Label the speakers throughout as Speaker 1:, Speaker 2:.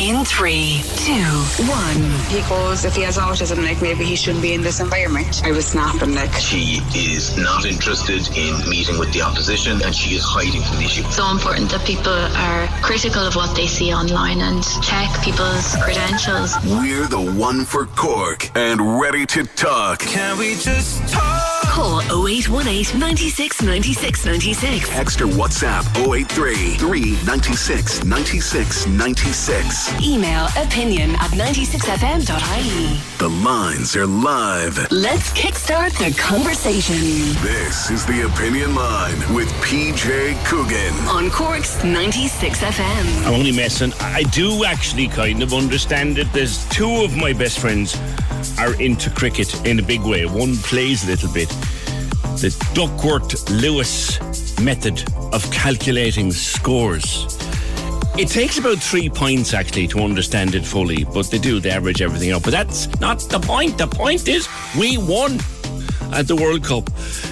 Speaker 1: In three, two, one.
Speaker 2: He goes, if he has autism, like maybe he shouldn't be in this environment. I was snapping, like.
Speaker 3: She is not interested in meeting with the opposition and she is hiding from the issue.
Speaker 4: so important that people are critical of what they see online and check people's credentials.
Speaker 5: We're the one for Cork and ready to talk.
Speaker 6: Can we just talk?
Speaker 1: Call 0818 96 96 96.
Speaker 5: Extra WhatsApp 083 396 96 96.
Speaker 1: Email opinion at 96fm.ie.
Speaker 5: The lines are live.
Speaker 1: Let's kickstart the conversation
Speaker 5: This is the Opinion Line with PJ Coogan.
Speaker 1: on Cork's 96FM.
Speaker 7: I'm only messing. I do actually kind of understand it. There's two of my best friends are into cricket in a big way. One plays a little bit. The Duckworth Lewis method of calculating scores. It takes about three points actually to understand it fully, but they do, they average everything up. But that's not the point. The point is we won at the World Cup.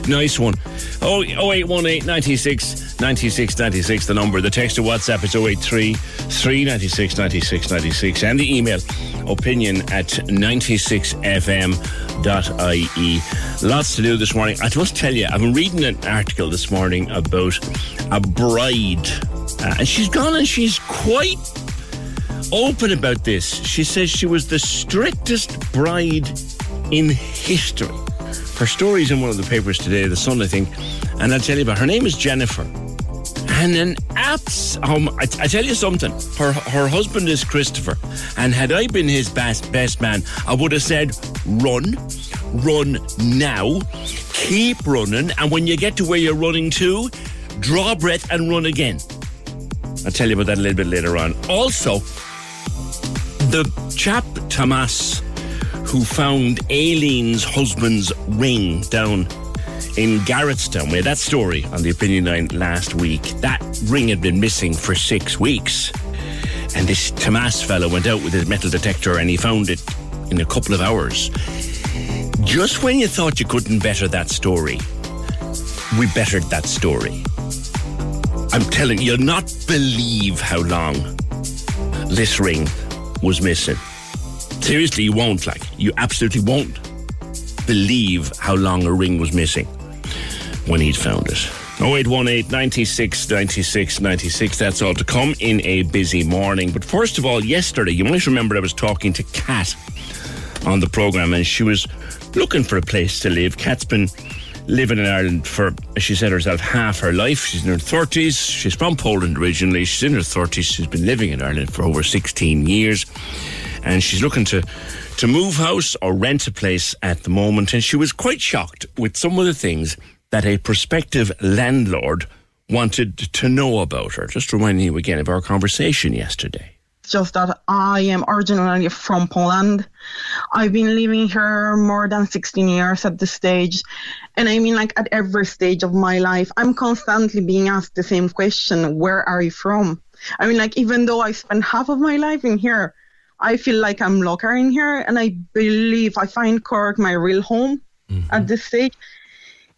Speaker 7: Nice one. Oh, 0818 96 96 96, the number. The text to WhatsApp is 083 396 96 96. And the email opinion at 96fm.ie. Lots to do this morning. I must tell you, I've been reading an article this morning about a bride. Uh, and she's gone and she's quite open about this. She says she was the strictest bride in history. Her story's in one of the papers today, The Sun, I think, and I'll tell you about her name is Jennifer. And an apps, um, I, I tell you something. Her her husband is Christopher, and had I been his best best man, I would have said, "Run, run now, keep running, and when you get to where you're running to, draw breath and run again." I'll tell you about that a little bit later on. Also, the chap Tomas who found Aileen's husband's ring down in Garrettstown. We had that story on the Opinion Line last week. That ring had been missing for six weeks. And this Tomas fellow went out with his metal detector and he found it in a couple of hours. Just when you thought you couldn't better that story, we bettered that story. I'm telling you, you'll not believe how long this ring was missing. Seriously, you won't, like, you absolutely won't believe how long a ring was missing when he'd found it. 0818 96 96 96. That's all to come in a busy morning. But first of all, yesterday, you might remember I was talking to Kat on the programme and she was looking for a place to live. Kat's been living in Ireland for, as she said herself, half her life. She's in her 30s. She's from Poland originally. She's in her 30s. She's been living in Ireland for over 16 years. And she's looking to, to move house or rent a place at the moment. And she was quite shocked with some of the things that a prospective landlord wanted to know about her. Just reminding you again of our conversation yesterday.
Speaker 8: Just that I am originally from Poland. I've been living here more than 16 years at this stage. And I mean, like at every stage of my life, I'm constantly being asked the same question Where are you from? I mean, like, even though I spent half of my life in here, I feel like I'm locker in here. And I believe I find Cork my real home at this stage.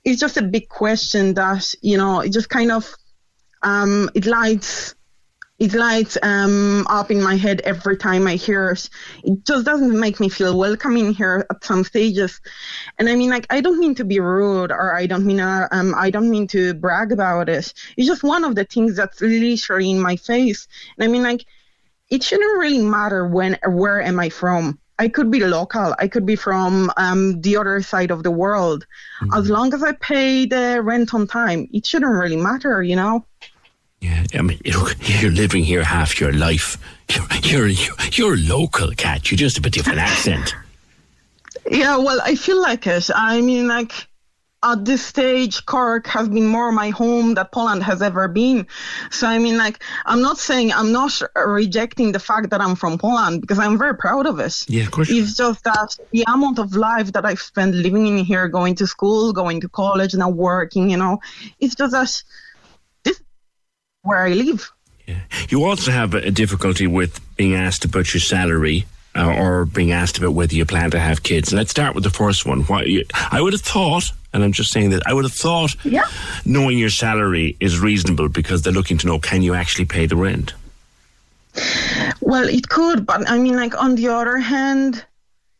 Speaker 8: It's just a big question that, you know, it just kind of, um, it lights it lights um, up in my head every time I hear it. It just doesn't make me feel welcome in here at some stages. And I mean, like, I don't mean to be rude or I don't mean, uh, um, I don't mean to brag about it. It's just one of the things that's literally in my face. And I mean, like, it shouldn't really matter when, where am I from. I could be local. I could be from um, the other side of the world. Mm-hmm. As long as I pay the rent on time, it shouldn't really matter, you know.
Speaker 7: Yeah, I mean, you're living here half your life. You're you're, you're local, cat. You're just a bit different accent.
Speaker 8: Yeah, well, I feel like it. I mean, like at this stage, Cork has been more my home than Poland has ever been. So I mean, like, I'm not saying I'm not rejecting the fact that I'm from Poland because I'm very proud of it.
Speaker 7: Yeah, of course.
Speaker 8: It's just that the amount of life that I've spent living in here, going to school, going to college, now working, you know, it's just that this where I live.
Speaker 7: Yeah. You also have a difficulty with being asked about your salary uh, or being asked about whether you plan to have kids. Let's start with the first one. you, I would have thought, and I'm just saying that, I would have thought
Speaker 8: yeah.
Speaker 7: knowing your salary is reasonable because they're looking to know can you actually pay the rent?
Speaker 8: Well, it could, but I mean, like, on the other hand,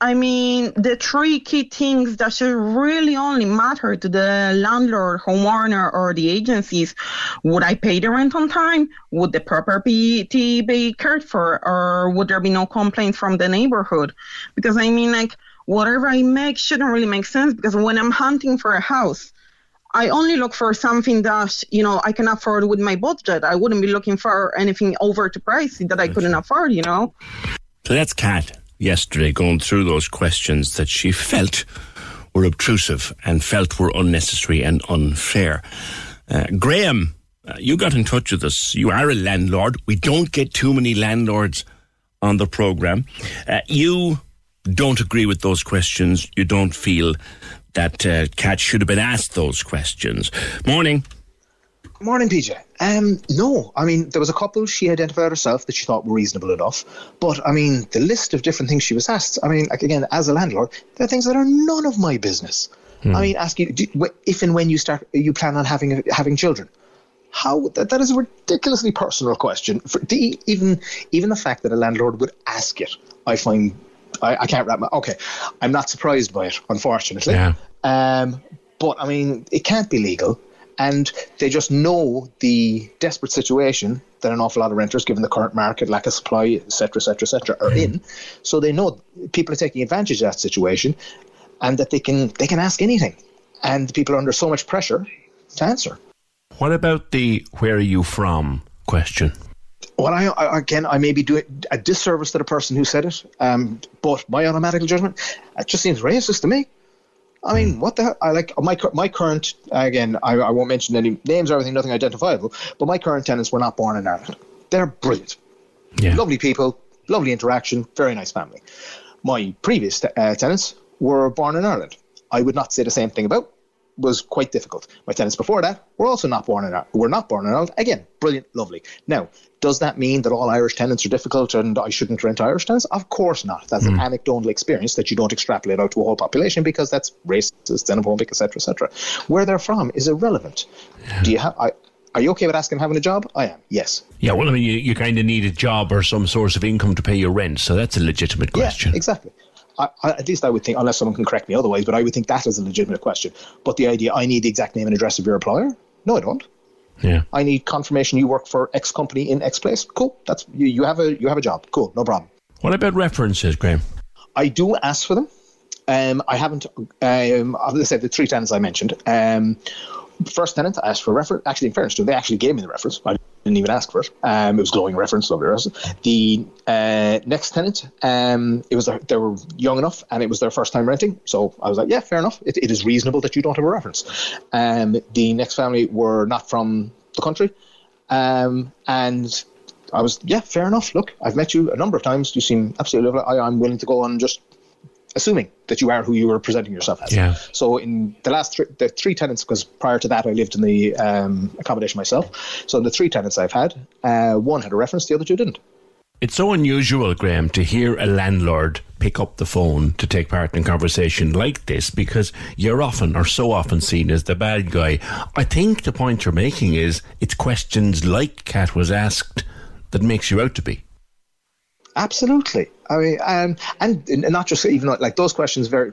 Speaker 8: I mean, the three key things that should really only matter to the landlord, homeowner, or the agencies. Would I pay the rent on time? Would the property be cared for? Or would there be no complaints from the neighborhood? Because I mean, like, whatever I make shouldn't really make sense because when I'm hunting for a house, I only look for something that, you know, I can afford with my budget. I wouldn't be looking for anything over to pricey that I couldn't afford, you know?
Speaker 7: So that's Cat yesterday going through those questions that she felt were obtrusive and felt were unnecessary and unfair. Uh, Graham, uh, you got in touch with us. You are a landlord. We don't get too many landlords on the program. Uh, you don't agree with those questions. You don't feel that uh, Cat should have been asked those questions. Morning.
Speaker 6: Morning, PJ. Um, no, I mean, there was a couple she identified herself that she thought were reasonable enough. But, I mean, the list of different things she was asked, I mean, like, again, as a landlord, there are things that are none of my business. Hmm. I mean, ask you, if and when you start, you plan on having having children. How that, that is a ridiculously personal question. For the, even even the fact that a landlord would ask it, I find I, I can't wrap my okay. I'm not surprised by it, unfortunately.
Speaker 7: Yeah.
Speaker 6: Um, but I mean, it can't be legal and they just know the desperate situation that an awful lot of renters, given the current market, lack of supply, etc., etc., etc., are mm. in. So they know people are taking advantage of that situation, and that they can they can ask anything, and people are under so much pressure to answer.
Speaker 7: What about the "Where are you from?" question?
Speaker 6: Well, I, I, again, I may be doing a disservice to the person who said it, um, but my automatic judgment, it just seems racist to me. I mean, hmm. what the hell? I like my my current again. I, I won't mention any names or everything, nothing identifiable. But my current tenants were not born in Ireland. They're brilliant,
Speaker 7: yeah.
Speaker 6: lovely people, lovely interaction, very nice family. My previous uh, tenants were born in Ireland. I would not say the same thing about was quite difficult. My tenants before that were also not born in Ireland. Were not born in Ireland. Again, brilliant, lovely. Now, does that mean that all Irish tenants are difficult and I shouldn't rent Irish tenants? Of course not. That's mm. an hmm. anecdotal experience that you don't extrapolate out to a whole population because that's racist, xenophobic, etc., etc. Where they're from is irrelevant. Yeah. Do you have? I, are you okay with asking having a job? I am. Yes.
Speaker 7: Yeah. Well, I mean, you, you kind of need a job or some source of income to pay your rent, so that's a legitimate question.
Speaker 6: Yeah, exactly. I, I, at least I would think, unless someone can correct me otherwise, but I would think that is a legitimate question. But the idea, I need the exact name and address of your employer? No, I don't.
Speaker 7: Yeah.
Speaker 6: I need confirmation you work for X company in X place. Cool. That's you, you have a you have a job. Cool. No problem.
Speaker 7: What about references, Graham?
Speaker 6: I do ask for them. Um, I haven't. Um, as I said, the three tenants I mentioned. Um, first tenant, I asked for a reference. Actually, in fairness to them, they actually gave me the reference. I didn't even ask for it. Um, it was glowing reference, lovely reference. The uh, next tenant, um, it was their, they were young enough, and it was their first time renting. So I was like, yeah, fair enough. It, it is reasonable that you don't have a reference. Um, the next family were not from the country, um, and I was, yeah, fair enough. Look, I've met you a number of times. You seem absolutely lovely. I, I'm willing to go on just assuming that you are who you were presenting yourself as.
Speaker 7: Yeah.
Speaker 6: So in the last three, the three tenants, because prior to that I lived in the um, accommodation myself. So the three tenants I've had, uh, one had a reference, the other two didn't.
Speaker 7: It's so unusual, Graham, to hear a landlord pick up the phone to take part in conversation like this because you're often or so often seen as the bad guy. I think the point you're making is it's questions like Cat was asked that makes you out to be.
Speaker 6: Absolutely. I mean, um, and not just even like those questions very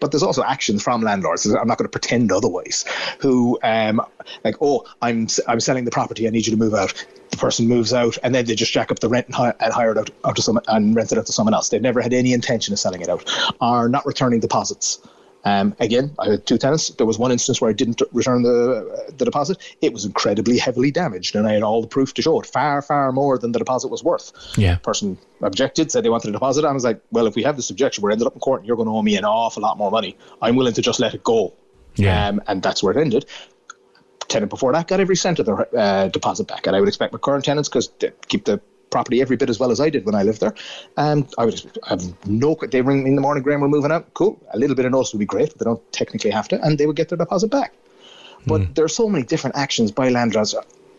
Speaker 6: but there's also actions from landlords. I'm not going to pretend otherwise. Who, um, like, oh, I'm I'm selling the property. I need you to move out. The person moves out, and then they just jack up the rent and, hi- and hire it out, out to someone and rent it out to someone else. They've never had any intention of selling it out. Are not returning deposits. Um, again, I had two tenants. There was one instance where I didn't return the the deposit. It was incredibly heavily damaged, and I had all the proof to show it. Far, far more than the deposit was worth.
Speaker 7: Yeah.
Speaker 6: Person objected, said they wanted a deposit. I was like, well, if we have this objection, we're ended up in court, and you're going to owe me an awful lot more money. I'm willing to just let it go.
Speaker 7: Yeah.
Speaker 6: Um, and that's where it ended. Tenant before that got every cent of their uh, deposit back, and I would expect my current tenants because they keep the property every bit as well as I did when I lived there. And I would have no. They ring me in the morning, Graham, we're moving out. Cool. A little bit of notice would be great, but they don't technically have to, and they would get their deposit back. But
Speaker 7: Hmm.
Speaker 6: there are so many different actions by landlords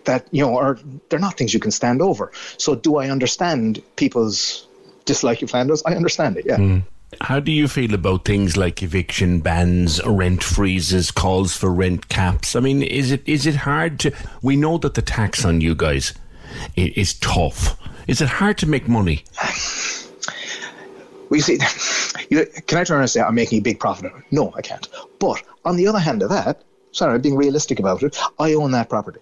Speaker 6: that you know are they're not things you can stand over. So do I understand people's dislike of landlords? I understand it. Yeah.
Speaker 7: Hmm. How do you feel about things like eviction bans, rent freezes, calls for rent caps? I mean, is it is it hard to? We know that the tax on you guys i- is tough. Is it hard to make money?
Speaker 6: Well, you see, can I turn around and say I'm making a big profit? No, I can't. But on the other hand of that, sorry, I'm being realistic about it. I own that property.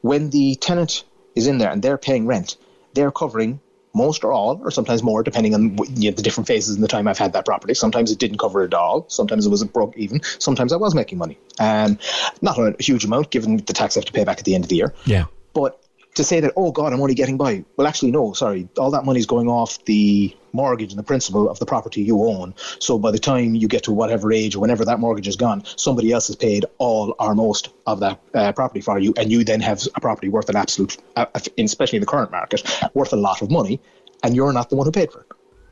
Speaker 6: When the tenant is in there and they're paying rent, they're covering most or all, or sometimes more, depending on you know, the different phases in the time I've had that property. Sometimes it didn't cover it all. Sometimes it was a broke even. Sometimes I was making money. Um, not a huge amount, given the tax I have to pay back at the end of the year.
Speaker 7: Yeah.
Speaker 6: But to say that, oh God, I'm only getting by. Well, actually, no, sorry. All that money's going off the mortgage and the principal of the property you own. So by the time you get to whatever age or whenever that mortgage is gone, somebody else has paid all or most of that uh, property for you. And you then have a property worth an absolute, uh, especially in the current market, worth a lot of money. And you're not the one who paid for it.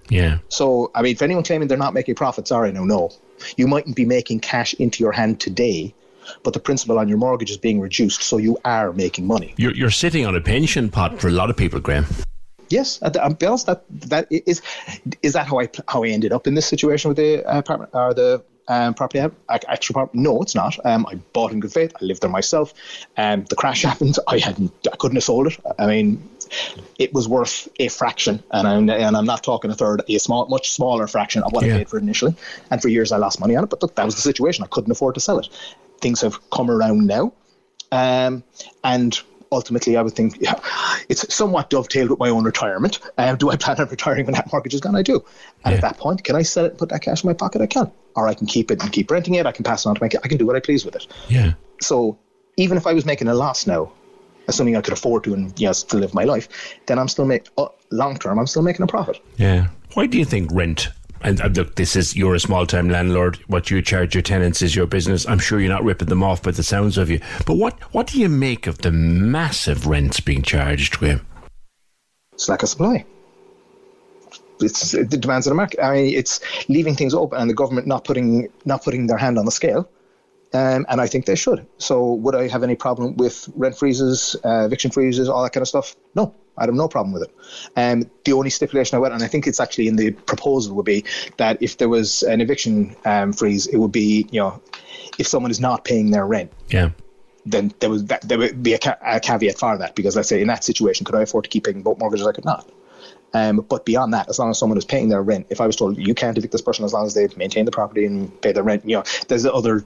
Speaker 7: Yeah.
Speaker 6: So, I mean, if anyone claiming they're not making profit, sorry, no, no. You mightn't be making cash into your hand today, but the principal on your mortgage is being reduced, so you are making money.
Speaker 7: You're you're sitting on a pension pot for a lot of people, Graham.
Speaker 6: Yes, I'll be honest. That that is is that how I how I ended up in this situation with the uh, apartment or the um, property Extra property? No, it's not. Um, I bought in good faith. I lived there myself. Um, the crash happened. I hadn't. I couldn't have sold it. I mean, it was worth a fraction, and I'm and I'm not talking a third, a small, much smaller fraction of what
Speaker 7: Yeah.
Speaker 6: I paid for it initially. And for years I lost money on it. But look, that was the situation. I couldn't afford to sell it. Things have come around now, um, and ultimately, I would think yeah, it's somewhat dovetailed with my own retirement. Um, do I plan on retiring when that mortgage is gone? I do. And
Speaker 7: Yeah.
Speaker 6: at that point, can I sell it and put that cash in my pocket? I can. Or I can keep it and keep renting it. I can pass it on to my kid. I can do what I please with it.
Speaker 7: Yeah.
Speaker 6: So even if I was making a loss now, assuming I could afford to and yes, to live my life, then I'm still making, uh, long term. I'm still making a profit.
Speaker 7: Yeah. Why do you think rent? And uh, look, this is you're a small time landlord. What you charge your tenants is your business. I'm sure you're not ripping them off by the sounds of you. But what what do you make of the massive rents being charged, Graham?
Speaker 6: It's lack of supply. It's the demands of the market. I mean, it's leaving things open and the government not putting not putting their hand on the scale. Um, and I think they should. So, would I have any problem with rent freezes, uh, eviction freezes, all that kind of stuff? No, I'd have no problem with it. Um, the only stipulation I would, and I think it's actually in the proposal, would be that if there was an eviction um, freeze, it would be, you know, if someone is not paying their rent,
Speaker 7: Yeah.
Speaker 6: then there was that, there would be a, ca- a caveat for that because let's say in that situation, could I afford to keep paying both mortgages? I could not. Um, but beyond that, as long as someone is paying their rent, if I was told you can't evict this person as long as they maintain the property and pay their rent, you know, there's other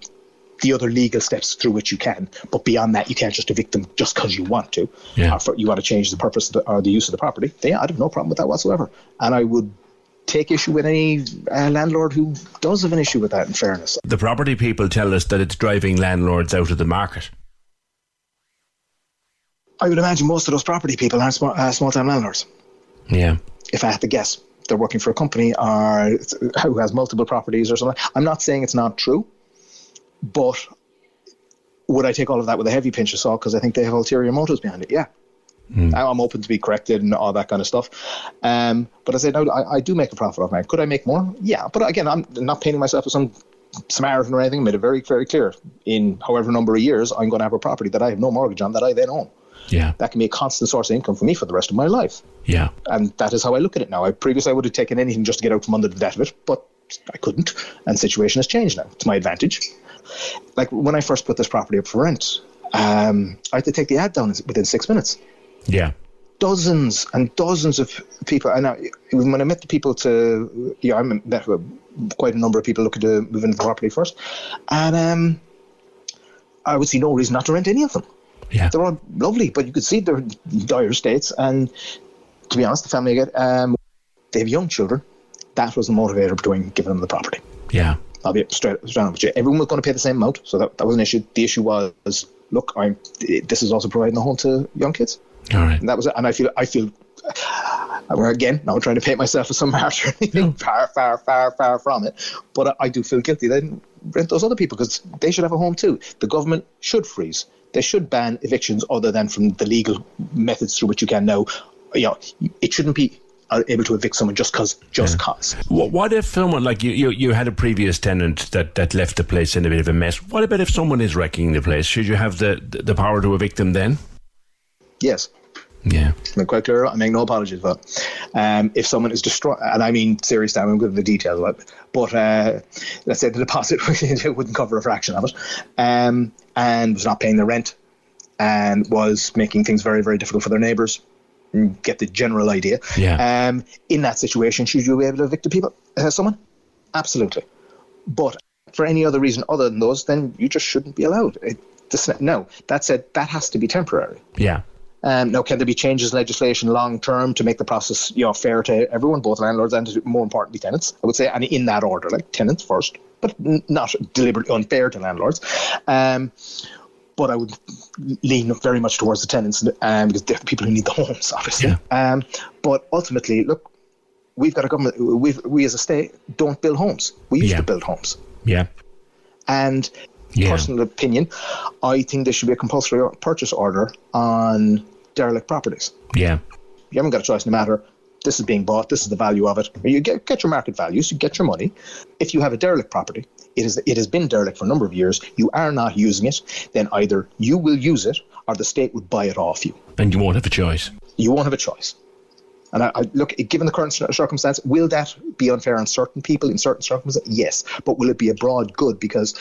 Speaker 6: the other legal steps through which you can. But beyond that, you can't just evict them just because you want to,
Speaker 7: Yeah.
Speaker 6: or for, you want to change the purpose of the, or the use of the property. Yeah, I'd have no problem with that whatsoever. And I would take issue with any uh, landlord who does have an issue with that. In fairness,
Speaker 7: The property people tell us that it's driving landlords out of the market.
Speaker 6: I would imagine most of those property people aren't small, uh, small-time landlords.
Speaker 7: Yeah.
Speaker 6: if I had to guess, they're working for a company or who has multiple properties or something. I'm not saying it's not true, but would I take all of that with a heavy pinch of salt because I think they have ulterior motives behind it? Yeah. I'm open to be corrected and all that kind of stuff. Um, but I said, no, I, I do make a profit off mine. Could I make more? Yeah. But again, I'm not painting myself as some Samaritan or anything. I made it very, very clear. In however number of years, I'm going to have a property that I have no mortgage on that I then own.
Speaker 7: Yeah.
Speaker 6: That can be a constant source of income for me for the rest of my life
Speaker 7: Yeah.
Speaker 6: and that is how I look at it now. I previously I would have taken anything just to get out from under the debt of it, but I couldn't, and the situation has changed now. It's my advantage. Like when I first put this property up for rent, um, I had to take the ad down within six minutes.
Speaker 7: Yeah.
Speaker 6: dozens and dozens of people. And I, when I met the people to, yeah, I met quite a number of people looking to move into the property first, and um, I would see no reason not to rent any of them.
Speaker 7: Yeah.
Speaker 6: They're all lovely, but you could see they're dire states. And to be honest, the family get um, they have young children. That was the motivator between giving them the property.
Speaker 7: Yeah.
Speaker 6: I'll be straight, straight on with you. Everyone was going to pay the same amount, so that, that was an issue. The issue was, look, I'm. This is also providing a home to young kids.
Speaker 7: All right.
Speaker 6: And that was it. And I feel, I feel, again, not trying to paint myself as some martyr or anything, far, far, far, far from it. But I, I do feel guilty. They didn't rent those other people because they should have a home too. The government should freeze. They should ban evictions other than from the legal methods through which you can now. You know, it shouldn't be uh, able to evict someone just because, just cause.
Speaker 7: What, what if someone like you, you, you had a previous tenant that, that left the place in a bit of a mess? What about if someone is wrecking the place? Should you have the the power to evict them then?
Speaker 6: Yes.
Speaker 7: Yeah.
Speaker 6: I'm quite clear. I make no apologies for that. Um, if someone is destroyed, and I mean serious damage, I'm giving the details of it, but uh, let's say the deposit wouldn't cover a fraction of it, um, and was not paying the rent, and was making things very, very difficult for their neighbours. Get the general idea.
Speaker 7: Yeah.
Speaker 6: Um, in that situation, should you be able to evict people, uh, someone? Absolutely. But for any other reason other than those, then you just shouldn't be allowed. It, no, that said, that has to be temporary.
Speaker 7: Yeah.
Speaker 6: Um, now, can there be changes in legislation long term to make the process, you know, fair to everyone, both landlords and more importantly tenants? I would say, and in that order, like tenants first, but n- not deliberately unfair to landlords. Um, but I would lean very much towards the tenants um, because they're the people who need the homes, obviously.
Speaker 7: Yeah.
Speaker 6: Um, but ultimately, look, we've got a government. We've, we as a state don't build homes. We used
Speaker 7: Yeah.
Speaker 6: to build homes.
Speaker 7: Yeah.
Speaker 6: And
Speaker 7: Yeah.
Speaker 6: personal opinion, I think there should be a compulsory purchase order on derelict properties.
Speaker 7: Yeah.
Speaker 6: You haven't got a choice no matter this is being bought, this is the value of it. You get, get your market values, you get your money. If you have a derelict property, it is it has been derelict for a number of years, you are not using it, then either you will use it or the state would buy it off you.
Speaker 7: And you won't have a choice.
Speaker 6: You won't have a choice. And I, I look, given the current cir- circumstance, will that be unfair on certain people in certain circumstances? Yes, but will it be a broad good? Because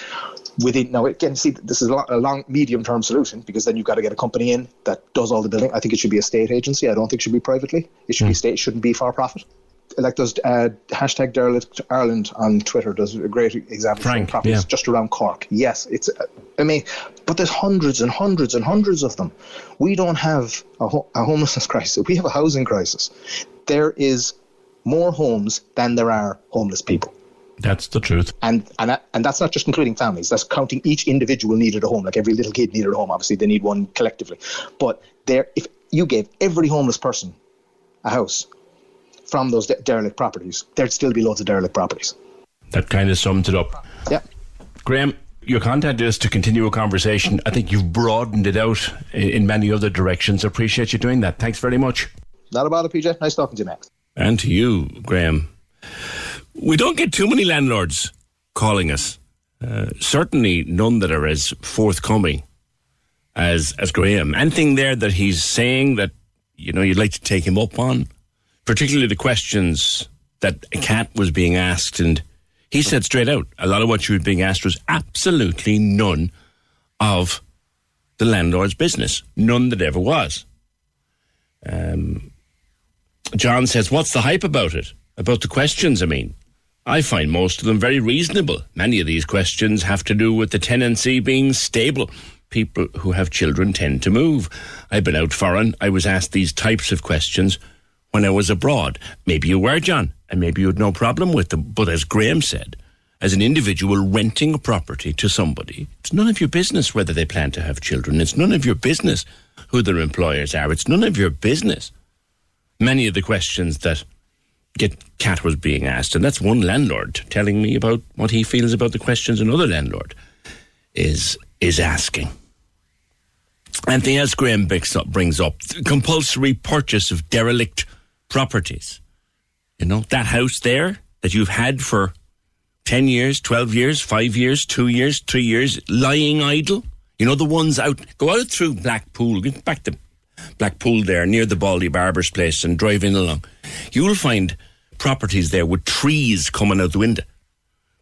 Speaker 6: within now, again, see, this is a, lo- a long, medium-term solution because then you've got to get a company in that does all the building. I think it should be a state agency. I don't think it should be privately. It should be hmm. state. It shouldn't be for profit. Like those uh, hashtag derelict Ireland on Twitter does a great example.
Speaker 7: Frank,
Speaker 6: of properties
Speaker 7: yeah.
Speaker 6: just around Cork. Yes, it's. I mean, but there's hundreds and hundreds and hundreds of them. We don't have a, ho- a homelessness crisis. We have a housing crisis. There is more homes than there are homeless people.
Speaker 7: That's the truth.
Speaker 6: And and and that's not just including families. That's counting each individual needed a home. Like every little kid needed a home. Obviously, they need one collectively. But there, if you gave every homeless person a house from those de- derelict properties, there'd still be loads of derelict properties.
Speaker 7: That kind of sums it up.
Speaker 6: Yeah.
Speaker 7: Graham, your content is to continue a conversation. I think you've broadened it out in many other directions. I appreciate you doing that. Thanks very much.
Speaker 6: Not about it, PJ. Nice talking to you, Max.
Speaker 7: And to you, Graham. We don't get too many landlords calling us. Uh, certainly none that are as forthcoming as as Graham. Anything there that he's saying that you know you'd like to take him up on, particularly the questions that Kat was being asked, and he said straight out a lot of what she was being asked was absolutely none of the landlord's business, none that ever was. Um, John says, What's the hype about it? About the questions, I mean. I find most of them very reasonable. Many of these questions have to do with the tenancy being stable. People who have children tend to move. I've been out foreign. I was asked these types of questions when I was abroad. Maybe you were, John, and maybe you had no problem with them. But as Graham said, as an individual renting a property to somebody, it's none of your business whether they plan to have children. It's none of your business who their employers are. It's none of your business many of the questions that get Cat was being asked, and that's one landlord telling me about what he feels about the questions another landlord is is asking. Anything else Graham brings up, brings up compulsory purchase of derelict properties. You know that house there that you've had for ten years, twelve years, five years, two years, three years, lying idle. You know the ones out. Go out through Blackpool. Get back to Blackpool there near the Baldy Barber's place and drive in along. You'll find properties there with trees coming out the window.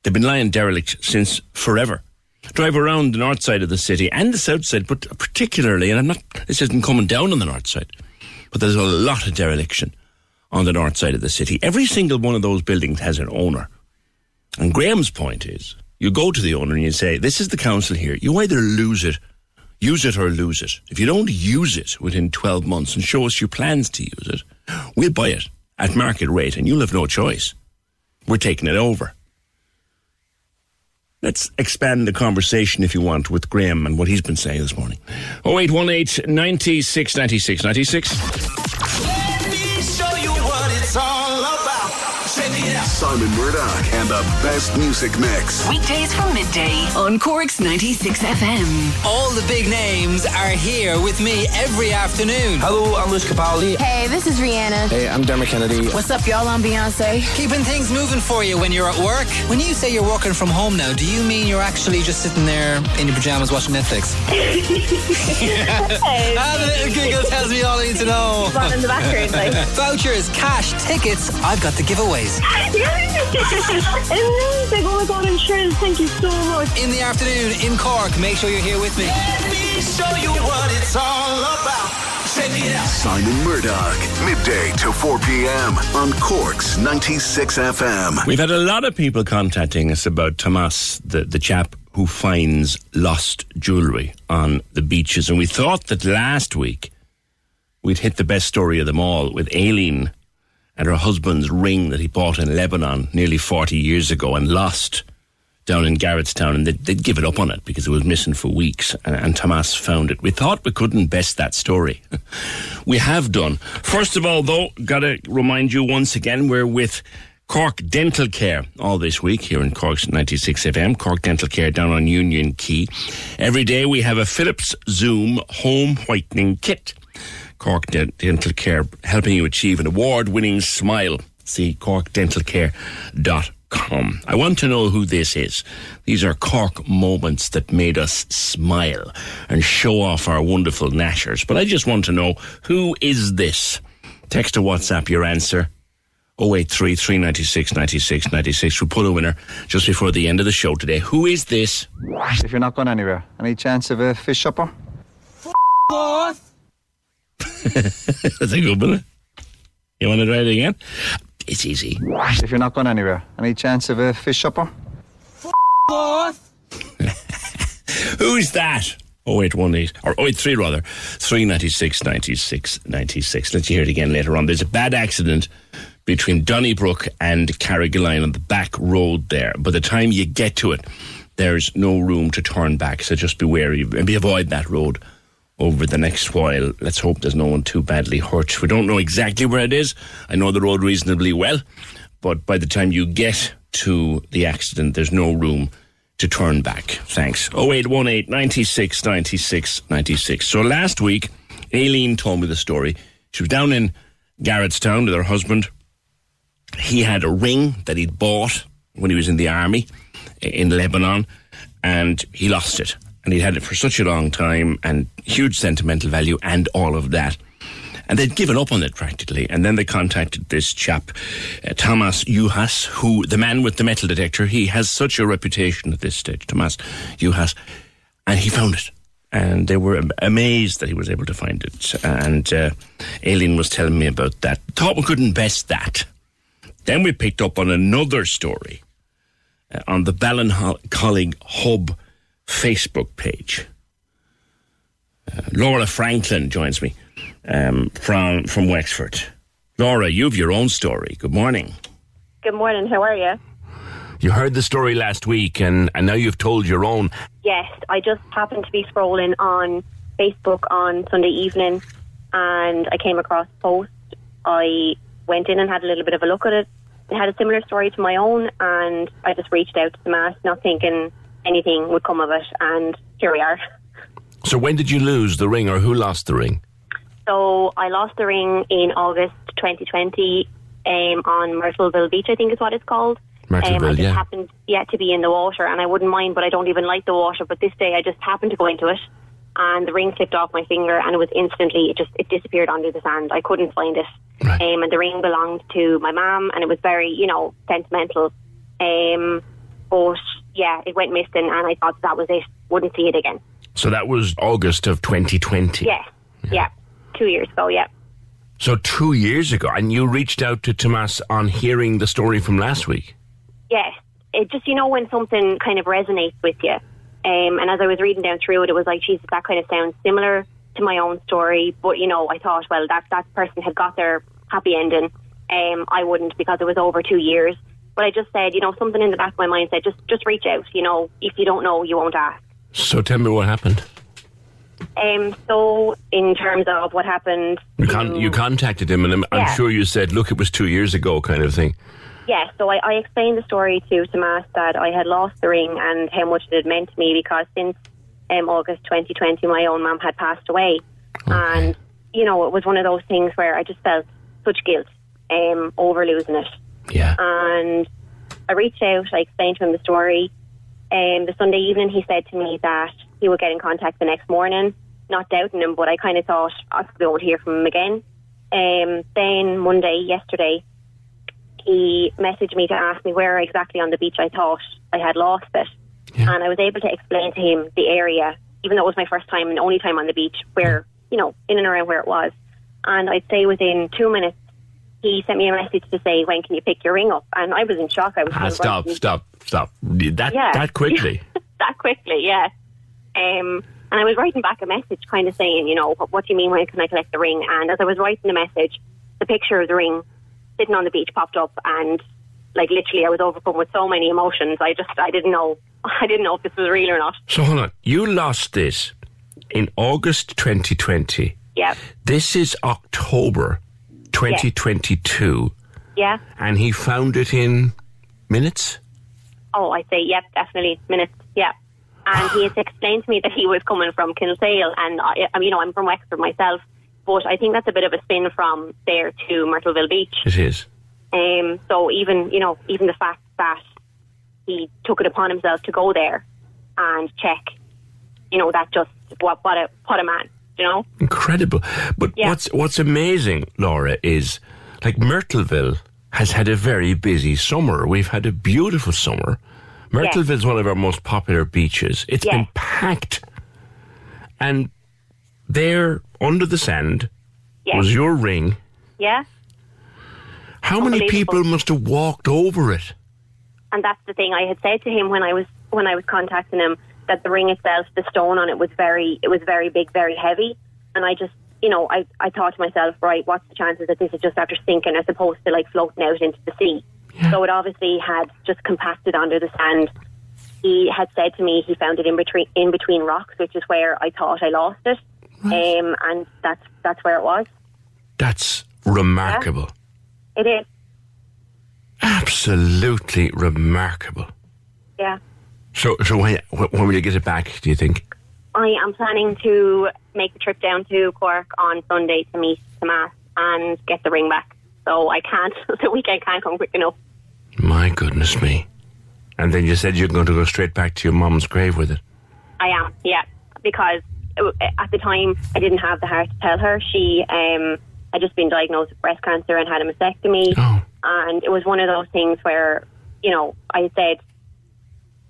Speaker 7: They've been lying derelict since forever. Drive around the north side of the city and the south side, but particularly, and I'm not, this isn't coming down on the north side, but there's a lot of dereliction on the north side of the city. Every single one of those buildings has an owner. And Graham's point is you go to the owner and you say, This is the council here. You either lose it, use it or lose it. If you don't use it within 12 months and show us your plans to use it, we'll buy it at market rate and you'll have no choice. We're taking it over. Let's expand the conversation if you want with Graham and what he's been saying this morning. 0818 96 96 96.
Speaker 5: Simon Murdoch and the best music mix.
Speaker 1: Weekdays from midday on Cork's 96 FM.
Speaker 9: All the big names are here with me every afternoon.
Speaker 10: Hello, I'm Lewis Capaldi.
Speaker 11: Hey, this is Rihanna.
Speaker 10: Hey, I'm Dermot Kennedy.
Speaker 11: What's up, y'all? I'm Beyonce.
Speaker 9: Keeping things moving for you when you're at work. When you say you're working from home now, do you mean you're actually just sitting there in your pajamas watching Netflix?
Speaker 11: hey.
Speaker 9: Ah, the little giggle tells me all I need to know.
Speaker 11: Fun in the background, like.
Speaker 9: Vouchers, cash, tickets. I've got the giveaways.
Speaker 11: Amazing. Oh my god, I'm thrilled. Thank you so much.
Speaker 9: In the afternoon in Cork. Make sure you're here with me.
Speaker 5: show you what it's all about. Simon Murdoch, midday to 4 p.m. on Cork's 96 FM.
Speaker 7: We've had a lot of people contacting us about Tomas, the, the chap who finds lost jewellery on the beaches. And we thought that last week we'd hit the best story of them all with Aileen and her husband's ring that he bought in Lebanon nearly 40 years ago and lost down in Garrettstown. And they'd, they'd up on it because it was missing for weeks. And, and Tomas found it. We thought we couldn't best that story. we have done. First of all, though, got to remind you once again, we're with Cork Dental Care all this week here in Cork's 96 FM. Cork Dental Care down on Union Quay. Every day we have a Philips Zoom home whitening kit. Cork Dental Care helping you achieve an award winning smile. See corkdentalcare.com. I want to know who this is. These are Cork moments that made us smile and show off our wonderful nashers. But I just want to know who is this? Text or WhatsApp your answer 083 396 96 96. We'll pull a winner just before the end of the show today. Who is this?
Speaker 12: If you're not going anywhere, any chance of a fish supper?
Speaker 7: That's a good one. You want to try it again? It's easy.
Speaker 12: If you're not going anywhere, any chance of a fish supper?
Speaker 7: Who's that? 0818 or 083 rather 396 96 96 let's hear it again later on there's a bad accident between Donnybrook and Carrigaline on the back road there by the time you get to it there's no room to turn back so just be wary and be avoid that road over the next while let's hope there's no one too badly hurt we don't know exactly where it is I know the road reasonably well but by the time you get to the accident there's no room to turn back. Thanks. 0818 96 96 96. So last week, Aileen told me the story. She was down in Garrettstown with her husband. He had a ring that he'd bought when he was in the army in Lebanon, and he lost it. And he'd had it for such a long time, and huge sentimental value, and all of that and they'd given up on it practically. And then they contacted this chap, uh, Tomas Juhas, who, the man with the metal detector, he has such a reputation at this stage, Tomas Juhas, and he found it. And they were amazed that he was able to find it. And uh, Aileen was telling me about that. Thought we couldn't best that. Then we picked up on another story uh, on the Ballincollig Hub Facebook page. Uh, Laura Franklin joins me um, from from Wexford. Laura, you have your own story. Good morning.
Speaker 13: Good morning. How are you?
Speaker 7: You heard the story last week, and, and now you've told your own.
Speaker 13: Yes, I just happened to be scrolling on Facebook on Sunday evening, and I came across a post. I went in and had a little bit of a look at it. It had a similar story to my own, and I just reached out to Tomas, not thinking anything would come of it, and here we are.
Speaker 7: So, when did you lose the ring, or who lost the ring?
Speaker 13: So I lost the ring in August 2020 um, on Myrtleville Beach, I think is what it's called.
Speaker 7: Myrtleville,
Speaker 13: um, I just
Speaker 7: yeah.
Speaker 13: happened yeah, to be in the water, and I wouldn't mind, but I don't even like the water. But this day, I just happened to go into it, and the ring slipped off my finger, and it was instantly it just it disappeared under the sand. I couldn't find it,
Speaker 7: right.
Speaker 13: um, and the ring belonged to my mum, and it was very you know sentimental. Um, but yeah, it went missing, and I thought that was it. Wouldn't see it again.
Speaker 7: So that was August of 2020.
Speaker 13: Yeah, yeah. yeah two years ago, yeah.
Speaker 14: So two years ago, and you reached out to Tomas on hearing the story from last week.
Speaker 13: Yes. It just, you know, when something kind of resonates with you. Um, and as I was reading down through it, it was like, Jesus, that kind of sounds similar to my own story. But, you know, I thought, well, that, that person had got their happy ending. Um, I wouldn't because it was over two years. But I just said, you know, something in the back of my mind said, just, just reach out. You know, if you don't know, you won't ask.
Speaker 14: So tell me what happened.
Speaker 13: Um, so, in terms of what happened,
Speaker 14: You, con- you contacted him, and I'm, I'm sure you said, "Look, it was two years ago," kind of thing.
Speaker 13: yeah, so I, I explained the story to Tomas that I had lost the ring and how much it had meant to me because since um, August 2020, my own mum had passed away. And, you know, it was one of those things where I just felt such guilt um, over losing it.
Speaker 14: Yeah.
Speaker 13: And I reached out, I explained to him the story. And the Sunday evening, he said to me that he would get in contact the next morning, not doubting him, but I kind of thought I probably won't hear from him again. Um, then Monday, yesterday, he messaged me to ask me where exactly on the beach I thought I had lost it. And I was able to explain to him the area, even though it was my first time and only time on the beach, where, you know, in and around where it was. And I'd say within two minutes, he sent me a message to say, when can you pick your ring up? And I was in shock. I was
Speaker 14: Ah, stop, stop, stop. That
Speaker 13: Yeah.
Speaker 14: that quickly.
Speaker 13: that quickly, yeah. Um, and I was writing back a message kind of saying, you know, what, what do you mean when can I collect the ring? And as I was writing the message, the picture of the ring sitting on the beach popped up and like literally I was overcome with so many emotions. I just, I didn't know, I didn't know if this was real or not.
Speaker 14: so hold on. You lost this in August 2020.
Speaker 13: Yeah.
Speaker 14: This is October 2022,
Speaker 13: Yeah.
Speaker 14: and he found it in minutes.
Speaker 13: Oh, I'd say, yep, definitely minutes. Yeah. And he had explained to me that he was coming from Kinsale, and I, I you know, I'm from Wexford myself, but I think that's a bit of a spin from there to Myrtleville Beach.
Speaker 14: It is.
Speaker 13: Um, so even you know, even the fact that he took it upon himself to go there and check, you know, that just what what a what a man, you know.
Speaker 14: Incredible. But
Speaker 13: Yeah.
Speaker 14: what's what's amazing, Laura, is like Myrtleville has had a very busy summer. We've had a beautiful summer. Myrtleville is one of our most popular beaches. It's been packed. And there, under the sand,
Speaker 13: Yeah.
Speaker 14: was your ring.
Speaker 13: Yeah,
Speaker 14: How many people must have walked over it?
Speaker 13: and that's the thing I had said to him when I was when I was contacting him that the ring itself, the stone on it was very it was very big, very heavy, and I just you know I I thought to myself, right, what's the chances that this is just after sinking as opposed to like floating out into the sea? So it obviously had just compacted under the sand. He had said to me he found it in between in between rocks, which is where I thought I lost it, um, and that's that's where it was.
Speaker 14: That's remarkable.
Speaker 13: It is,
Speaker 14: Absolutely remarkable.
Speaker 13: yeah.
Speaker 14: So, so when, when will you get it back, do you think?
Speaker 13: I am planning to make the trip down to Cork on Sunday to meet Tomas and get the ring back. So I can't, the weekend can't come quick enough.
Speaker 14: My goodness me. And then you said you're going to go straight back to your mum's grave with it.
Speaker 13: I am, yeah, because uh, at the time I didn't have the heart to tell her. She um, had just been diagnosed with breast cancer and had a mastectomy. And it was one of those things where, you know, I said,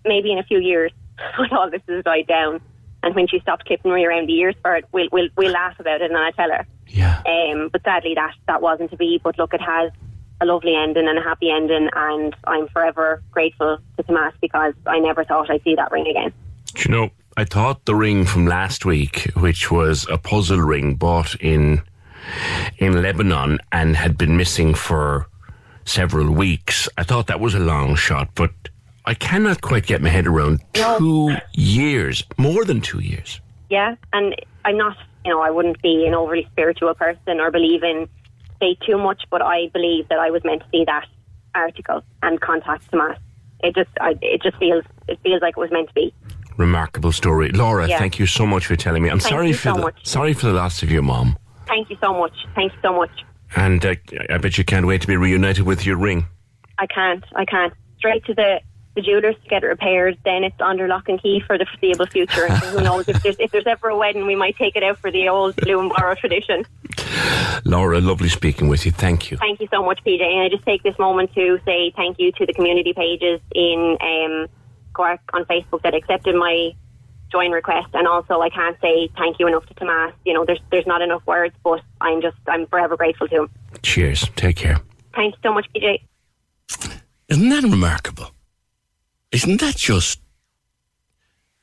Speaker 13: maybe in a few years, when all this has died down, and when she stopped clipping me around the ears for it, we'll, we'll, we'll laugh about it and I'll tell her.
Speaker 14: Yeah.
Speaker 13: Um, but sadly, that, that wasn't to be. But look, it has a lovely ending and a happy ending, and I'm forever grateful to Tomas because I never thought I'd see that ring again.
Speaker 14: Do you know, I thought the ring from last week, which was a puzzle ring bought in in Lebanon and had been missing for several weeks, I thought that was a long shot, but I cannot quite get my head around
Speaker 13: No.
Speaker 14: two years, more than two years.
Speaker 13: Yeah, and I'm not, you know, I wouldn't be an overly spiritual person or believe in fate too much, but I believe that I was meant to see that article and contact Tomas. It just, I, it just feels, it feels like it was meant to be.
Speaker 14: Remarkable story. Laura,
Speaker 13: Yeah.
Speaker 14: thank you so much for telling me. I'm
Speaker 13: Thank
Speaker 14: sorry for
Speaker 13: so
Speaker 14: the,
Speaker 13: much.
Speaker 14: sorry for the loss of your mom.
Speaker 13: Thank you so much. Thank you so much.
Speaker 14: And uh, I bet you can't wait to be reunited with your ring.
Speaker 13: I can't, I can't. Straight to the the jewelers to get it repaired. Then it's under lock and key for the foreseeable future. And who knows if there's if there's ever a wedding, we might take it out for the old blue and borrow tradition.
Speaker 14: Laura, lovely speaking with you. Thank you.
Speaker 13: Thank you so much, PJ. And I just take this moment to say thank you to the community pages in um, Cork on Facebook that accepted my join request. And also, I can't say thank you enough to Tomas. You know, there's there's not enough words, but I'm just I'm forever grateful to him.
Speaker 7: Cheers. Take care.
Speaker 13: Thanks so much, PJ.
Speaker 7: Isn't that remarkable? Isn't that just?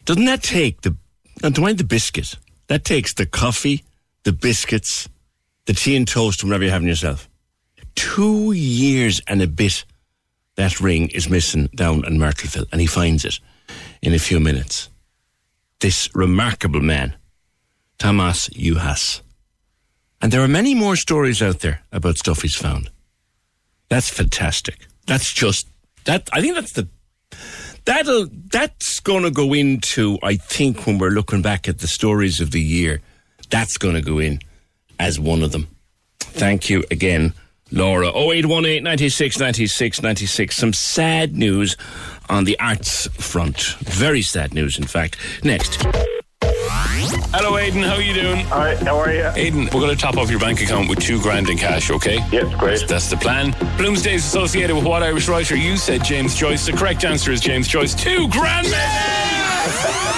Speaker 7: Doesn't that take the? And don't mind the biscuit. That takes the coffee, the biscuits, the tea and toast, whatever you're having yourself. Two years and a bit. That ring is missing down in Myrtleville, and he finds it in a few minutes. This remarkable man, Tomas Juhas. And there are many more stories out there about stuff he's found. That's fantastic. That's just that. I think that's the that'll that's going to go into. I think when we're looking back at the stories of the year, that's going to go in as one of them. Thank you again, Laura. 0818 96 96 96. Some sad news on the arts front. Very sad news, in fact. Next.
Speaker 15: Hello, Aiden. How are you doing?
Speaker 16: Hi, how are you?
Speaker 15: Aiden, we're going to top off your bank account with two grand in cash, okay?
Speaker 16: Yes, great.
Speaker 15: That's the plan. Bloomsday is associated with what Irish writer? You said James Joyce. The correct answer is James Joyce. Two grand! Well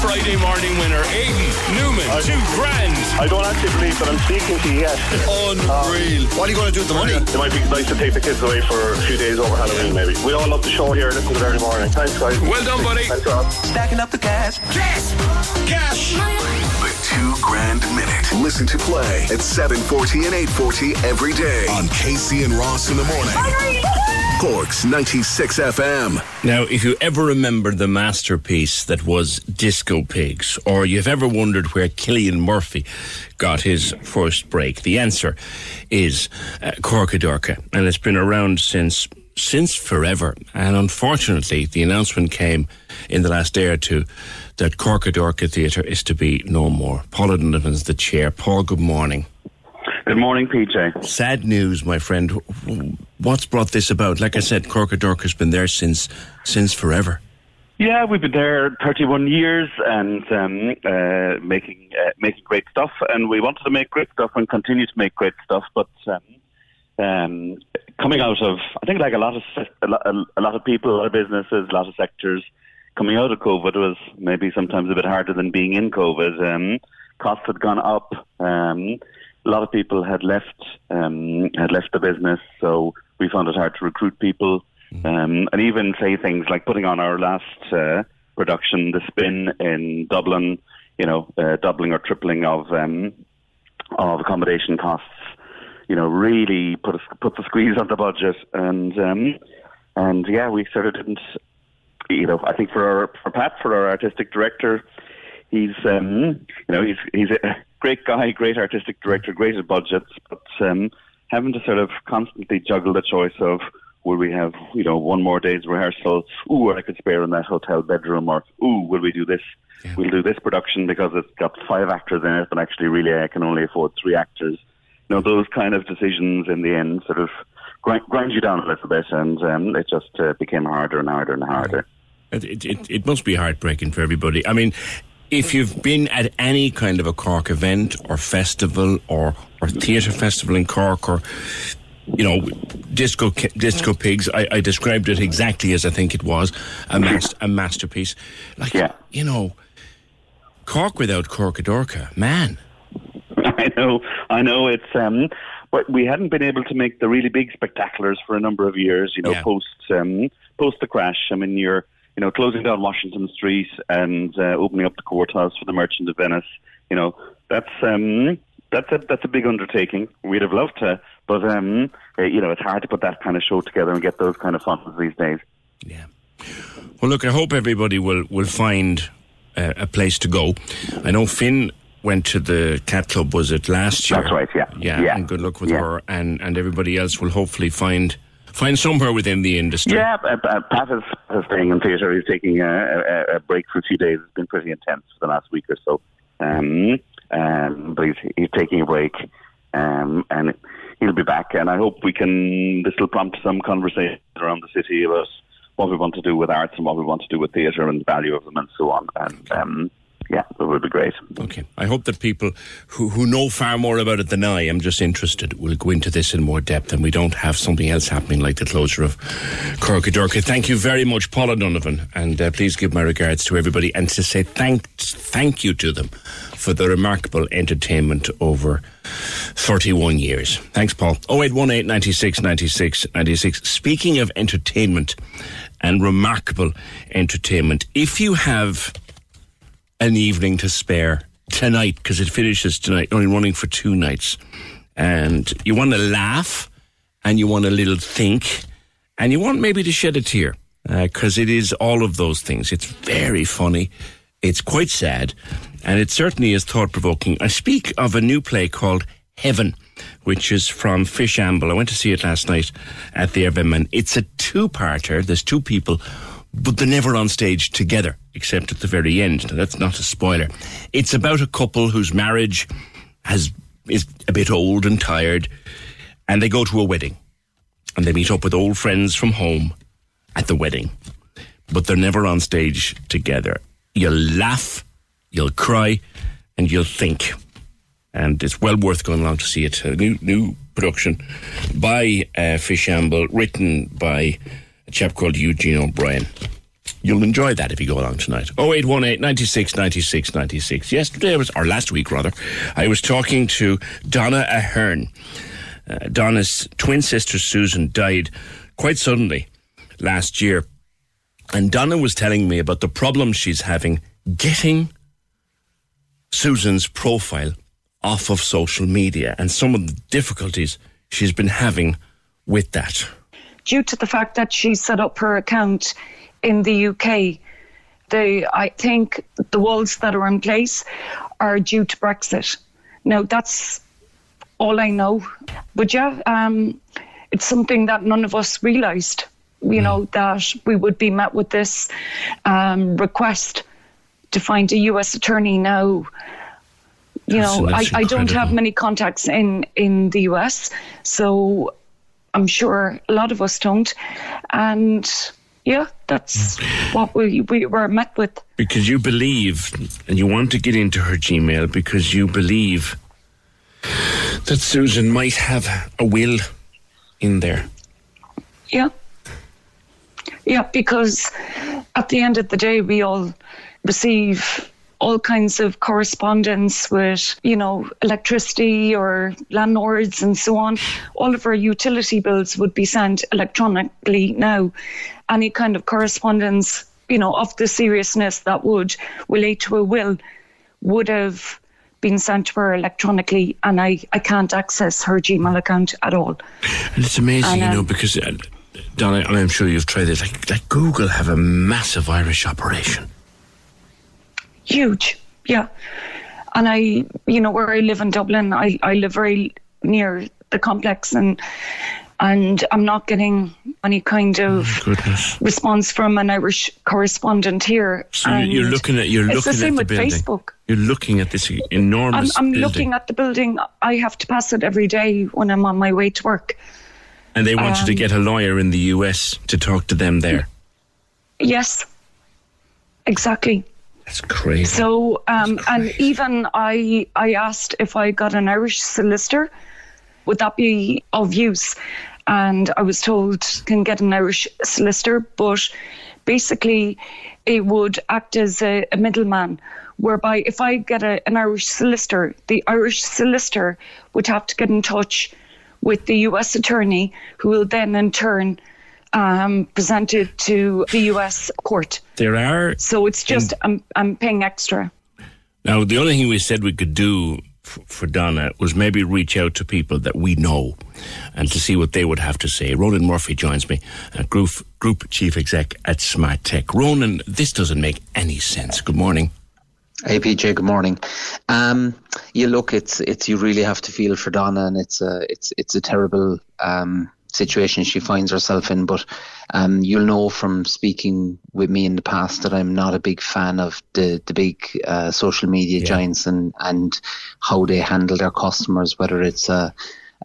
Speaker 15: Friday morning winner, Aidan Newman, two grand.
Speaker 16: I don't actually believe that I'm speaking to you yet.
Speaker 15: Unreal.
Speaker 16: Um, what are you going to do with the money? It might be nice to take the kids away for a few days over Halloween, maybe. We all love the show here. Listen to it every morning. Thanks, guys.
Speaker 15: Well done, buddy.
Speaker 16: Thanks, Rob.
Speaker 5: Stacking up the cash.
Speaker 15: Cash! Cash!
Speaker 5: The two grand minute. Listen to play at 740 and 840 every day on Casey and Ross in the morning. Corks 96 FM.
Speaker 7: Now, if you ever remember the masterpiece that was Disco Pigs, or you've ever wondered where Cillian Murphy got his first break, the answer is uh, Corcadorca, and it's been around since since forever. And unfortunately, the announcement came in the last day or two that Corcadorca Theatre is to be no more. Paul Donovan's the chair. Paul, good morning.
Speaker 16: Good morning, PJ.
Speaker 7: Sad news, my friend. What's brought this about? Like I said, Corcadorca's been there since since forever.
Speaker 16: Yeah, we've been there 31 years and um, uh, making uh, making great stuff, and we wanted to make great stuff and continue to make great stuff. But um, um, coming out of, I think, like a lot of a lot, a lot of people, a lot of businesses, a lot of sectors, coming out of COVID was maybe sometimes a bit harder than being in COVID. Um, costs had gone up. A lot of people had left um, had left the business, so we found it hard to recruit people, um, and even say things like putting on our last uh, production, The Spin in Dublin. You know, uh, doubling or tripling of um, of accommodation costs. You know, really put a, put the squeeze on the budget, and um, and yeah, we sort of didn't. You know, I think for our for Pat, for our artistic director, he's um, you know he's he's a great guy, great artistic director, great at budgets, but um, having to sort of constantly juggle the choice of will we have you know one more day's rehearsal? Ooh, I could spare in that hotel bedroom, or ooh, will we do this? We'll do this production because it's got five actors in it, but actually, really, I can only afford three actors. You know, those kind of decisions in the end sort of grind, grind you down a little bit, and um, it just uh, became harder and harder and harder.
Speaker 7: It, it, it, it must be heartbreaking for everybody. I mean, if you've been at any kind of a Cork event or festival or, or theatre festival in Cork or, you know, Disco Disco Pigs, I, I described it exactly as I think it was, a, mas- a masterpiece. Like, you know, Cork without Corcadorca, man.
Speaker 16: I know, I know. It's um, but we hadn't been able to make the really big spectaculars for a number of years. You know,
Speaker 7: Yeah.
Speaker 16: post um, post the crash. I mean, you're you know closing down Washington Street and uh, opening up the courthouse for the Merchant of Venice. You know, that's um, that's a that's a big undertaking. We'd have loved to, but um, uh, you know, it's hard to put that kind of show together and get those kind of funds these days. Yeah.
Speaker 7: Well, look, I hope everybody will, will find uh, a place to go. I know Finn went to the Cat Club, was it last year?
Speaker 16: That's right, yeah.
Speaker 7: Yeah,
Speaker 16: Yeah.
Speaker 7: and good luck with
Speaker 16: Yeah.
Speaker 7: her, and, and everybody else will hopefully find find somewhere within the industry.
Speaker 16: Yeah, uh, Pat is, is staying in theatre. He's taking a, a, a break for a few days. It's been pretty intense for the last week or so. Um, um, but he's, he's taking a break, um, and he'll be back. And I hope we can. This will prompt some conversation around the city about what we want to do with arts and what we want to do with theatre and the value of them and so on. And um, yeah, it would be great.
Speaker 7: Okay. I hope that people who, who know far more about it than I am just interested will go into this in more depth and we don't have something else happening like the closure of Corcadorca. Thank you very much, Paula Donovan, and uh, please give my regards to everybody and to say thank, thank you to them for the remarkable entertainment over 31 years. Thanks, Paul. 0818 96 96 96. Speaking of entertainment and remarkable entertainment, if you have an evening to spare tonight, because it finishes tonight, only running for two nights, and you want to laugh and you want a little think and you want maybe to shed a tear, uh, because it is all of those things. It's very funny, it's quite sad, and it certainly is thought provoking. I speak of a new play called Heaven, which is from Fishamble. I went to see it last night at the Everyman. It's a two parter. There's two people, but they're never on stage together, except at the very end. Now, that's not a spoiler. It's about a couple whose marriage has is a bit old and tired, and they go to a wedding. And they meet up with old friends from home at the wedding. But they're never on stage together. You'll laugh, you'll cry, and you'll think and it's well worth going along to see it. A new new production by uh, Fishamble, written by a chap called Eugene O'Brien. You'll enjoy that if you go along tonight. 0818 96 96 96. Yesterday, was, or last week rather, I was talking to Donna Ahern. Uh, Donna's twin sister Susan died quite suddenly last year. And Donna was telling me about the problem she's having getting Susan's profile off of social media and some of the difficulties she's been having with that.
Speaker 17: Due to the fact that she set up her account in the UK, the I think the walls that are in place are due to Brexit. Now that's all I know. But yeah, um, it's something that none of us realised. You know that we would be met with this um, request to find a U.S. attorney now you know, I, I don't have many contacts in in the US, so I'm sure a lot of us don't, and yeah, that's what we we were met with.
Speaker 7: Because you believe, and you want to get into her Gmail because you believe that Susan might have a will in there.
Speaker 17: Yeah. Yeah, because at the end of the day, we all receive all kinds of correspondence with, you know, electricity or landlords and so on. All of our utility bills would be sent electronically now. Any kind of correspondence, you know, of the seriousness that would relate to a will would have been sent to her electronically, and I, I can't access her Gmail account at all.
Speaker 7: And it's amazing,
Speaker 17: And,
Speaker 7: you know,
Speaker 17: um,
Speaker 7: because, uh, Donna, I'm sure you've tried this, like, like Google have a massive Irish operation.
Speaker 17: Huge. Yeah. And i you know where i live in dublin i, I live very near the complex and and i'm not getting any kind of
Speaker 7: Goodness.
Speaker 17: response from an irish correspondent here.
Speaker 7: So you're, you're looking at you're
Speaker 17: it's
Speaker 7: looking
Speaker 17: the same
Speaker 7: at the
Speaker 17: with
Speaker 7: building.
Speaker 17: facebook.
Speaker 7: You're looking at this
Speaker 17: i'm,
Speaker 7: enormous
Speaker 17: I'm
Speaker 7: building,
Speaker 17: looking at the building. I have to pass it every day when i'm on my way to work.
Speaker 7: And they want you to
Speaker 17: um,
Speaker 7: get a lawyer in the US to talk to them there.
Speaker 17: yes. Exactly
Speaker 7: That's crazy.
Speaker 17: So, um, and even I, I asked if I got an Irish solicitor, would that be of use? And I was told can get an Irish solicitor, but basically it would act as a, a middleman. Whereby, if I get a, an Irish solicitor, the Irish solicitor would have to get in touch with the US attorney, who will then in turn um, present it to the US court.
Speaker 7: There are
Speaker 17: So it's just I'm I'm paying extra.
Speaker 7: Now, the only thing we said we could do for Donna was maybe reach out to people that we know and to see what they would have to say. Ronan Murphy joins me, uh, group, group chief exec at Smart Tech. Ronan, this doesn't make any sense. Good morning.
Speaker 18: APJ, good morning. Um, you look, it's it's you really have to feel for Donna, and it's a it's it's a terrible um, situation she finds herself in. But um, you'll know from speaking with me in the past that I'm not a big fan of the the big uh, social media giants and and how they handle their customers, whether it's a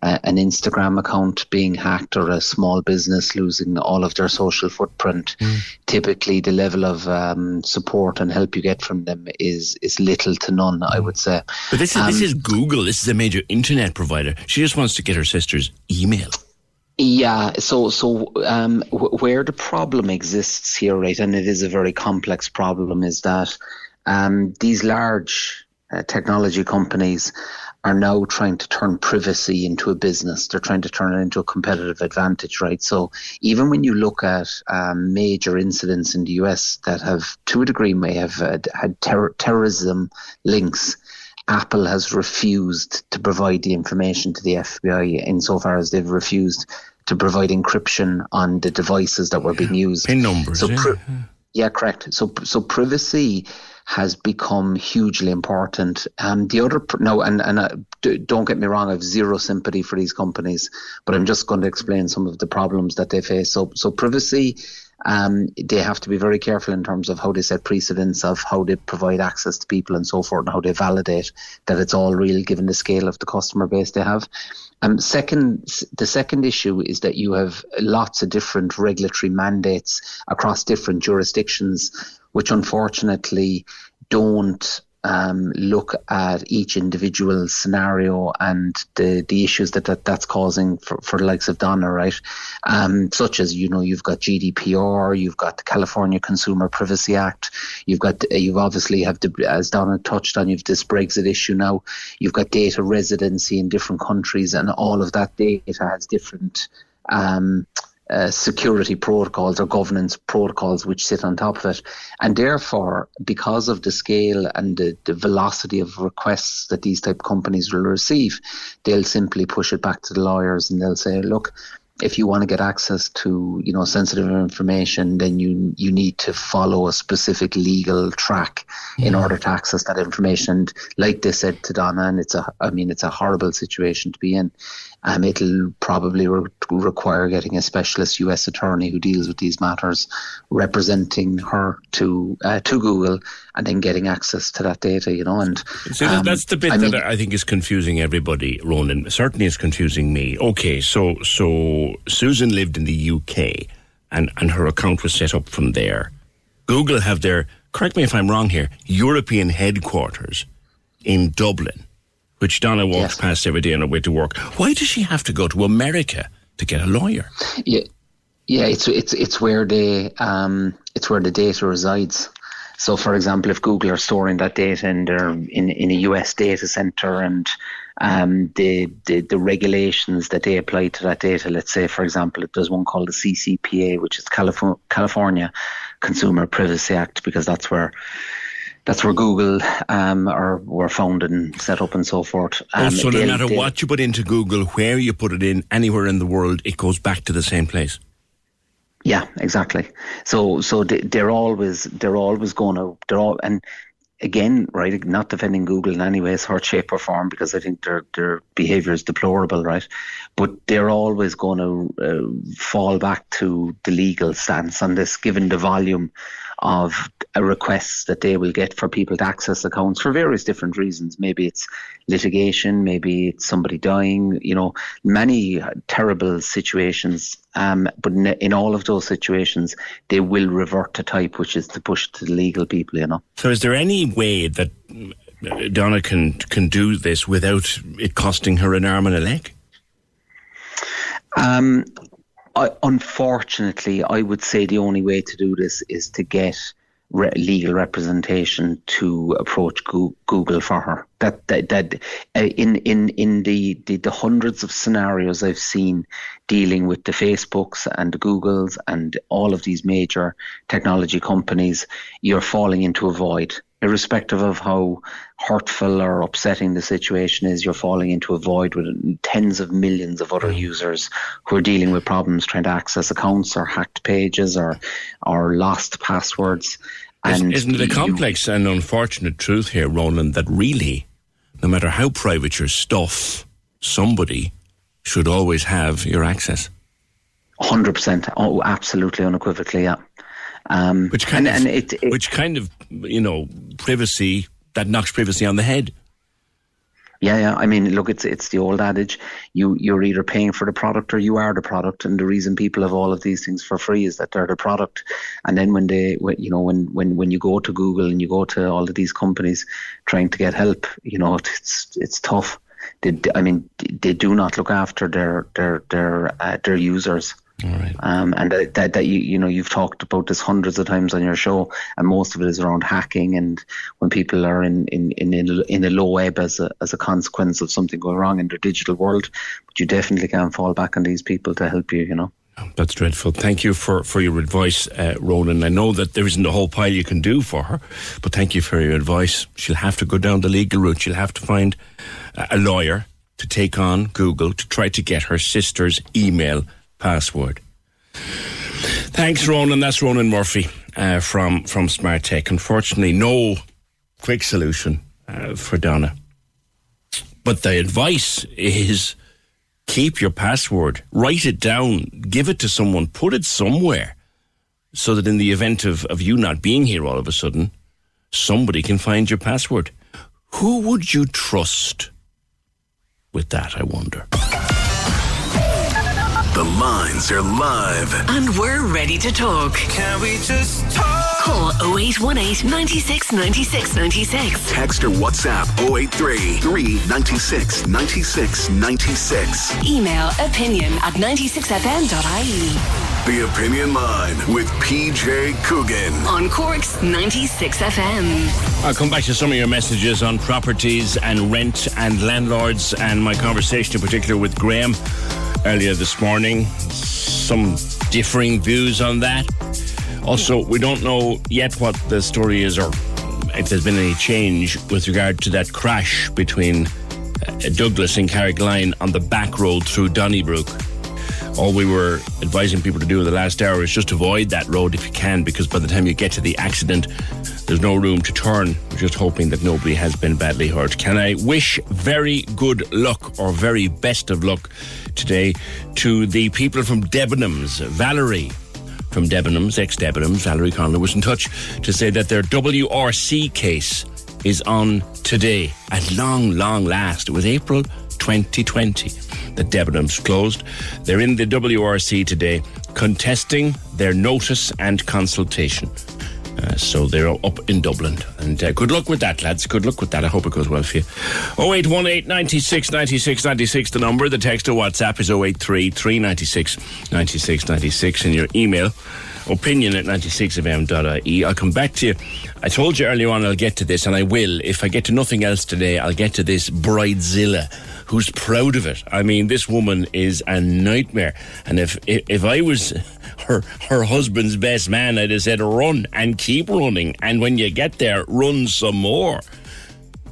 Speaker 18: uh, an Instagram account being hacked or a small business losing all of their social footprint, typically the level of um, support and help you get from them is is little to none. I would say.
Speaker 7: But this is this
Speaker 18: Um,
Speaker 7: is Google. This is a major internet provider. She just wants to get her sister's email.
Speaker 18: Yeah, so so um, w- where the problem exists here, right, and it is a very complex problem, is that um, these large uh, technology companies are now trying to turn privacy into a business. They're trying to turn it into a competitive advantage, right? So even when you look at um, major incidents in the US that have, to a degree, may have had, had terror terrorism links. Apple has refused to provide the information to the FBI insofar as they've refused to provide encryption on the devices that were being used.
Speaker 7: Pin numbers.
Speaker 18: So
Speaker 7: yeah.
Speaker 18: pri- yeah, correct. So so privacy has become hugely important. Um, the other pr- no, and and uh, d- don't get me wrong, I have zero sympathy for these companies, but I'm just going to explain some of the problems that they face. So so privacy. Um, they have to be very careful in terms of how they set precedents of how they provide access to people and so forth, and how they validate that it's all real given the scale of the customer base they have. Um, second, the second issue is that you have lots of different regulatory mandates across different jurisdictions, which unfortunately don't um, look at each individual scenario and the, the issues that, that that's causing for, for the likes of Donna, right? Um, such as, you know, you've got GDPR, you've got the California Consumer Privacy Act, you've got, you've obviously have, the, as Donna touched on, you've this Brexit issue now, you've got data residency in different countries and all of that data has different, um, uh, security protocols or governance protocols which sit on top of it. And therefore, because of the scale and the, the velocity of requests that these type of companies will receive, they'll simply push it back to the lawyers and they'll say, look, if you want to get access to you know sensitive information, then you you need to follow a specific legal track in order to access that information. And like they said to Donna, and it's a I mean it's a horrible situation to be in. Um, it'll probably re- require getting a specialist U.S. attorney who deals with these matters, representing her to uh, to Google, and then getting access to that data. You know, and
Speaker 7: See,
Speaker 18: um,
Speaker 7: that's the bit
Speaker 18: I mean-
Speaker 7: that I think is confusing everybody, Ronan. Certainly is confusing me. Okay, so so Susan lived in the UK and, and her account was set up from there. Google have their, correct me if I'm wrong here, European headquarters in Dublin, which Donna walks past every day on her way to work. Why does she have to go to America to get a lawyer?
Speaker 18: Yeah, yeah, it's it's it's where the um it's where the data resides. So, for example, if Google are storing that data in their in, in a US data center and um, the, the the regulations that they apply to that data, let's say, for example, there's one called the CCPA, which is California California Consumer Privacy Act, because that's where that's where Google um, are were founded and set up and so forth.
Speaker 7: oh,
Speaker 18: Um,
Speaker 7: so no matter what you put into Google, where you put it in, anywhere in the world, it goes back to the same place.
Speaker 18: Yeah, exactly. So so they, they're always they're always going to they're all and again right not defending Google in any way, sort shape or form because I think their their behaviour is deplorable, right? But they're always going to uh, fall back to the legal stance on this, given the volume of uh, requests that they will get for people to access accounts for various different reasons. Maybe it's litigation, maybe it's somebody dying, you know, many terrible situations. Um, but in, in all of those situations, they will revert to type, which is to push to the legal people, you know.
Speaker 7: So, is there any way that Donna can can do this without it costing her an arm and a leg?
Speaker 18: Um, I, unfortunately, I would say the only way to do this is to get re- legal representation to approach Google for her. That that, that uh, in in in the, the the hundreds of scenarios I've seen dealing with the Facebooks and the Googles and all of these major technology companies, you're falling into a void. Irrespective of how hurtful or upsetting the situation is, you're falling into a void with tens of millions of other mm. users who are dealing with problems trying to access accounts or hacked pages or or lost passwords.
Speaker 7: Isn't, isn't it a complex and unfortunate truth here, Roland, that really, no matter how private your stuff, somebody should always have your access?
Speaker 18: Hundred percent. Oh, absolutely, unequivocally, yeah. Um,
Speaker 7: Which kind
Speaker 18: and,
Speaker 7: of,
Speaker 18: and it, it,
Speaker 7: which kind of, you know, privacy that knocks privacy on the head.
Speaker 18: Yeah, yeah. I mean, look, it's it's the old adage: you you're either paying for the product or you are the product. And the reason people have all of these things for free is that they're the product. And then when they, when, you know, when when when you go to Google and you go to all of these companies trying to get help, you know, it's it's tough. They, I mean, they do not look after their their their uh, their users.
Speaker 7: All right.
Speaker 18: Um, and that, that, that you you know you've talked about this hundreds of times on your show, and most of it is around hacking and when people are in in in in, a low ebb as a as a consequence of something going wrong in their digital world. But you definitely can fall back on these people to help you. You know.
Speaker 7: That's dreadful. Thank you for, for your advice, uh, Ronan. I know that there isn't a whole pile you can do for her, but thank you for your advice. She'll have to go down the legal route. She'll have to find a lawyer to take on Google to try to get her sister's email password. Thanks, Ronan. That's Ronan Murphy uh, from from Smart Tech. Unfortunately, no quick solution uh, for Donna. But the advice is keep your password, write it down, give it to someone, put it somewhere, so that in the event of, of you not being here all of a sudden, somebody can find your password. Who would you trust with that, I wonder?
Speaker 5: The lines are live.
Speaker 1: And we're ready to talk. Can we just talk? Call 0818 96 96 96.
Speaker 5: Text or WhatsApp 083 396 96 96.
Speaker 1: Email opinion at 96fm.ie.
Speaker 5: The Opinion Line with PJ Coogan.
Speaker 1: On Cork's 96 FM.
Speaker 7: I'll come back to some of your messages on properties and rent and landlords and my conversation in particular with Graham earlier this morning. Some differing views on that. Also, we don't know yet what the story is or if there's been any change with regard to that crash between uh, Douglas and Carrigaline on the back road through Donnybrook. All we were advising people to do in the last hour is just avoid that road if you can, because by the time you get to the accident, there's no room to turn. We're just hoping that nobody has been badly hurt. Can I wish very good luck or very best of luck today to the people from Debenhams, Valerie from Debenhams, ex Debenhams, Valerie Conlon was in touch to say that their WRC case is on today at long, long last. It was April 2020 that Debenhams closed. They're in the WRC today contesting their notice and consultation. Uh, so they're up in Dublin. And uh, good luck with that, lads. Good luck with that. I hope it goes well for you. 0818 96 96 96, the number. The text or WhatsApp is 083 396 96 96. And your email, opinion at 96fm.ie. I'll come back to you. I told you earlier on I'll get to this, and I will. If I get to nothing else today, I'll get to this Bridezilla who's proud of it. I mean, this woman is a nightmare. And if if, if I was her her husband's best man, I'd have said run and keep running. And when you get there, run some more.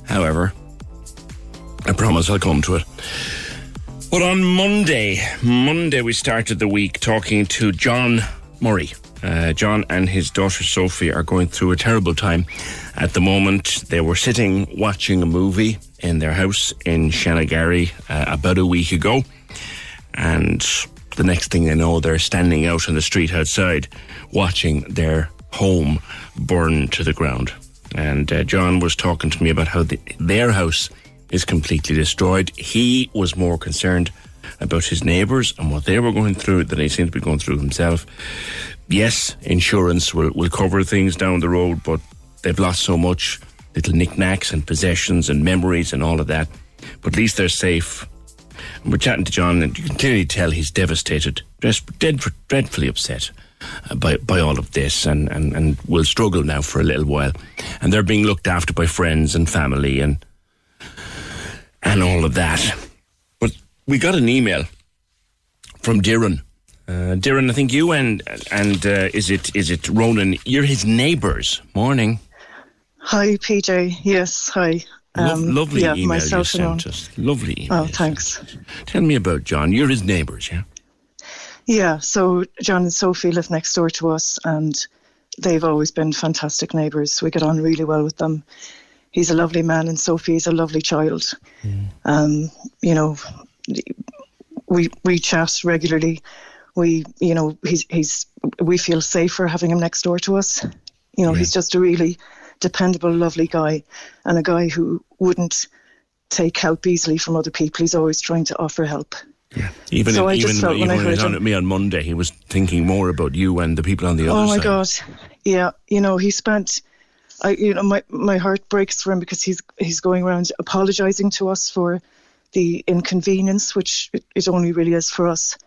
Speaker 7: However, I promise I'll come to it. But on Monday, Monday we started the week talking to John Murray. Uh, John and his daughter Sophie are going through a terrible time at the moment. They were sitting watching a movie in their house in Shanagarry uh, about a week ago, and the next thing they know, they're standing out on the street outside watching their home burn to the ground. And uh, John was talking to me about how the, their house is completely destroyed. He was more concerned about his neighbours and what they were going through than he seemed to be going through himself. Yes, insurance will, will cover things down the road, but they've lost so much little knickknacks and possessions and memories and all of that. But at least they're safe. And we're chatting to John, and you can clearly tell he's devastated, dreadfully upset uh, by by all of this, and, and, and will struggle now for a little while. And they're being looked after by friends and family and and all of that. But we got an email from Darren. Uh, Darren, I think you and and uh, is it is it Ronan? You're his neighbours. Morning.
Speaker 19: Hi, PJ. Yes, hi. Um,
Speaker 7: lovely
Speaker 19: yeah,
Speaker 7: email you
Speaker 19: myself and
Speaker 7: sent us. Lovely email.
Speaker 19: Oh, thanks.
Speaker 7: Tell me about John. You're his neighbours, yeah?
Speaker 19: Yeah, so John and Sophie live next door to us, and they've always been fantastic neighbours. We get on really well with them. He's a lovely man, and Sophie's a lovely child. Um, you know, we we chat regularly. We, you know, he's he's we feel safer having him next door to us. You know, he's just a really dependable, lovely guy, and a guy who wouldn't take help easily from other people. He's always trying to offer help. Yeah.
Speaker 7: Even
Speaker 19: So I just
Speaker 7: even,
Speaker 19: felt when
Speaker 7: even
Speaker 19: I
Speaker 7: when he was
Speaker 19: heard
Speaker 7: on
Speaker 19: him-
Speaker 7: at me on Monday, he was thinking more about you and the people on the other side.
Speaker 19: Oh my
Speaker 7: side.
Speaker 19: God, yeah. You know, he spent. I, you know, my my heart breaks for him because he's he's going around apologising to us for the inconvenience, which it, it only really is for us,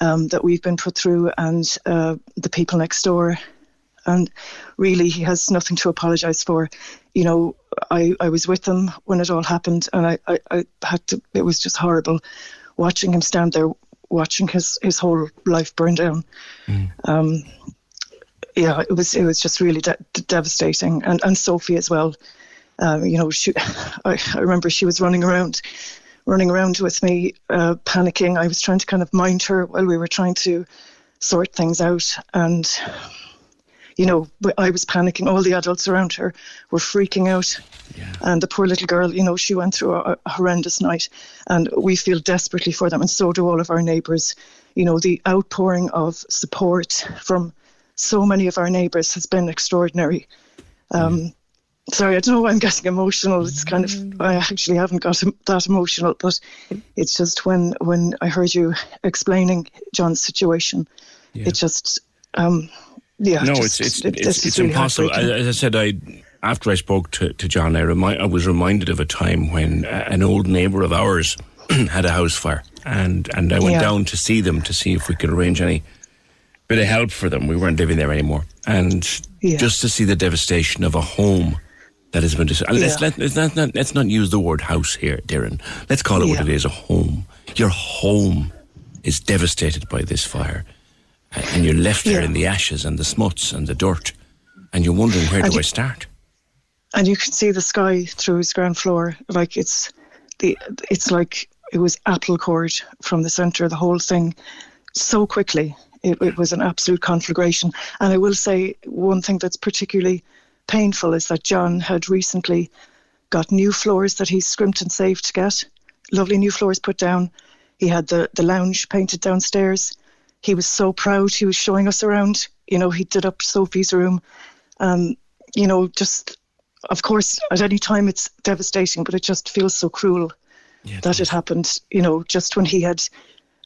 Speaker 19: um, that we've been put through, and uh, the people next door. And really, he has nothing to apologise for. You know, I, I was with him when it all happened, and I, I, I had to. It was just horrible watching him stand there, watching his, his whole life burn down. Um, yeah, it was it was just really de- de- devastating, and and Sophie as well. Um, you know, she, I, I remember she was running around, running around with me, uh, panicking. I was trying to kind of mind her while we were trying to sort things out, and you know, I was panicking. All the adults around her were freaking out, and the poor little girl, you know, she went through a, a horrendous night, and we feel desperately for them, and so do all of our neighbours. You know, the outpouring of support from so many of our neighbours has been extraordinary. Um, sorry, I don't know why I'm getting emotional. It's kind of I actually haven't got that emotional, but it's just when when I heard you explaining John's situation, it just um, yeah.
Speaker 7: no,
Speaker 19: just-
Speaker 7: it's it's
Speaker 19: it-
Speaker 7: it's, it's
Speaker 19: really
Speaker 7: impossible. As I said, I after I spoke to, to John, I, remi- I was reminded of a time when uh, an old neighbour of ours had a house fire, and and I went
Speaker 19: Yeah.
Speaker 7: down to see them to see if we could arrange any bit of help for them. We weren't living there anymore, and
Speaker 19: Yeah.
Speaker 7: just to see the devastation of a home that has been. destroyed. let's, let, let's, not, not, let's not use the word house here, Darren. Let's call it what it is: a home. Your home is devastated by this fire, and you're left there
Speaker 19: Yeah.
Speaker 7: in the ashes and the smuts and the dirt, and you're wondering where
Speaker 19: And
Speaker 7: do
Speaker 19: you-
Speaker 7: I start?
Speaker 19: and you can see the sky through his ground floor. Like it's the it's like it was apple cord from the centre of the whole thing so quickly. It, it was an absolute conflagration. And I will say one thing that's particularly painful is that John had recently got new floors that he scrimped and saved to get. Lovely new floors put down. He had the, the lounge painted downstairs. He was so proud. He was showing us around. You know, he did up Sophie's room. Um, you know, just of course, at any time it's devastating, but it just feels so cruel that it happened. You know, just when he had.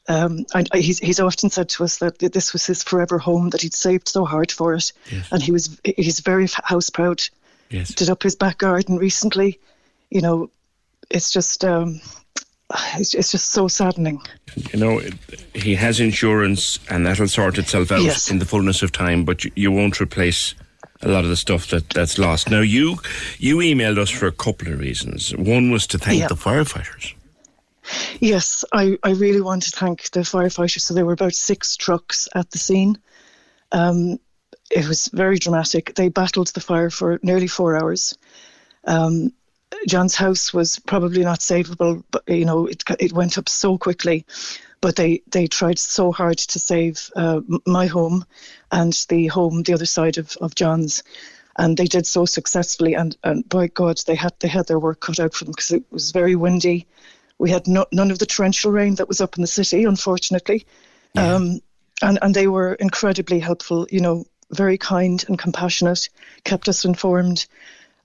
Speaker 19: Um, I, I, he's, he's often said to us that this was his forever home, that he'd saved so hard for it, and he was he's very house proud.
Speaker 7: Yes.
Speaker 19: Did up his back garden recently. You know, it's just um, it's, it's just so saddening.
Speaker 7: You know, he has insurance, and that'll sort itself out
Speaker 19: Yes.
Speaker 7: in the fullness of time. But you, won't replace a lot of the stuff that, that's lost. Now, you you emailed us for a couple of reasons. One was to thank
Speaker 19: Yeah.
Speaker 7: the firefighters.
Speaker 19: Yes, I, I really want to thank the firefighters. So there were about six trucks at the scene. Um, it was very dramatic. They battled the fire for nearly four hours. Um, John's house was probably not savable, but you know it it went up so quickly. But they, they tried so hard to save uh, my home and the home the other side of, of John's, and they did so successfully. And, and by God, they had they had their work cut out for them because it was very windy. We had no, none of the torrential rain that was up in the city, unfortunately. Um, and, and they were incredibly helpful, you know, very kind and compassionate, kept us informed.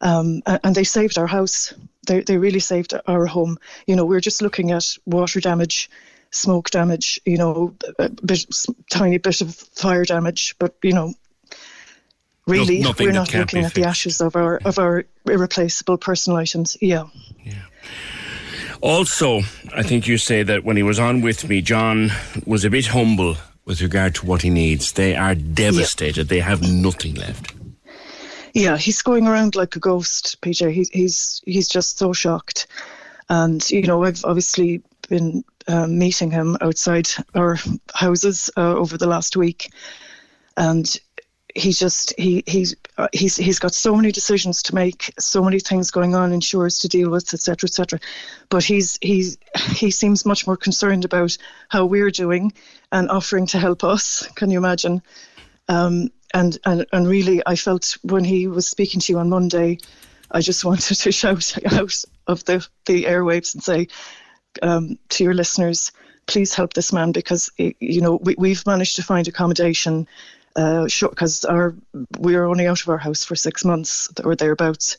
Speaker 19: Um, and they saved our house. They, they really saved our home. You know, we're just looking at water damage, smoke damage, you know, a bit, tiny bit of fire damage, but, you know, really,
Speaker 7: nothing
Speaker 19: we're not looking at the ashes of our, of our irreplaceable personal items. Yeah.
Speaker 7: Also, I think you say that when he was on with me, John was a bit humble with regard to what he needs. They are devastated. They have nothing left.
Speaker 19: Yeah, he's going around like a ghost, PJ. He's he's he's just so shocked, and you know I've obviously been um, meeting him outside our houses uh, over the last week, and he just he he's uh, he's he's got so many decisions to make, so many things going on, insurers to deal with, etc., etc. But he's he's he seems much more concerned about how we're doing and offering to help us. Can you imagine? Um, and, and and really, I felt when he was speaking to you on Monday, I just wanted to shout out of the the airwaves and say um, to your listeners, please help this man because you know we, we've managed to find accommodation. Short Because our we are only out of our house for six months or thereabouts,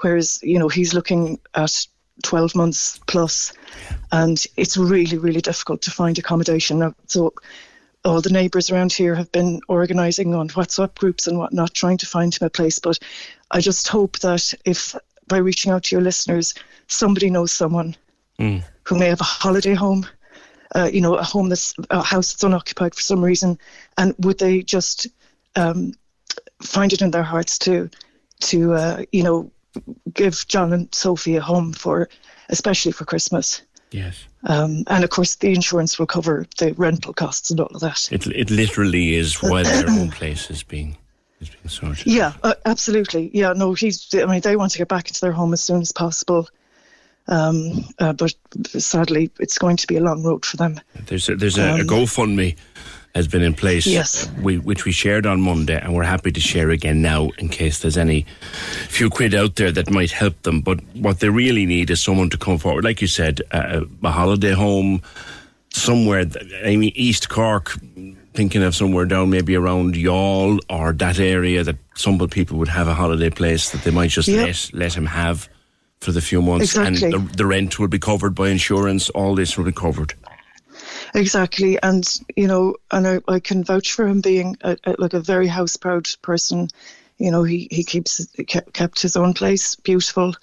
Speaker 19: whereas you know he's looking at 12 months plus, and it's really, really difficult to find accommodation. So all the neighbours around here have been organising on WhatsApp groups and whatnot, trying to find him a place. But I just hope that if by reaching out to your listeners, somebody knows someone
Speaker 7: Mm.
Speaker 19: who may have a holiday home, uh, you know, a home that's a house that's unoccupied for some reason, and would they just um, find it in their hearts to, to uh, you know, give John and Sophie a home for, especially for Christmas.
Speaker 7: Yes.
Speaker 19: Um, and of course, the insurance will cover the rental costs and all of that.
Speaker 7: It, it literally is while their own place is being, is being sorted.
Speaker 19: Yeah, uh, absolutely. Yeah, no, he's. I mean, they want to get back into their home as soon as possible. Um, uh, but sadly, it's going to be a long road for them.
Speaker 7: There's a, there's a, a
Speaker 19: Um,
Speaker 7: GoFundMe has been in place,
Speaker 19: Yes.
Speaker 7: we, which we shared on Monday, and we're happy to share again now in case there's any few quid out there that might help them. But what they really need is someone to come forward, like you said, uh, a holiday home somewhere. I mean, East Cork. Thinking of somewhere down maybe around Youghal or that area that some people would have a holiday place that they might just
Speaker 19: Yep.
Speaker 7: let let him have for the few months,
Speaker 19: Exactly.
Speaker 7: and the, the rent will be covered by insurance. All this will be covered.
Speaker 19: Exactly, and you know, and I, I can vouch for him being a, a, like a very house proud person. You know, he he keeps kept, his own place beautiful.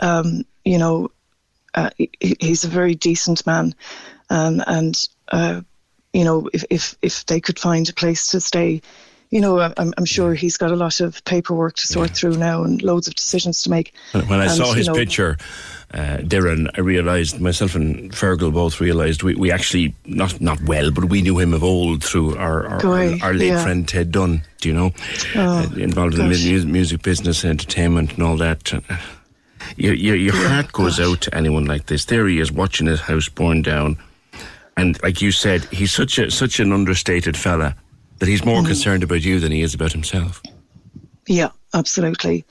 Speaker 19: Um, you know, uh, he, he's a very decent man, um, and uh, you know, if, if if they could find a place to stay, you know, I'm, I'm sure he's got a lot of paperwork to sort through now and loads of decisions to make.
Speaker 7: When I
Speaker 19: And,
Speaker 7: saw
Speaker 19: you
Speaker 7: his
Speaker 19: know,
Speaker 7: picture, uh, Darren, I realised myself and Fergal both realised we, we actually not not well, but we knew him of old through our our,
Speaker 19: Guy,
Speaker 7: our, late
Speaker 19: yeah.
Speaker 7: friend Ted Dunn. Do you know?
Speaker 19: Oh,
Speaker 7: Uh, involved in the
Speaker 19: gosh.
Speaker 7: music business, and entertainment, and all that. Uh, Your your, your heart goes out to anyone like this. There he is, watching his house burn down, and like you said, he's such a such an understated fella that he's more
Speaker 19: Mhm.
Speaker 7: concerned about you than he is about himself.
Speaker 19: Yeah, absolutely,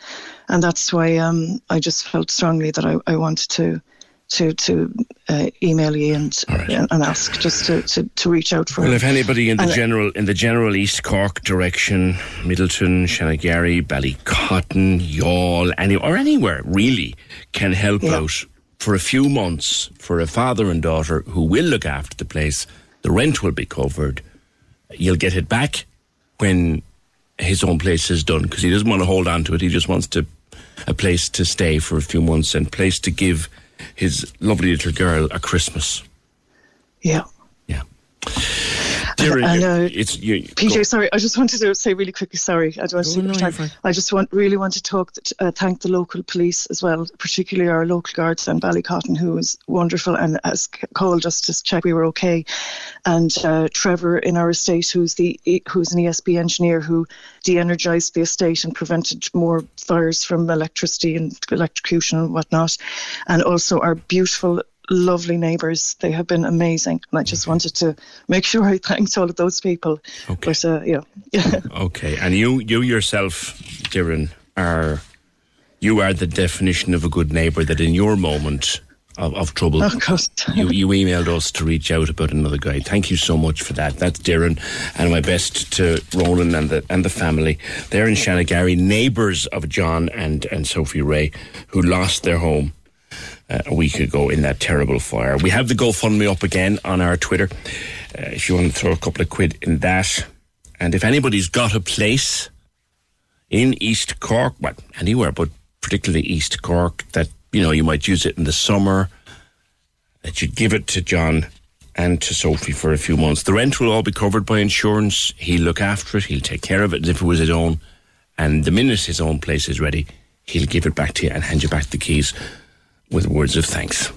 Speaker 19: and that's why um, I just felt strongly that I, I wanted to to to uh, email you and and ask just to, to, to reach out for.
Speaker 7: Well, if anybody in the
Speaker 19: And-
Speaker 7: general in the general East Cork direction, Midleton, Shanagarry, Ballycotton, Youghal, any or anywhere really can help
Speaker 19: Yeah.
Speaker 7: out for a few months for a father and daughter who will look after the place. The rent will be covered. You'll get it back when his own place is done because he doesn't want to hold on to it. He just wants to a place to stay for a few months and place to give his lovely little girl a Christmas.
Speaker 19: Yeah. Yeah.
Speaker 7: Dear,
Speaker 19: And, uh,
Speaker 7: it's you,
Speaker 19: PJ, sorry, I just wanted to say really quickly. Sorry, I don't want to take up time. I just want really want to talk, uh, thank the local police as well, particularly our local guards and Ballycotton, who was wonderful and has c- called us to check we were okay, and uh, Trevor in our estate, who's the who's an ESB engineer who de-energized the estate and prevented more fires from electricity and electrocution and whatnot, and also our beautiful lovely neighbours. They have been amazing. And I just wanted to make sure I thanked all of those people.
Speaker 7: Okay.
Speaker 19: But, uh, yeah.
Speaker 7: Okay, and you you yourself, Darren, are you are the definition of a good neighbour. That in your moment of, of trouble,
Speaker 19: Oh, God.
Speaker 7: you you emailed us to reach out about another guy. Thank you so much for that. That's Darren, and my best to Ronan and the and the family. They're in Shanagarry, neighbours of John and and Sophie Ray, who lost their home. Uh, a week ago in that terrible fire. We have the GoFundMe up again on our Twitter. Uh, if you want to throw a couple of quid in that, and if anybody's got a place in East Cork, well, anywhere, but particularly East Cork, that, you know, you might use it in the summer, that you'd give it to John and to Sophie for a few months. The rent will all be covered by insurance. He'll look after it. He'll take care of it as if it was his own. And the minute his own place is ready, he'll give it back to you and hand you back the keys with words of thanks.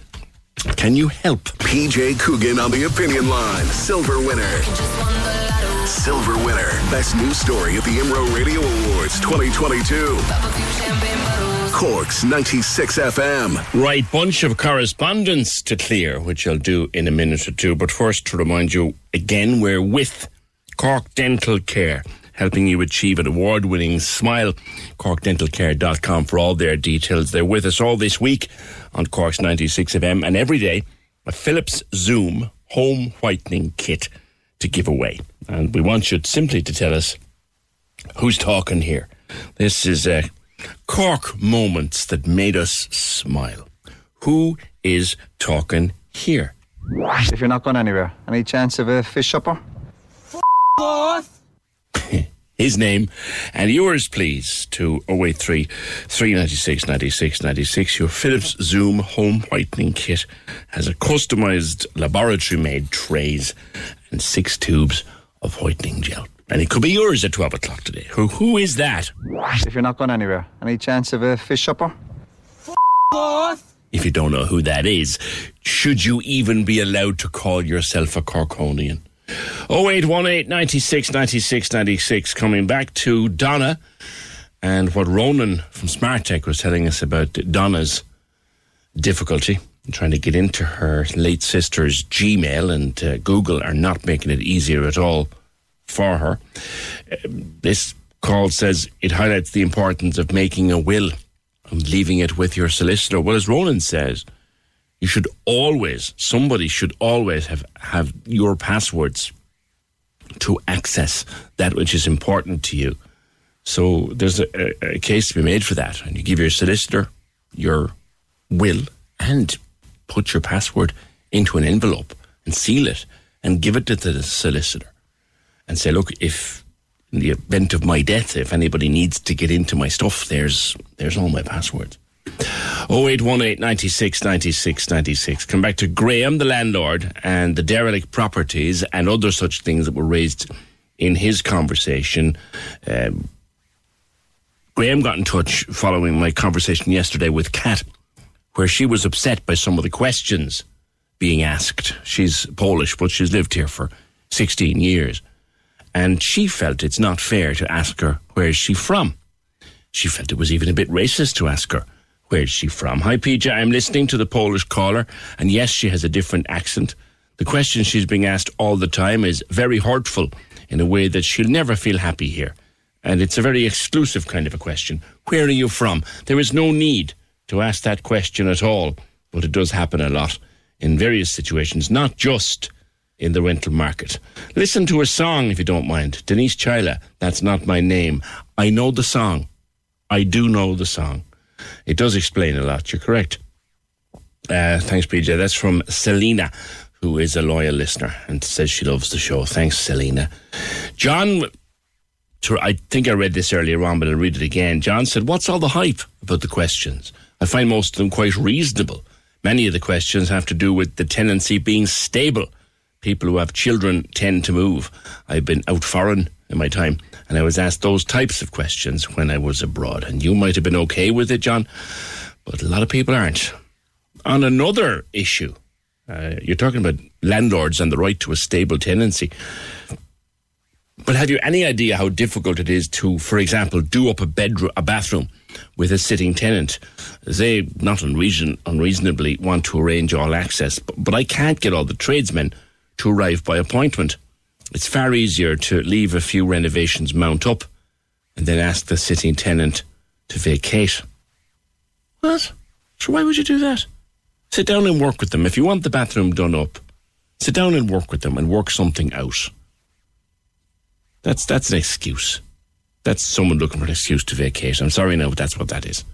Speaker 7: Can you help?
Speaker 5: PJ Coogan on the opinion line. Silver winner. Silver winner. Best news story at the IMRO Radio Awards 2022. Corks 96 FM.
Speaker 7: Right, bunch of correspondence to clear, which I'll do in a minute or two. But first, to remind you again, we're with Cork Dental Care, helping you achieve an award winning smile. CorkDentalCare.com for all their details. They're with us all this week on Cork's 96 FM and every day a Philips Zoom home whitening kit to give away. And we want you simply to tell us who's talking here. This is uh, Cork moments that made us smile. Who is talking here?
Speaker 12: If you're not going anywhere, any chance of a fish supper?
Speaker 7: His name and yours, please, to 083 396 96 96. Your Philips Zoom home whitening kit has a customized laboratory made trays and six tubes of whitening gel. And it could be yours at 12 o'clock today. Who, who is that?
Speaker 12: If you're not going anywhere, any chance of a fish supper?
Speaker 7: If you don't know who that is, should you even be allowed to call yourself a Corkonian? 0818 96 96 96. Coming back to Donna and what Ronan from Smart Tech was telling us about Donna's difficulty in trying to get into her late sister's Gmail and uh, Google are not making it easier at all for her. Uh, this call says it highlights the importance of making a will and leaving it with your solicitor. Well, as Ronan says, you should always, somebody should always have, have your passwords to access that which is important to you. So there's a, a, case to be made for that. And you give your solicitor your will and put your password into an envelope and seal it and give it to the solicitor and say, look, if in the event of my death, if anybody needs to get into my stuff, there's there's all my passwords. 0818 96 96 96. Come back to Graham, the landlord, and the derelict properties and other such things that were raised in his conversation. Um, Graham got in touch following my conversation yesterday with Kat, where she was upset by some of the questions being asked. She's Polish, but she's lived here for 16 years. And she felt it's not fair to ask her, where's she from? She felt it was even a bit racist to ask her, where's she from? Hi, PJ, I'm listening to the Polish caller, and yes, she has a different accent. The question she's being asked all the time is very hurtful in a way that she'll never feel happy here. And it's a very exclusive kind of a question. Where are you from? There is no need to ask that question at all, but it does happen a lot in various situations, not just in the rental market. Listen to a song if you don't mind. Denise Chaila, That's Not My Name. I know the song. I do know the song. It does explain a lot. You're correct. Uh, thanks, PJ. That's from Selena, who is a loyal listener and says she loves the show. Thanks, Selena. John, I think I read this earlier on, but I'll read it again. John said, What's all the hype about the questions? I find most of them quite reasonable. Many of the questions have to do with the tenancy being stable people who have children tend to move. I've been out foreign in my time, and I was asked those types of questions when I was abroad. And you might have been okay with it, John, but a lot of people aren't. On another issue, uh, you're talking about landlords and the right to a stable tenancy. But have you any idea how difficult it is to, for example, do up a bedroom, a bathroom with a sitting tenant? They not unreason, unreasonably want to arrange all access, but, but I can't get all the tradesmen to arrive by appointment. It's far easier to leave a few renovations mount up and then ask the sitting tenant to vacate. What? So why would you do that? Sit down and work with them. If you want the bathroom done up, sit down and work with them and work something out. That's that's an excuse. That's someone looking for an excuse to vacate. I'm sorry now, but that's what that is.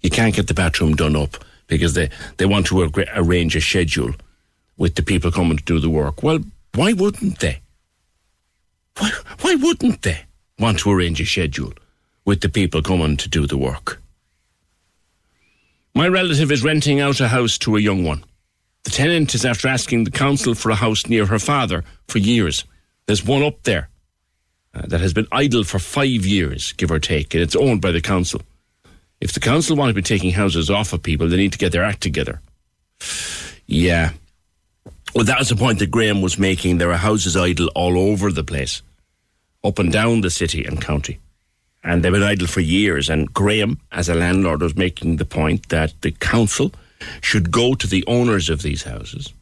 Speaker 7: You can't get the bathroom done up because they, they want to arrange a schedule with the people coming to do the work. Well, why wouldn't they? Why, why wouldn't they want to arrange a schedule with the people coming to do the work? My relative is renting out a house to a young one. The tenant is after asking the council for a house near her father for years. There's one up there uh, that has been idle for five years, give or take, and it's owned by the council. If the council want to be taking houses off of people, they need to get their act together. Yeah, well, that was the point that Graham was making. There are houses idle all over the place, up and down the city and county. And they've been idle for years. And Graham, as a landlord, was making the point that the council should go to the owners of these houses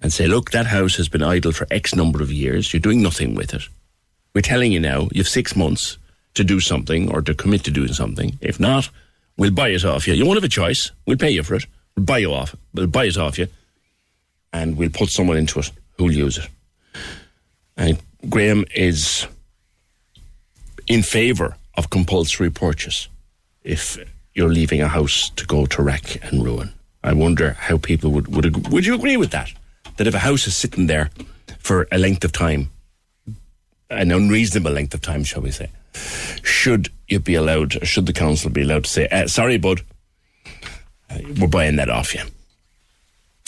Speaker 7: and say, look, that house has been idle for X number of years. You're doing nothing with it. We're telling you now, you have six months to do something or to commit to doing something. If not, we'll buy it off you. You won't have a choice. We'll pay you for it. We'll buy you off. We'll buy it off you and we'll put someone into it who'll use it. And Graham is in favour of compulsory purchase if you're leaving a house to go to wreck and ruin. I wonder how people would would ag- would you agree with that? That if a house is sitting there for a length of time, an unreasonable length of time, shall we say, should you be allowed, should the council be allowed to say, uh, "Sorry, bud, we're buying that off you"?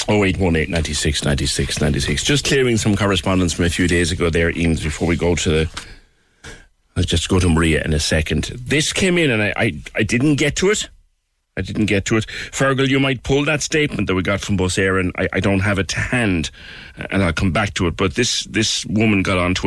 Speaker 7: Oh eight one eight ninety six ninety six ninety six. Just clearing some correspondence from a few days ago there, Eames, before we go to the Let's just go to Maria in a second. This came in and I, I, I didn't get to it. I didn't get to it. Fergal, you might pull that statement that we got from Bus Éireann. I, I don't have it to hand and I'll come back to it. But this, this woman got on to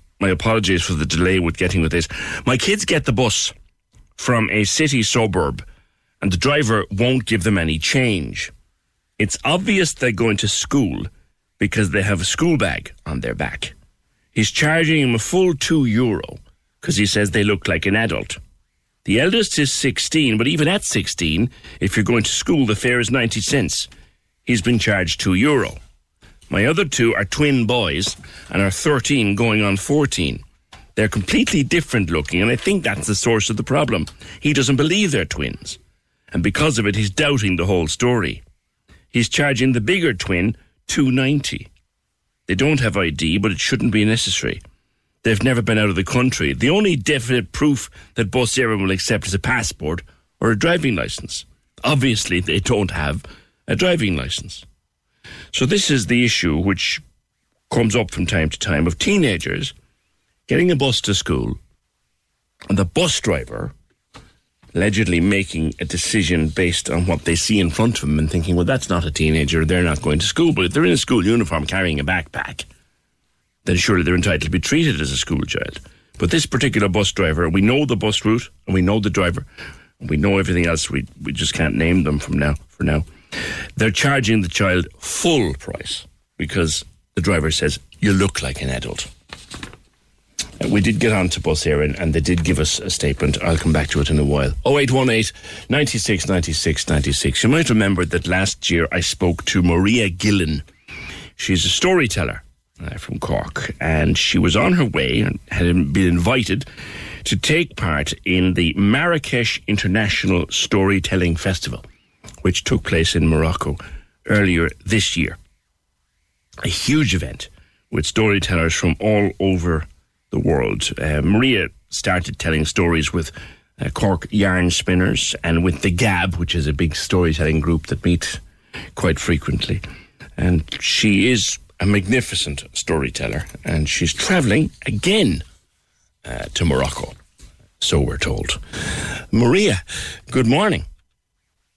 Speaker 7: My apologies for the delay with getting with this. My kids get the bus from a city suburb and the driver won't give them any change. It's obvious they're going to school because they have a school bag on their back. He's charging them a full two euro because he says they look like an adult. The eldest is 16, but even at 16, if you're going to school, the fare is 90 cents. He's been charged two euro. My other two are twin boys and are 13 going on 14. They're completely different looking, and I think that's the source of the problem. He doesn't believe they're twins. And because of it, he's doubting the whole story. He's charging the bigger twin 290. They don't have ID, but it shouldn't be necessary. They've never been out of the country. The only definite proof that Bus will accept is a passport or a driving license. Obviously, they don't have a driving license. So this is the issue which comes up from time to time of teenagers getting a bus to school and the bus driver allegedly making a decision based on what they see in front of them and thinking, well, that's not a teenager, they're not going to school. But if they're in a school uniform carrying a backpack, then surely they're entitled to be treated as a school child. But this particular bus driver, we know the bus route and we know the driver and we know everything else. We, we just can't name them from now for now. They're charging the child full price because the driver says, you look like an adult. We did get on to Bus Éireann and they did give us a statement. I'll come back to it in a while. 0818 96 96 96. You might remember that last year I spoke to Maria Gillen. She's a storyteller uh, from Cork and she was on her way and had been invited to take part in the Marrakesh International Storytelling Festival, which took place in Morocco earlier this year. A huge event with storytellers from all over the world. Uh, Maria started telling stories with uh, Cork Yarn Spinners and with the Gab, which is a big storytelling group that meet quite frequently. And she is a magnificent storyteller, and she's travelling again uh, to Morocco. So we're told. Maria, good morning.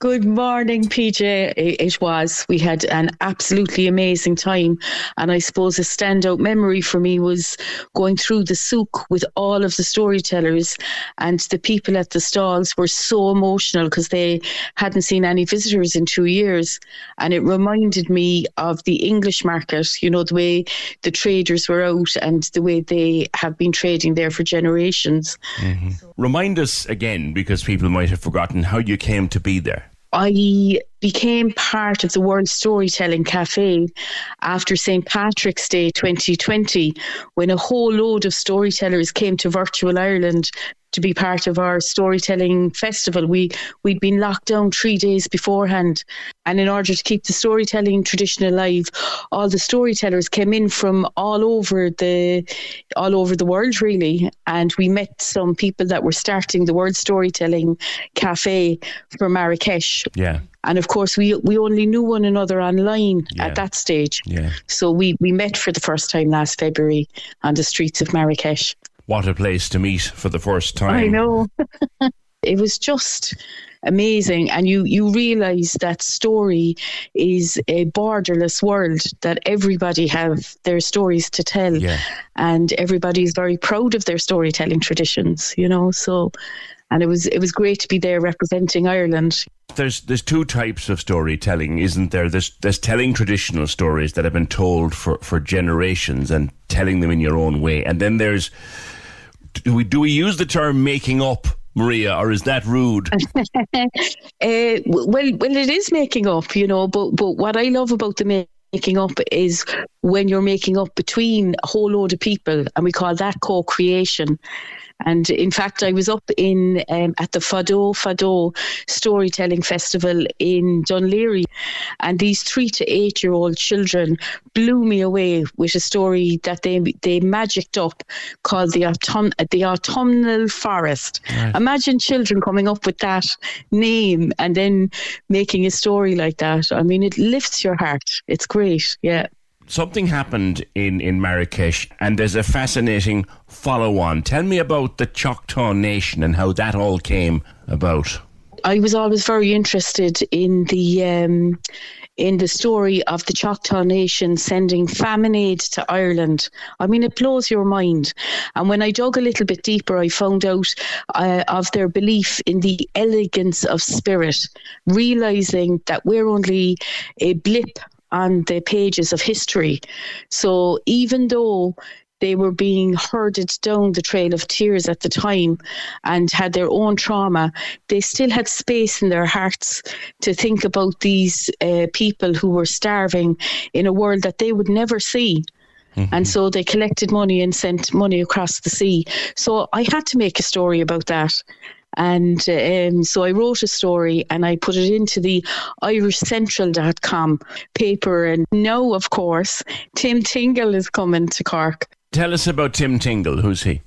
Speaker 20: Good morning, PJ. It, it was. We had an absolutely amazing time. And I suppose a standout memory for me was going through the souk with all of the storytellers, and the people at the stalls were so emotional because they hadn't seen any visitors in two years. And it reminded me of the English market, you know, the way the traders were out and the way they have been trading there for generations. Mm-hmm.
Speaker 7: Remind us again, because people might have forgotten, how you came to be there.
Speaker 21: I became part of the World Storytelling Cafe after St. Patrick's Day 2020, when a whole load of storytellers came to Virtual Ireland to be part of our storytelling festival. We we'd been locked down three days beforehand, and in order to keep the storytelling tradition alive, all the storytellers came in from all over the all over the world really, and we met some people that were starting the World Storytelling Cafe for Marrakesh.
Speaker 7: Yeah.
Speaker 21: And of course, we we only knew one another online
Speaker 7: Yeah.
Speaker 21: at that stage.
Speaker 7: Yeah.
Speaker 21: So we, we met for the first time last February on the streets of Marrakesh.
Speaker 7: What a place to meet for the first time.
Speaker 21: I know. it was just amazing and you you realize that story is a borderless world that everybody have their stories to tell
Speaker 7: Yeah.
Speaker 21: and is very proud of their storytelling traditions you know so and it was it was great to be there representing Ireland
Speaker 7: There's there's two types of storytelling, isn't there? There's there's telling traditional stories that have been told for, for generations and telling them in your own way, and then there's do we do we use the term making up, Maria, or is that rude?
Speaker 21: uh, well, well, it is making up, you know. But but what I love about the making up is when you're making up between a whole load of people, and we call that co-creation. And in fact, I was up in um, at the Fado Fado Storytelling Festival in Dún Laoghaire, and these three to eight year old children blew me away with a story that they they magicked up called the autumn the autumnal forest.
Speaker 7: Right.
Speaker 21: Imagine children coming up with that name and then making a story like that. I mean, it lifts your heart. It's great. Yeah.
Speaker 7: Something happened in, in Marrakesh, and there's a fascinating follow on. Tell me about the Choctaw Nation and how that all came about.
Speaker 21: I was always very interested in the um, in the story of the Choctaw Nation sending famine aid to Ireland. I mean, it blows your mind. And when I dug a little bit deeper, I found out uh, of their belief in the elegance of spirit, realizing that we're only a blip on the pages of history. So even though they were being herded down the trail of tears at the time and had their own trauma, they still had space in their hearts to think about these uh, people who were starving in a world that they would never see. And so they collected money and sent money across the sea. So I had to make a story about that. And um, so I wrote a story and I put it into the irishcentral.com paper. And now, of course, Tim Tingle is coming to Cork.
Speaker 7: Tell us about Tim Tingle. Who's he?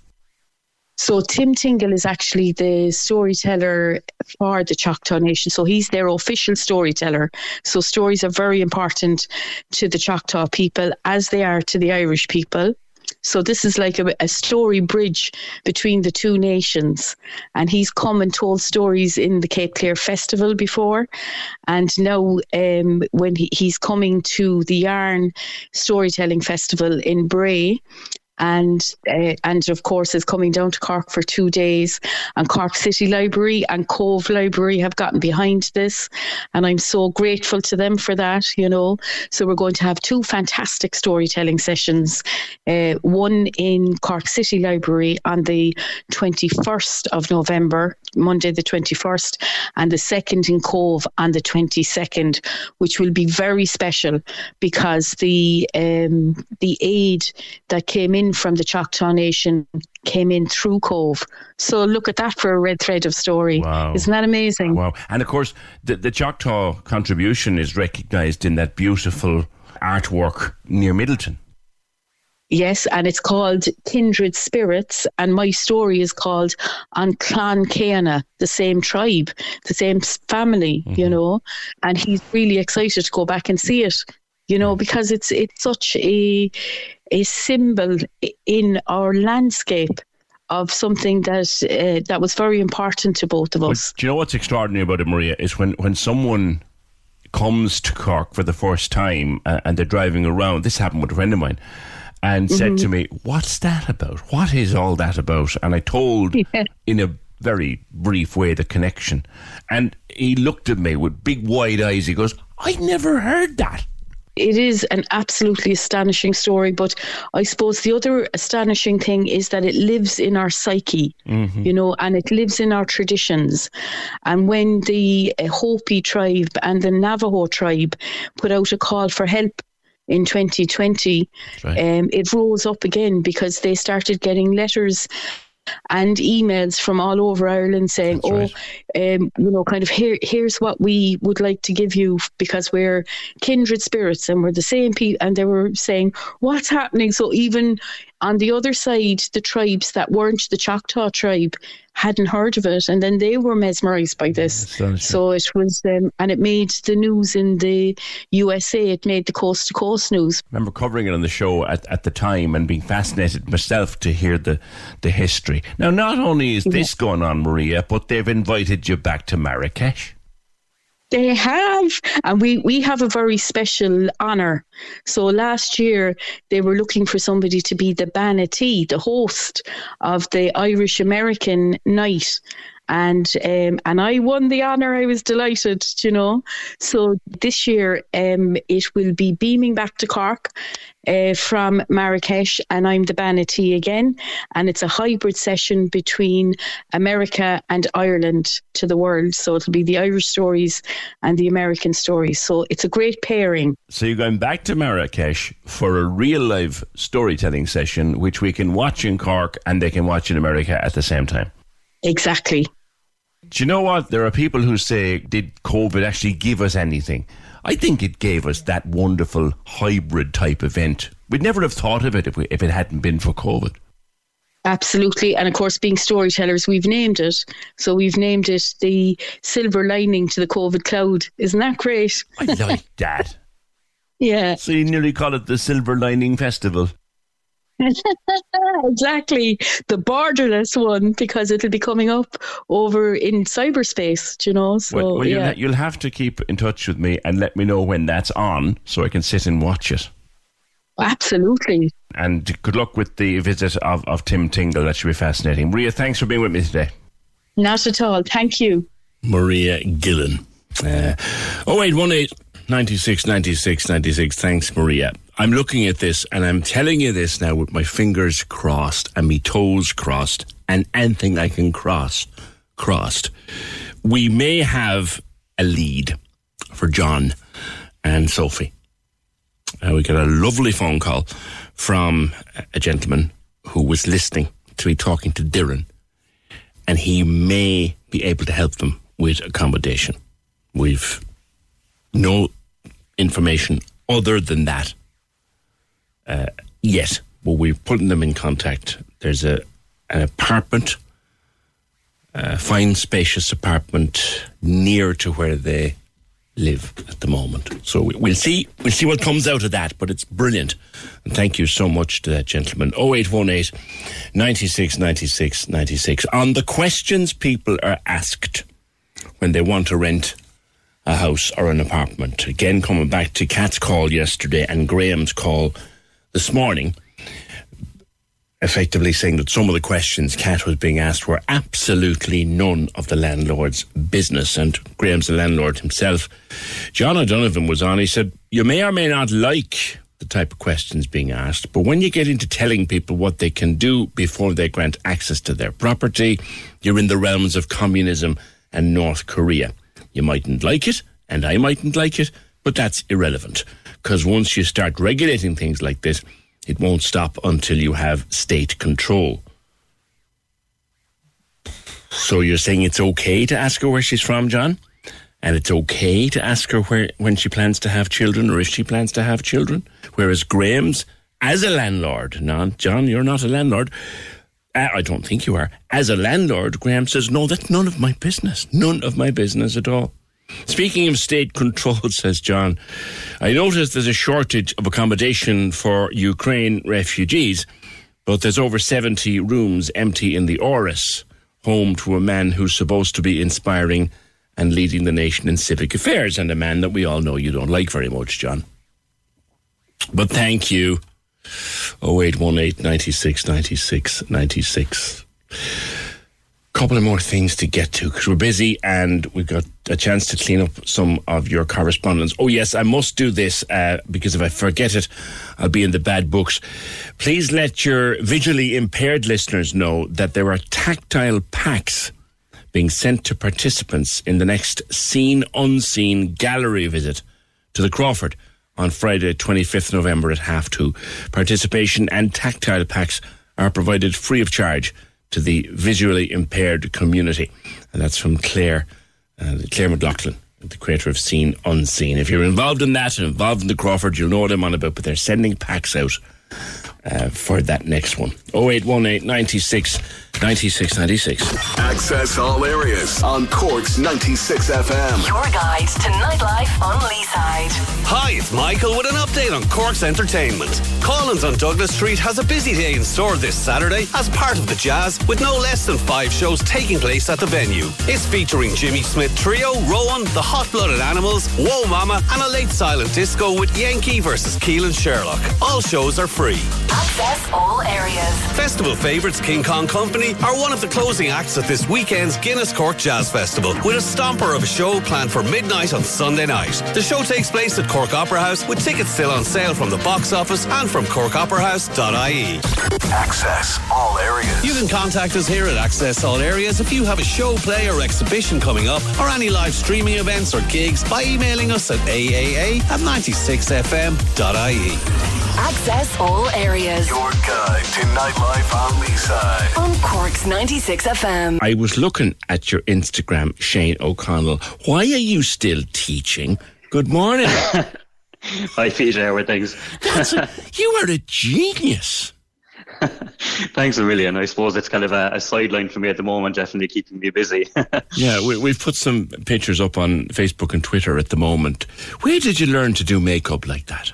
Speaker 21: So Tim Tingle is actually the storyteller for the Choctaw Nation. So he's their official storyteller. So stories are very important to the Choctaw people as they are to the Irish people. So this is like a, a story bridge between the two nations. And he's come and told stories in the Cape Clear Festival before. And now um, when he, he's coming to the Yarn Storytelling Festival in Bray, and uh, and of course is coming down to Cork for two days. And Cork City Library and Cobh Library have gotten behind this, and I'm so grateful to them for that. You know, so we're going to have two fantastic storytelling sessions. Uh, one in Cork City Library on the 21st of November, Monday the 21st, and the second in Cobh on the 22nd, which will be very special because the um, the aid that came in from the Choctaw Nation came in through Cobh. So look at that for a red thread of story.
Speaker 7: Wow.
Speaker 21: Isn't that amazing?
Speaker 7: Wow. And of course, the, the Choctaw contribution is recognised in that beautiful artwork near Midleton.
Speaker 21: Yes, and it's called Kindred Spirits, and my story is called On Clan Keana, the same tribe, the same family, you mm-hmm. know. And he's really excited to go back and see it, you know, because it's it's such a a symbol in our landscape of something that uh, that was very important to both of us.
Speaker 7: Do you know what's extraordinary about it, Maria? Is when, when someone comes to Cork for the first time uh, and they're driving around. This happened with a friend of mine. And said to me, What's that about? What is all that about? And I told
Speaker 21: Yeah.
Speaker 7: in a very brief way the connection. And he looked at me with big wide eyes. He goes, I never heard that.
Speaker 21: It is an absolutely astonishing story, but I suppose the other astonishing thing is that it lives in our psyche,
Speaker 7: Mm-hmm.
Speaker 21: you know, and it lives in our traditions. And when the uh, Hopi tribe and the Navajo tribe put out a call for help in 2020, um, it rose up again because they started getting letters and emails from all over Ireland saying, "Oh, um, you know, kind of here, here's what we would like to give you because we're kindred spirits and we're the same people." And they were saying, "What's happening?" So even on the other side, the tribes that weren't the Choctaw tribe hadn't heard of it, and then they were mesmerised by this. So it was, um, and it made the news in the USA. It made the coast to coast news.
Speaker 7: remember covering it on the show at, at the time and being fascinated myself to hear the, the history. Now, not only is this going on, Maria, but they've invited you back to Marrakesh.
Speaker 21: They have, and we, we have a very special honour. So last year they were looking for somebody to be the bean an tí, the host of the Irish American night. And um, and I won the honour. I was delighted, you know. So this year, um, it will be beaming back to Cork uh, from Marrakesh, and I'm the bean an tí again. And it's a hybrid session between America and Ireland to the world. So it'll be the Irish stories and the American stories. So it's a great pairing.
Speaker 7: So you're going back to Marrakesh for a real live storytelling session, which we can watch in Cork and they can watch in America at the same time.
Speaker 21: Exactly.
Speaker 7: Do you know what? There are people who say, did COVID actually give us anything? I think it gave us that wonderful hybrid type event. We'd never have thought of it if, we, if it hadn't been for COVID.
Speaker 21: Absolutely. And of course, being storytellers, we've named it. So we've named it the silver lining to the COVID cloud. Isn't that great?
Speaker 7: I like that.
Speaker 21: Yeah.
Speaker 7: So you nearly call it the Silver Lining Festival.
Speaker 21: exactly. The borderless one, because it'll be coming up over in cyberspace, do you know? So,
Speaker 7: well, well you'll,
Speaker 21: yeah.
Speaker 7: you'll have to keep in touch with me and let me know when that's on so I can sit and watch it.
Speaker 21: Absolutely.
Speaker 7: And good luck with the visit of, of Tim Tingle. That should be fascinating. Maria, thanks for being with me today.
Speaker 21: Not at all. Thank you.
Speaker 7: Maria Gillen. Uh, 0818 96 96 96. Thanks, Maria. I'm looking at this and I'm telling you this now with my fingers crossed and my toes crossed and anything I can cross crossed. We may have a lead for John and Sophie. Uh, we got a lovely phone call from a gentleman who was listening to me talking to Darren, and he may be able to help them with accommodation. We've no information other than that uh, yet, but we're putting them in contact. There's a an apartment, a fine, spacious apartment near to where they live at the moment. So we- we'll see. We'll see what comes out of that. But it's brilliant, and thank you so much to that gentleman. 0818 96 96 96. On the questions people are asked when they want to rent a house or an apartment. Again, coming back to Kat's call yesterday and Graham's call this morning, effectively saying that some of the questions Kat was being asked were absolutely none of the landlord's business. And Graham's the landlord himself. John O'Donovan was on. He said, You may or may not like the type of questions being asked, but when you get into telling people what they can do before they grant access to their property, you're in the realms of communism and North Korea. You mightn't like it, and I mightn't like it, but that's irrelevant. Because once you start regulating things like this, it won't stop until you have state control. So you're saying it's okay to ask her where she's from, John? And it's okay to ask her where when she plans to have children or if she plans to have children? Whereas Graham's, as a landlord, no, John, you're not a landlord. Uh, I don't think you are. As a landlord, Graham says, no, that's none of my business. None of my business at all. Speaking of state control, says John, I noticed there's a shortage of accommodation for Ukraine refugees, but there's over 70 rooms empty in the Áras, home to a man who's supposed to be inspiring and leading the nation in civic affairs, and a man that we all know you don't like very much, John. But thank you. 0818 96 96 96. couple of more things to get to because we're busy and we've got a chance to clean up some of your correspondence. Oh, yes, I must do this uh, because if I forget it, I'll be in the bad books. Please let your visually impaired listeners know that there are tactile packs being sent to participants in the next Seen Unseen gallery visit to the Crawford on Friday, 25th November at half two. Participation and tactile packs are provided free of charge to the visually impaired community. And that's from Claire, uh, Claire McLaughlin, the creator of Seen Unseen. If you're involved in that and involved in the Crawford, you'll know what I'm on about, but they're sending packs out uh, for that next one. 0818 96 96 96.
Speaker 5: Access all areas on Cork's 96 FM.
Speaker 1: Your guide to nightlife on Leeside.
Speaker 22: Hi, it's Michael with an update on Cork's entertainment. Collins on Douglas Street has a busy day in store this Saturday as part of the Jazz, with no less than five shows taking place at the venue. It's featuring Jimmy Smith Trio, Rowan, the Hot Blooded Animals, Whoa Mama, and a late silent disco with Yankee versus Keelan Sherlock. All shows are free.
Speaker 1: Access all areas.
Speaker 22: Festival favourites King Kong Company are one of the closing acts at this weekend's Guinness Cork Jazz Festival, with a stomper of a show planned for midnight on Sunday night. The show takes place at Cork Opera House, with tickets still on sale from the box office and from corkoperahouse.ie.
Speaker 5: Access all areas.
Speaker 22: You can contact us here at Access All Areas if you have a show, play, or exhibition coming up, or any live streaming events or gigs by emailing us at aaa at 96fm.ie.
Speaker 1: Access all areas.
Speaker 5: Your guide to nightlife on Leeside.
Speaker 1: On Cork's 96 FM.
Speaker 7: I was looking at your Instagram, Shane O'Connell. Why are you still teaching? Good morning.
Speaker 23: Hi, Peter. How are things?
Speaker 7: A, you are a genius.
Speaker 23: Thanks a million. I suppose it's kind of a, a sideline for me at the moment, definitely keeping me busy.
Speaker 7: yeah, we, we've put some pictures up on Facebook and Twitter at the moment. Where did you learn to do makeup like that?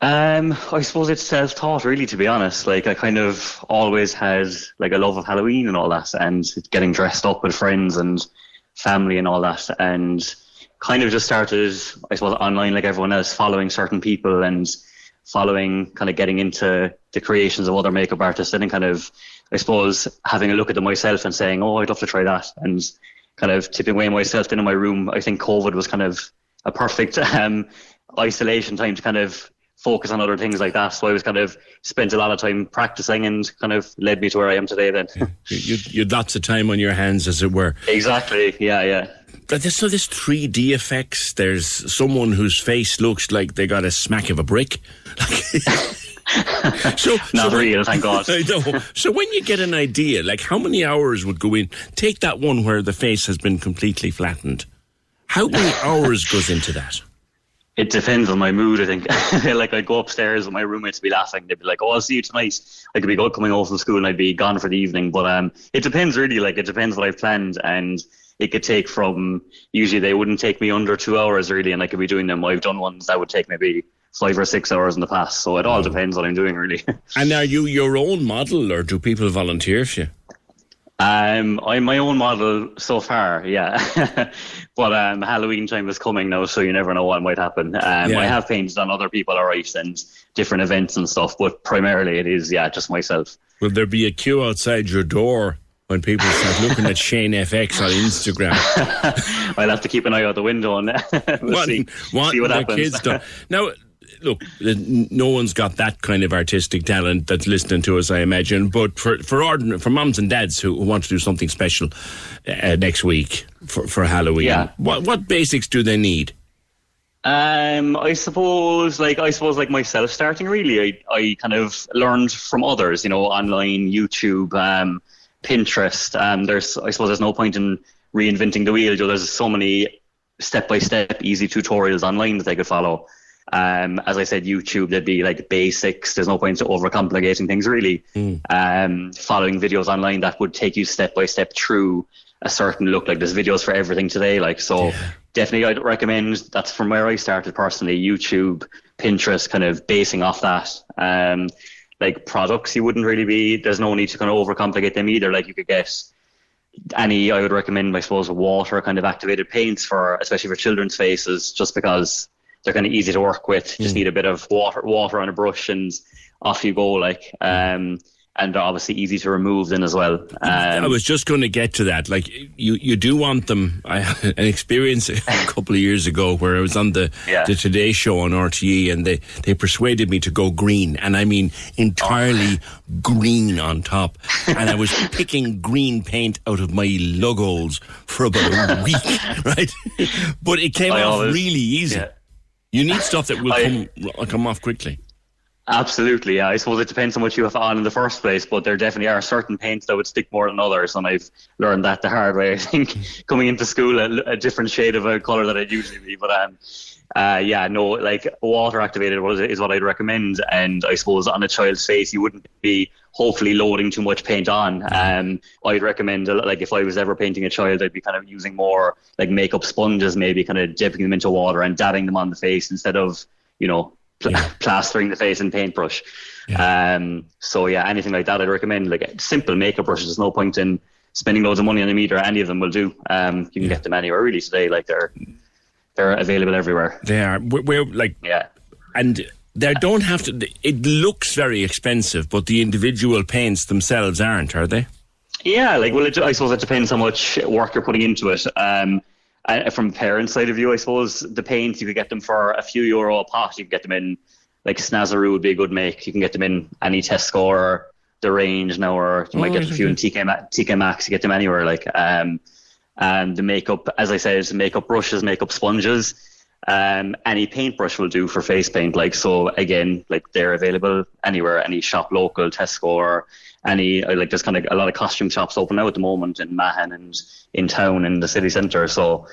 Speaker 23: Um, I suppose it's self-taught, really. To be honest, like I kind of always had like a love of Halloween and all that, and getting dressed up with friends and family and all that, and kind of just started, I suppose, online like everyone else, following certain people and following, kind of getting into the creations of other makeup artists, and then kind of, I suppose, having a look at them myself and saying, "Oh, I'd love to try that," and kind of tipping away myself in my room. I think COVID was kind of a perfect um, isolation time to kind of focus on other things like that. So I was kind of spent a lot of time practicing and kind of led me to where I am today then.
Speaker 7: you, you had lots of time on your hands, as it were.
Speaker 23: Exactly. Yeah, yeah.
Speaker 7: But there's, so there's 3D effects. There's someone whose face looks like they got a smack of a brick. so
Speaker 23: not
Speaker 7: so
Speaker 23: real, thank God.
Speaker 7: I know. So when you get an idea, like how many hours would go in? Take that one where the face has been completely flattened. How many hours goes into that?
Speaker 23: It depends on my mood, I think. like I'd go upstairs and my roommates would be laughing. They'd be like, "Oh, I'll see you tonight." I could be good coming home from school and I'd be gone for the evening. But um, it depends really. Like it depends what I've planned, and it could take from usually they wouldn't take me under two hours really, and I could be doing them. I've done ones that would take maybe five or six hours in the past. So it all depends what I'm doing really.
Speaker 7: and are you your own model, or do people volunteer for you?
Speaker 23: Um, I'm my own model so far, yeah. but um, Halloween time is coming now, so you never know what might happen. Um,
Speaker 7: Yeah.
Speaker 23: I have painted on other people, alright, and different events and stuff, but primarily it is, yeah, just myself.
Speaker 7: Will there be a queue outside your door when people start looking at Shane FX on Instagram?
Speaker 23: I'll have to keep an eye out the window and we'll
Speaker 7: What-
Speaker 23: see,
Speaker 7: what
Speaker 23: see what happens.
Speaker 7: kids do. Now, look, no one's got that kind of artistic talent that's listening to us, I imagine. But for for ordinary, for mums and dads who, who want to do something special uh, next week for, for Halloween,
Speaker 23: Yeah.
Speaker 7: what what basics do they need?
Speaker 23: Um, I suppose, like I suppose, like myself, starting really, I I kind of learned from others, you know, online, YouTube, um, Pinterest. Um, there's, I suppose, there's no point in reinventing the wheel. You know, there's so many step-by-step, easy tutorials online that they could follow. Um, as I said, YouTube, there'd be like basics. There's no point to overcomplicating things, really. Um, following videos online that would take you step by step through a certain look. Like there's videos for everything today. Like so, definitely I'd recommend. That's from where I started personally. YouTube, Pinterest, kind of basing off that. Um, like products, you wouldn't really be. There's no need to kind of overcomplicate them either. Like you could get any. I would recommend, I suppose, water kind of activated paints for, especially for children's faces, just because they're kind of easy to work with. Just need a bit of water, water on a brush, and off you go. Like, um, and they're obviously easy to remove then as well. Um,
Speaker 7: I was just going to get to that. Like you, you do want them. I had an experience a couple of years ago where I was on the
Speaker 23: Yeah.
Speaker 7: the Today Show on RTE, and they they persuaded me to go green, and I mean entirely green on top, and I was picking green paint out of my logos for about a week, right? But it came
Speaker 23: I
Speaker 7: off
Speaker 23: always-
Speaker 7: really easy.
Speaker 23: yeah.
Speaker 7: You need stuff that will
Speaker 23: I-
Speaker 7: come come off quickly.
Speaker 23: Absolutely, yeah. I suppose it depends on what you have on in the first place, but there definitely are certain paints that would stick more than others, and I've learned that the hard way. I think coming into school, a, a different shade of a color that I'd usually be, but um, uh, yeah, no, like water activated is what I'd recommend, and I suppose on a child's face, you wouldn't be hopefully loading too much paint on. Um, I'd recommend like if I was ever painting a child, I'd be kind of using more like makeup sponges, maybe kind of dipping them into water and dabbing them on the face instead of you know pl- plastering the face in paintbrush. Um, so yeah, anything like that, I'd recommend like simple makeup brushes. There's no point in spending loads of money on a meter. Any of them will do. Um, you can get them anywhere really today. Like they're they're available everywhere.
Speaker 7: They are. We're, we're like
Speaker 23: yeah,
Speaker 7: and they don't have to. It looks very expensive, but the individual paints themselves aren't, are they?
Speaker 23: Yeah, like well, it, I suppose it depends how much work you're putting into it. Um, and from parents' side of view, I suppose the paints you could get them for a few euro a pot. You can get them in like Snazaroo would be a good make. You can get them in any Tesco or the range now, or you might
Speaker 7: Oh,
Speaker 23: get a few in. TK, Ma- TK Maxx. You get them anywhere. Like um, and the makeup, as I said, makeup brushes, makeup sponges. Um, any paintbrush will do for face paint. Like so, again, like they're available anywhere, any shop local, Tesco, or any uh, like there's kind of a lot of costume shops open now at the moment in Mahon and in town in the city centre. So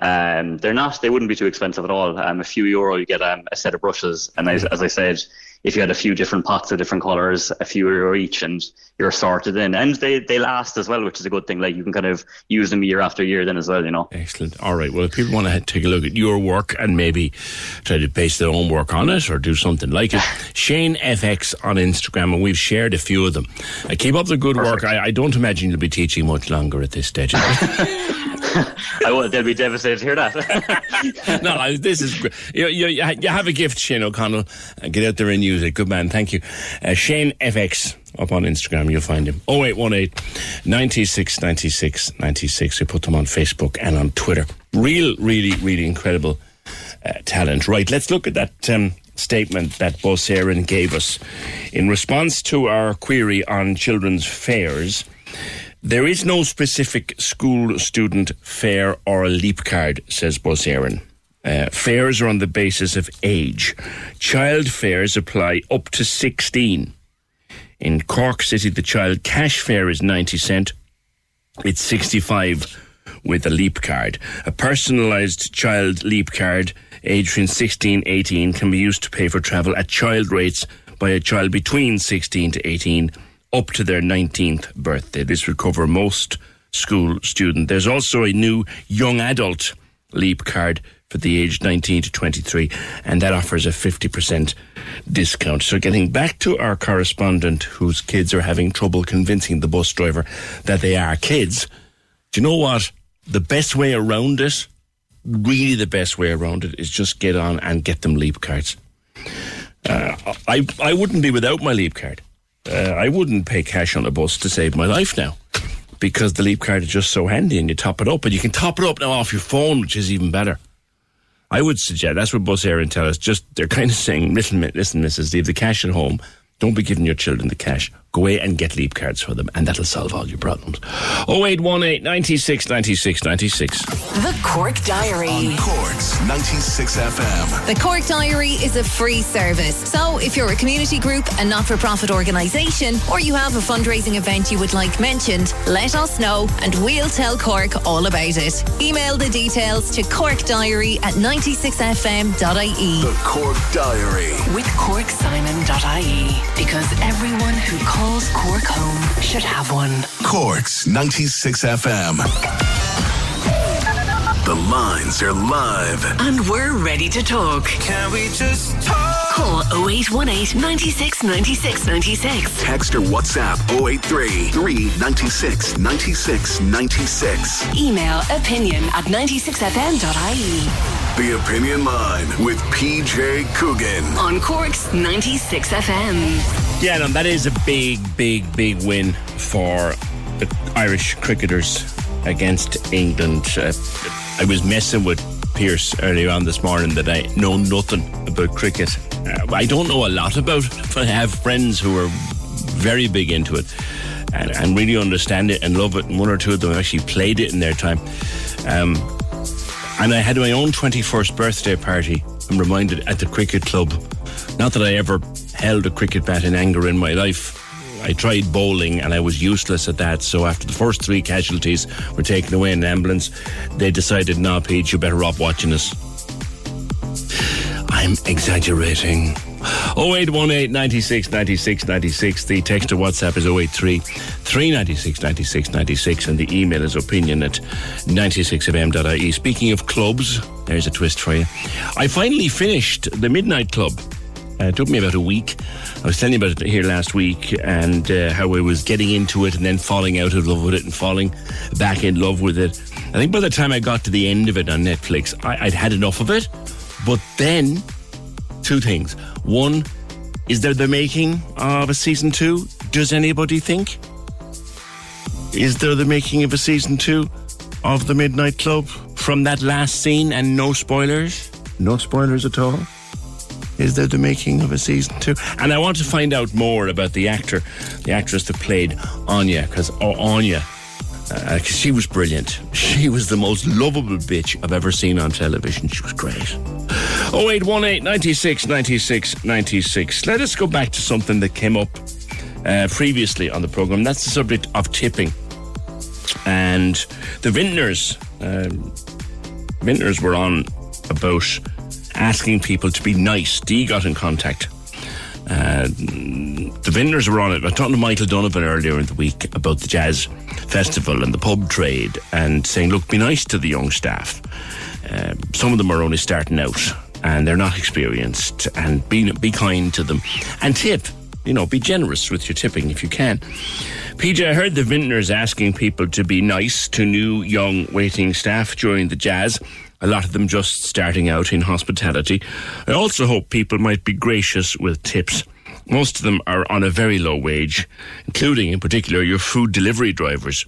Speaker 23: um, they're not, they wouldn't be too expensive at all. Um, a few euro, you get um, a set of brushes, and as, as I said, if you had a few different pots of different colours, a few each, and you're sorted in, and they they last as well, which is a good thing. Like you can kind of use them year after year, then as well, you know.
Speaker 7: Excellent. All right. Well, if people want to take a look at your work and maybe try to base their own work on it or do something like it, Shane FX on Instagram, and we've shared a few of them. Uh, keep up the good work. I, I don't imagine you'll be teaching much longer at this stage.
Speaker 23: I will, they'll be devastated to hear that.
Speaker 7: no, this is great. You, you, you have a gift, Shane O'Connell. Uh, get out there and use it. Good man. Thank you. Uh, Shane FX up on Instagram. You'll find him. 0818 96 96 96. We put them on Facebook and on Twitter. Real, really, really incredible uh, talent. Right, let's look at that um, statement that Éireann gave us in response to our query on children's fares. There is no specific school student fare or leap card, says Éireann. Uh, fares are on the basis of age. Child fares apply up to 16. In Cork City, the child cash fare is 90 cent. It's 65 with a leap card. A personalised child leap card, aged between 16 18, can be used to pay for travel at child rates by a child between 16 to 18 up to their 19th birthday. This would cover most school students. There's also a new young adult leap card for the age 19 to 23, and that offers a 50% discount. So, getting back to our correspondent whose kids are having trouble convincing the bus driver that they are kids, do you know what? The best way around it, really the best way around it, is just get on and get them leap cards. Uh, I, I wouldn't be without my leap card. Uh, I wouldn't pay cash on a bus to save my life now because the leap card is just so handy and you top it up. And you can top it up now off your phone, which is even better. I would suggest that's what Bus Éireann tell us. Just they're kind of saying, listen, listen, Mrs. Leave the cash at home. Don't be giving your children the cash. Go away and get leap cards for them, and that'll solve all your problems. 0818 96 96 96.
Speaker 1: The Cork Diary.
Speaker 5: On Cork's 96 FM.
Speaker 24: The Cork Diary is a free service. So if you're a community group, a not for profit organisation, or you have a fundraising event you would like mentioned, let us know and we'll tell Cork all about it. Email the details to corkdiary at 96fm.ie.
Speaker 5: The Cork Diary.
Speaker 1: With CorkSimon.ie. Because everyone who calls Cork home should have one.
Speaker 5: Cork's 96 FM. The lines are live.
Speaker 1: And we're ready to talk. Can we just talk? Call 0818 96 96 96.
Speaker 5: Text or WhatsApp 083 396 96 96.
Speaker 1: Email opinion at 96fm.ie.
Speaker 5: The Opinion Line with PJ Coogan.
Speaker 1: On Cork's 96 FM.
Speaker 7: Yeah, no, that is a big, big, big win for the Irish cricketers against England. Uh, I was messing with Pierce earlier on this morning that I know nothing about cricket. Uh, I don't know a lot about it, but I have friends who are very big into it and, and really understand it and love it. And one or two of them actually played it in their time. Um, and I had my own 21st birthday party, I'm reminded, at the cricket club. Not that I ever held a cricket bat in anger in my life. I tried bowling and I was useless at that. So after the first three casualties were taken away in an ambulance, they decided, nah, Pete, you better off watching us. I'm exaggerating. 0818 96 96 96. The text to WhatsApp is 083 396 96 96 and the email is opinion at 96fm.ie. Speaking of clubs, there's a twist for you. I finally finished the Midnight Club. Uh, it took me about a week. I was telling you about it here last week and uh, how I was getting into it and then falling out of love with it and falling back in love with it. I think by the time I got to the end of it on Netflix, I, I'd had enough of it. But then, two things. One, is there the making of a season two? Does anybody think? Is there the making of a season two of The Midnight Club from that last scene and no spoilers? No spoilers at all? Is there the making of a season two? And I want to find out more about the actor, the actress that played Anya, because oh, Anya, uh, she was brilliant. She was the most lovable bitch I've ever seen on television. She was great. 0818 96 96 96. Let us go back to something that came up uh, previously on the program. That's the subject of tipping. And the vintners, um, vintners were on about asking people to be nice. Dee got in contact. Uh, the vintners were on it. I talked to Michael Donovan earlier in the week about the jazz festival and the pub trade and saying, look, be nice to the young staff. Uh, some of them are only starting out and they're not experienced and be, be kind to them and tip. You know, be generous with your tipping if you can. PJ, I heard the vintners asking people to be nice to new young waiting staff during the jazz a lot of them just starting out in hospitality. I also hope people might be gracious with tips. Most of them are on a very low wage, including, in particular, your food delivery drivers.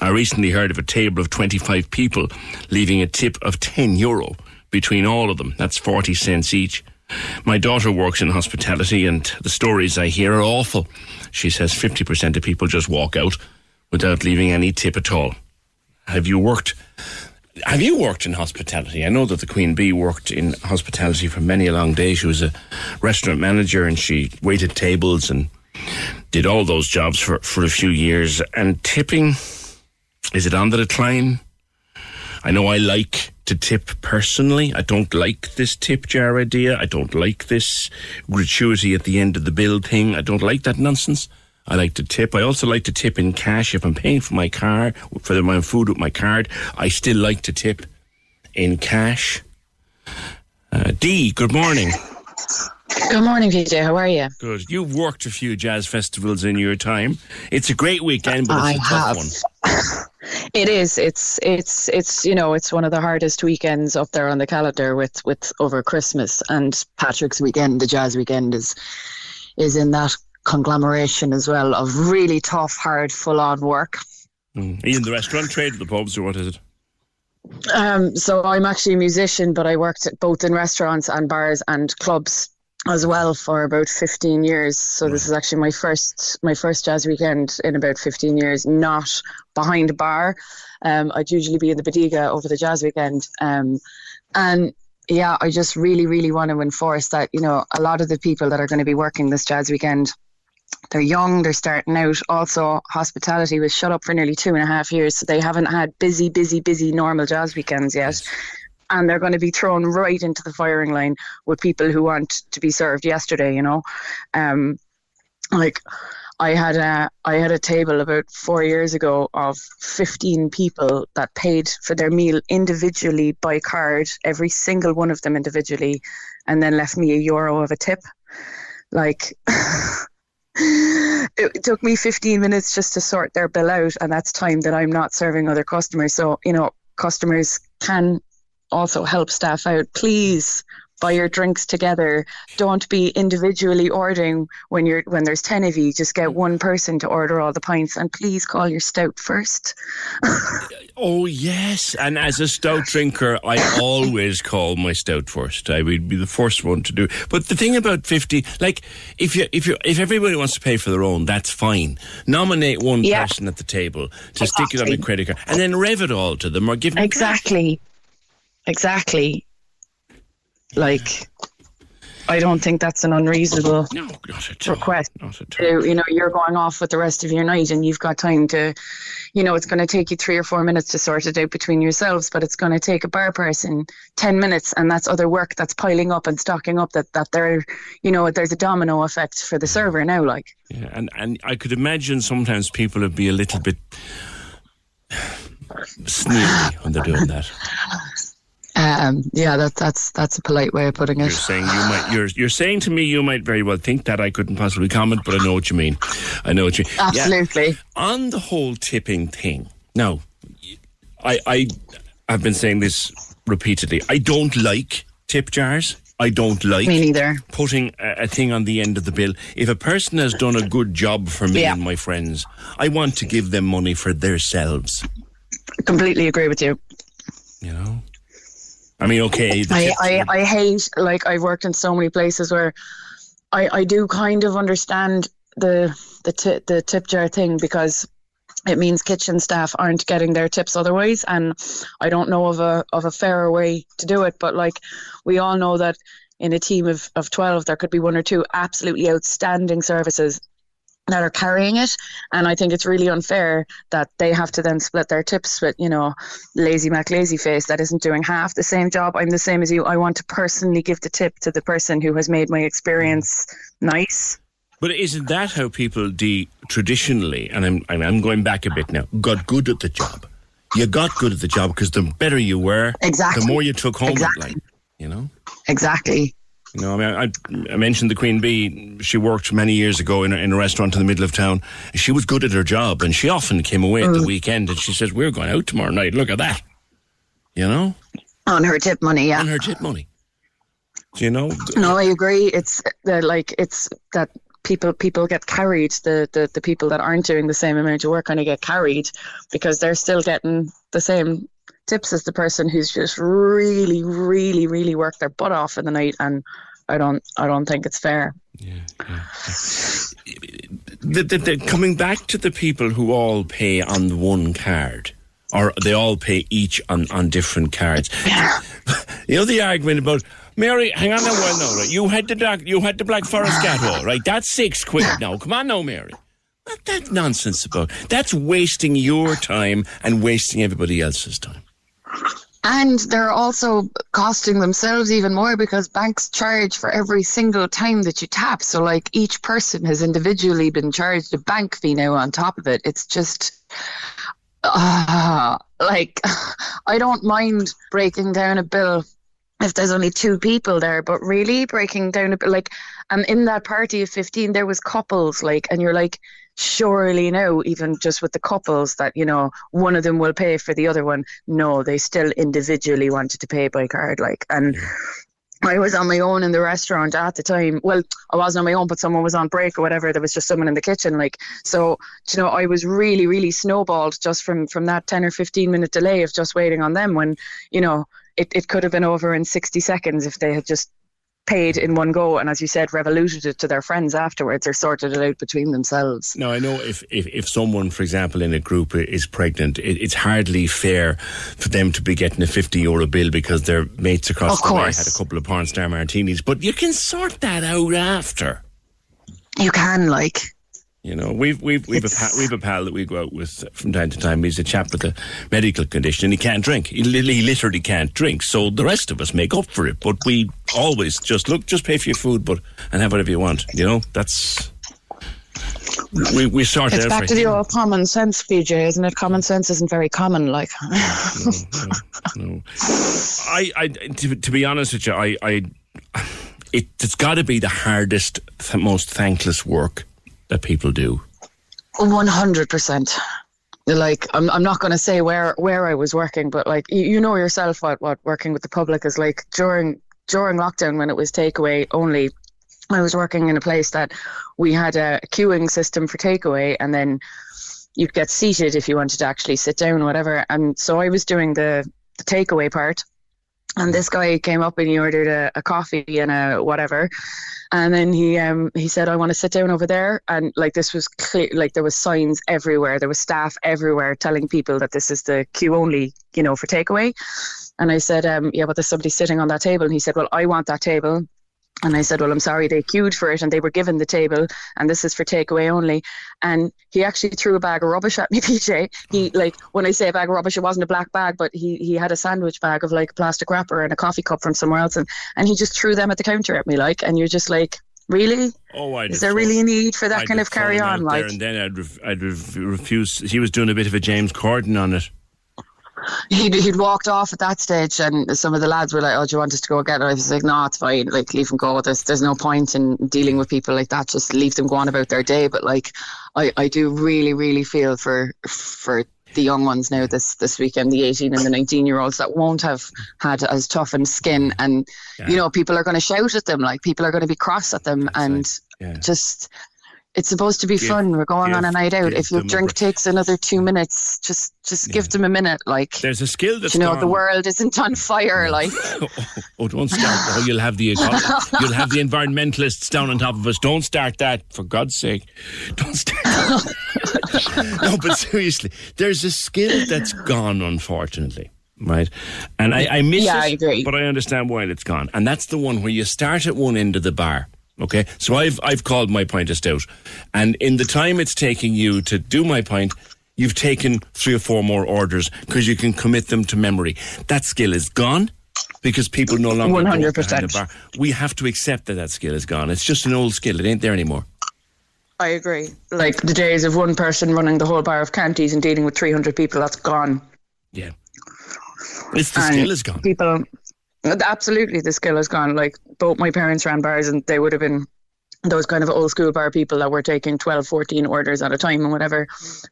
Speaker 7: I recently heard of a table of 25 people leaving a tip of 10 euro between all of them. That's 40 cents each. My daughter works in hospitality, and the stories I hear are awful. She says 50% of people just walk out without leaving any tip at all. Have you worked have you worked in hospitality? I know that the Queen Bee worked in hospitality for many a long day. She was a restaurant manager and she waited tables and did all those jobs for, for a few years. And tipping, is it on the decline? I know I like to tip personally. I don't like this tip jar idea. I don't like this gratuity at the end of the bill thing. I don't like that nonsense. I like to tip. I also like to tip in cash. If I'm paying for my car, for my food with my card, I still like to tip in cash. Uh, Dee, good morning.
Speaker 20: Good morning, PJ. How are you?
Speaker 7: Good. You've worked a few jazz festivals in your time. It's a great weekend, but it's a
Speaker 20: I
Speaker 7: tough
Speaker 20: have.
Speaker 7: one.
Speaker 20: It is. It's it's it's you know it's one of the hardest weekends up there on the calendar with with over Christmas and Patrick's weekend. The jazz weekend is is in that conglomeration as well of really tough, hard, full on work.
Speaker 7: Mm. Are you in the restaurant trade, the pubs, or what is it?
Speaker 20: Um, so I'm actually a musician, but I worked at both in restaurants and bars and clubs as well for about 15 years. So this is actually my first my first jazz weekend in about 15 years, not behind a bar. Um, I'd usually be in the Bodega over the jazz weekend. Um, and yeah, I just really, really want to enforce that, you know, a lot of the people that are going to be working this jazz weekend they're young, they're starting out. Also, hospitality was shut up for nearly two and a half years, so they haven't had busy, busy, busy normal jazz weekends yet. And they're going to be thrown right into the firing line with people who want to be served yesterday. You know, um, like I had a I had a table about four years ago of fifteen people that paid for their meal individually by card, every single one of them individually, and then left me a euro of a tip. Like it took me 15 minutes just to sort their bill out and that's time that i'm not serving other customers. So you know customers can also help staff out. Please buy your drinks together. Don't be individually ordering when you're when there's ten of you. Just get one person to order all the pints, and please call your stout first.
Speaker 7: Oh yes, and as a stout drinker, I always call my stout first. I would be the first one to do. But the thing about fifty, like if you if you if everybody wants to pay for their own, that's fine. Nominate one
Speaker 20: Yeah.
Speaker 7: person at the table to stick it on a credit card, and then rev it all to them or give them
Speaker 20: Exactly. Exactly. Like, I don't think that's an unreasonable request. To, you know, you're going off with the rest of your night and you've got time to, you know, it's going to take you three or four minutes to sort it out between yourselves, but it's going to take a bar person 10 minutes and that's other work that's piling up and stocking up that, that there, you know, there's a domino effect for the server now, like.
Speaker 7: Yeah, and and I could imagine sometimes people would be a little bit sneaky when they're doing that.
Speaker 20: Um, yeah, that, that's that's a polite way of putting it.
Speaker 7: You're saying you might. You're you're saying to me you might very well think that. I couldn't possibly comment, but I know what you mean. I know what you. Yeah.
Speaker 20: Absolutely.
Speaker 7: On the whole tipping thing. Now, I I I've been saying this repeatedly. I don't like tip jars. I don't like
Speaker 20: Me neither.
Speaker 7: putting a, a thing on the end of the bill. If a person has done a good job for me
Speaker 20: Yeah.
Speaker 7: and my friends, I want to give them money for themselves.
Speaker 20: Completely agree with you.
Speaker 7: You know. I mean, okay.
Speaker 20: I, I, I hate like I've worked in so many places where I, I do kind of understand the the ti the tip jar thing because it means kitchen staff aren't getting their tips otherwise and I don't know of a of a fairer way to do it but like we all know that in a team of, of 12 there could be one or two absolutely outstanding services that are carrying it and I think it's really unfair that they have to then split their tips with you know lazy Mac lazy face that isn't doing half the same job I'm the same as you I want to personally give the tip to the person who has made my experience nice
Speaker 7: But isn't that how people de traditionally, and I'm, I'm going back a bit now, got good at the job? You got good at the job because the better you were,
Speaker 20: Exactly.
Speaker 7: the more you took home.
Speaker 20: Exactly.
Speaker 7: Like, you know,
Speaker 20: exactly
Speaker 7: you know. I mean, I, I mentioned the Queen Bee. She worked many years ago in a, in a restaurant in the middle of town. She was good at her job, and she often came away at
Speaker 20: Mm.
Speaker 7: the weekend and she says, "We're going out tomorrow night. Look at that." You know,
Speaker 20: on her tip money yeah
Speaker 7: on her tip money. Do you know?
Speaker 20: No, I agree. It's the like it's that people people get carried. The, the the people that aren't doing the same amount of work kind of get carried because they're still getting the same tips is the person who's just really, really, really worked their butt off in the night. And I don't I don't think it's fair.
Speaker 7: the, the, the, coming back to the people who all pay on the one card, or they all pay each on, on different cards. you know the argument about Mary. Hang on a while now. Right? You had the dark, you had the Black Forest Gateau, right? That's six quid now. Come on now, Mary. What that nonsense about? That's wasting your time and wasting everybody else's time.
Speaker 20: And they're also costing themselves even more because banks charge for every single time that you tap. So, like, each person has individually been charged a bank fee now on top of it. It's just, uh, like, I don't mind breaking down a bill if there's only two people there, but really breaking down a bit, like, and in that party of 15, there was couples, like, and you're like, surely no, even just with the couples that, you know, one of them will pay for the other one. No, they still individually wanted to pay by card, like, and I was on my own in the restaurant at the time. Well, I wasn't on my own, but someone was on break or whatever. There was just someone in the kitchen, like so. You know, I was really, really snowballed just from from that ten or fifteen minute delay of just waiting on them. When you know, it it could have been over in sixty seconds if they had just paid in one go and as you said revoluted it to their friends afterwards or sorted it out between themselves
Speaker 7: Now, I know if, if, if someone, for example, in a group is pregnant, it, it's hardly fair for them to be getting a 50 euro bill because their mates across
Speaker 20: Of
Speaker 7: the way
Speaker 20: course.
Speaker 7: had a couple of porn star martinis. But you can sort that out after.
Speaker 20: you can like
Speaker 7: You know, we've we've we've a, pal, we've a pal that we go out with from time to time. He's a chap with a medical condition and he can't drink. He, he literally can't drink. So the rest of us make up for it. But we always just look, just pay for your food, but and have whatever you want. You know, that's we we sort it
Speaker 20: it's back to the old common sense PJ isn't it common sense isn't very common like
Speaker 7: No. I, I to, to be honest with you, I, I it, it's got to be the hardest, th- most thankless work that people do.
Speaker 20: One hundred percent. Like I'm, I'm not going to say where where I was working, but like you, you know yourself what what working with the public is like during during lockdown when it was takeaway only. I was working in a place that we had a queuing system for takeaway, and then you'd get seated if you wanted to actually sit down, whatever. And so I was doing the, the takeaway part, and this guy came up and he ordered a, a coffee and a whatever, and then he um he said I want to sit down over there, and like this was clear, like there was signs everywhere, there was staff everywhere telling people that this is the queue only, you know, for takeaway. And I said, um, yeah, but there's somebody sitting on that table. And he said, well, I want that table. And I said, Well, I'm sorry, they queued for it and they were given the table and this is for takeaway only. And he actually threw a bag of rubbish at me, PJ. He hmm. like when I say a bag of rubbish, it wasn't a black bag, but he he had a sandwich bag of like plastic wrapper and a coffee cup from somewhere else and, and he just threw them at the counter at me like and you're just like Really?
Speaker 7: Oh, I'd
Speaker 20: Is there really a need for that
Speaker 7: I'd
Speaker 20: kind of carry on? Like,
Speaker 7: and then I'd, ref- I'd ref- refuse. He was doing a bit of a James Corden on it.
Speaker 20: He'd, he'd walked off at that stage and some of the lads were like, oh, do you want us to go get it? I was like, no, it's fine. Like, leave them go. There's, there's no point in dealing with people like that. Just leave them go on about their day. But like, I, I do really, really feel for, for the young ones now this, this weekend, the 18 and the 19 year olds that won't have had as toughened skin. And, you know, people are going to shout at them. Like, people are going to be cross at them. and just, it's supposed to be
Speaker 7: Give-
Speaker 20: fun. We're going on a night out. If your
Speaker 7: them a
Speaker 20: drink takes another two mm. minutes, just just give them a minute. Like
Speaker 7: There's a skill that
Speaker 20: you know, the world isn't on fire. Like
Speaker 7: oh, oh, don't start. Oh, you'll have the you'll have the environmentalists down on top of us. Don't start that, for God's sake. Don't start. no, but seriously, there's a skill that's gone, unfortunately. Right, and I, I miss
Speaker 20: Yeah,
Speaker 7: it,
Speaker 20: I agree.
Speaker 7: but I understand why it's gone. And that's the one where you start at one end of the bar. Okay, so I've I've called my pint a stout, and in the time it's taking you to do my pint, you've taken three or four more orders because you can commit them to memory. That skill is gone because people no longer go behind
Speaker 20: 100%.
Speaker 7: the bar. We have to accept that that skill is gone. It's just an old skill. It ain't there anymore.
Speaker 20: I agree. Like the days of one person running the whole bar of canties and dealing with 300 people, that's gone.
Speaker 7: Yeah, it's the
Speaker 20: And
Speaker 7: skill is gone.
Speaker 20: People, absolutely, the skill is gone. Like both my parents ran bars and they would have been those kind of old school bar people that were taking 12, 14 orders at a time and whatever.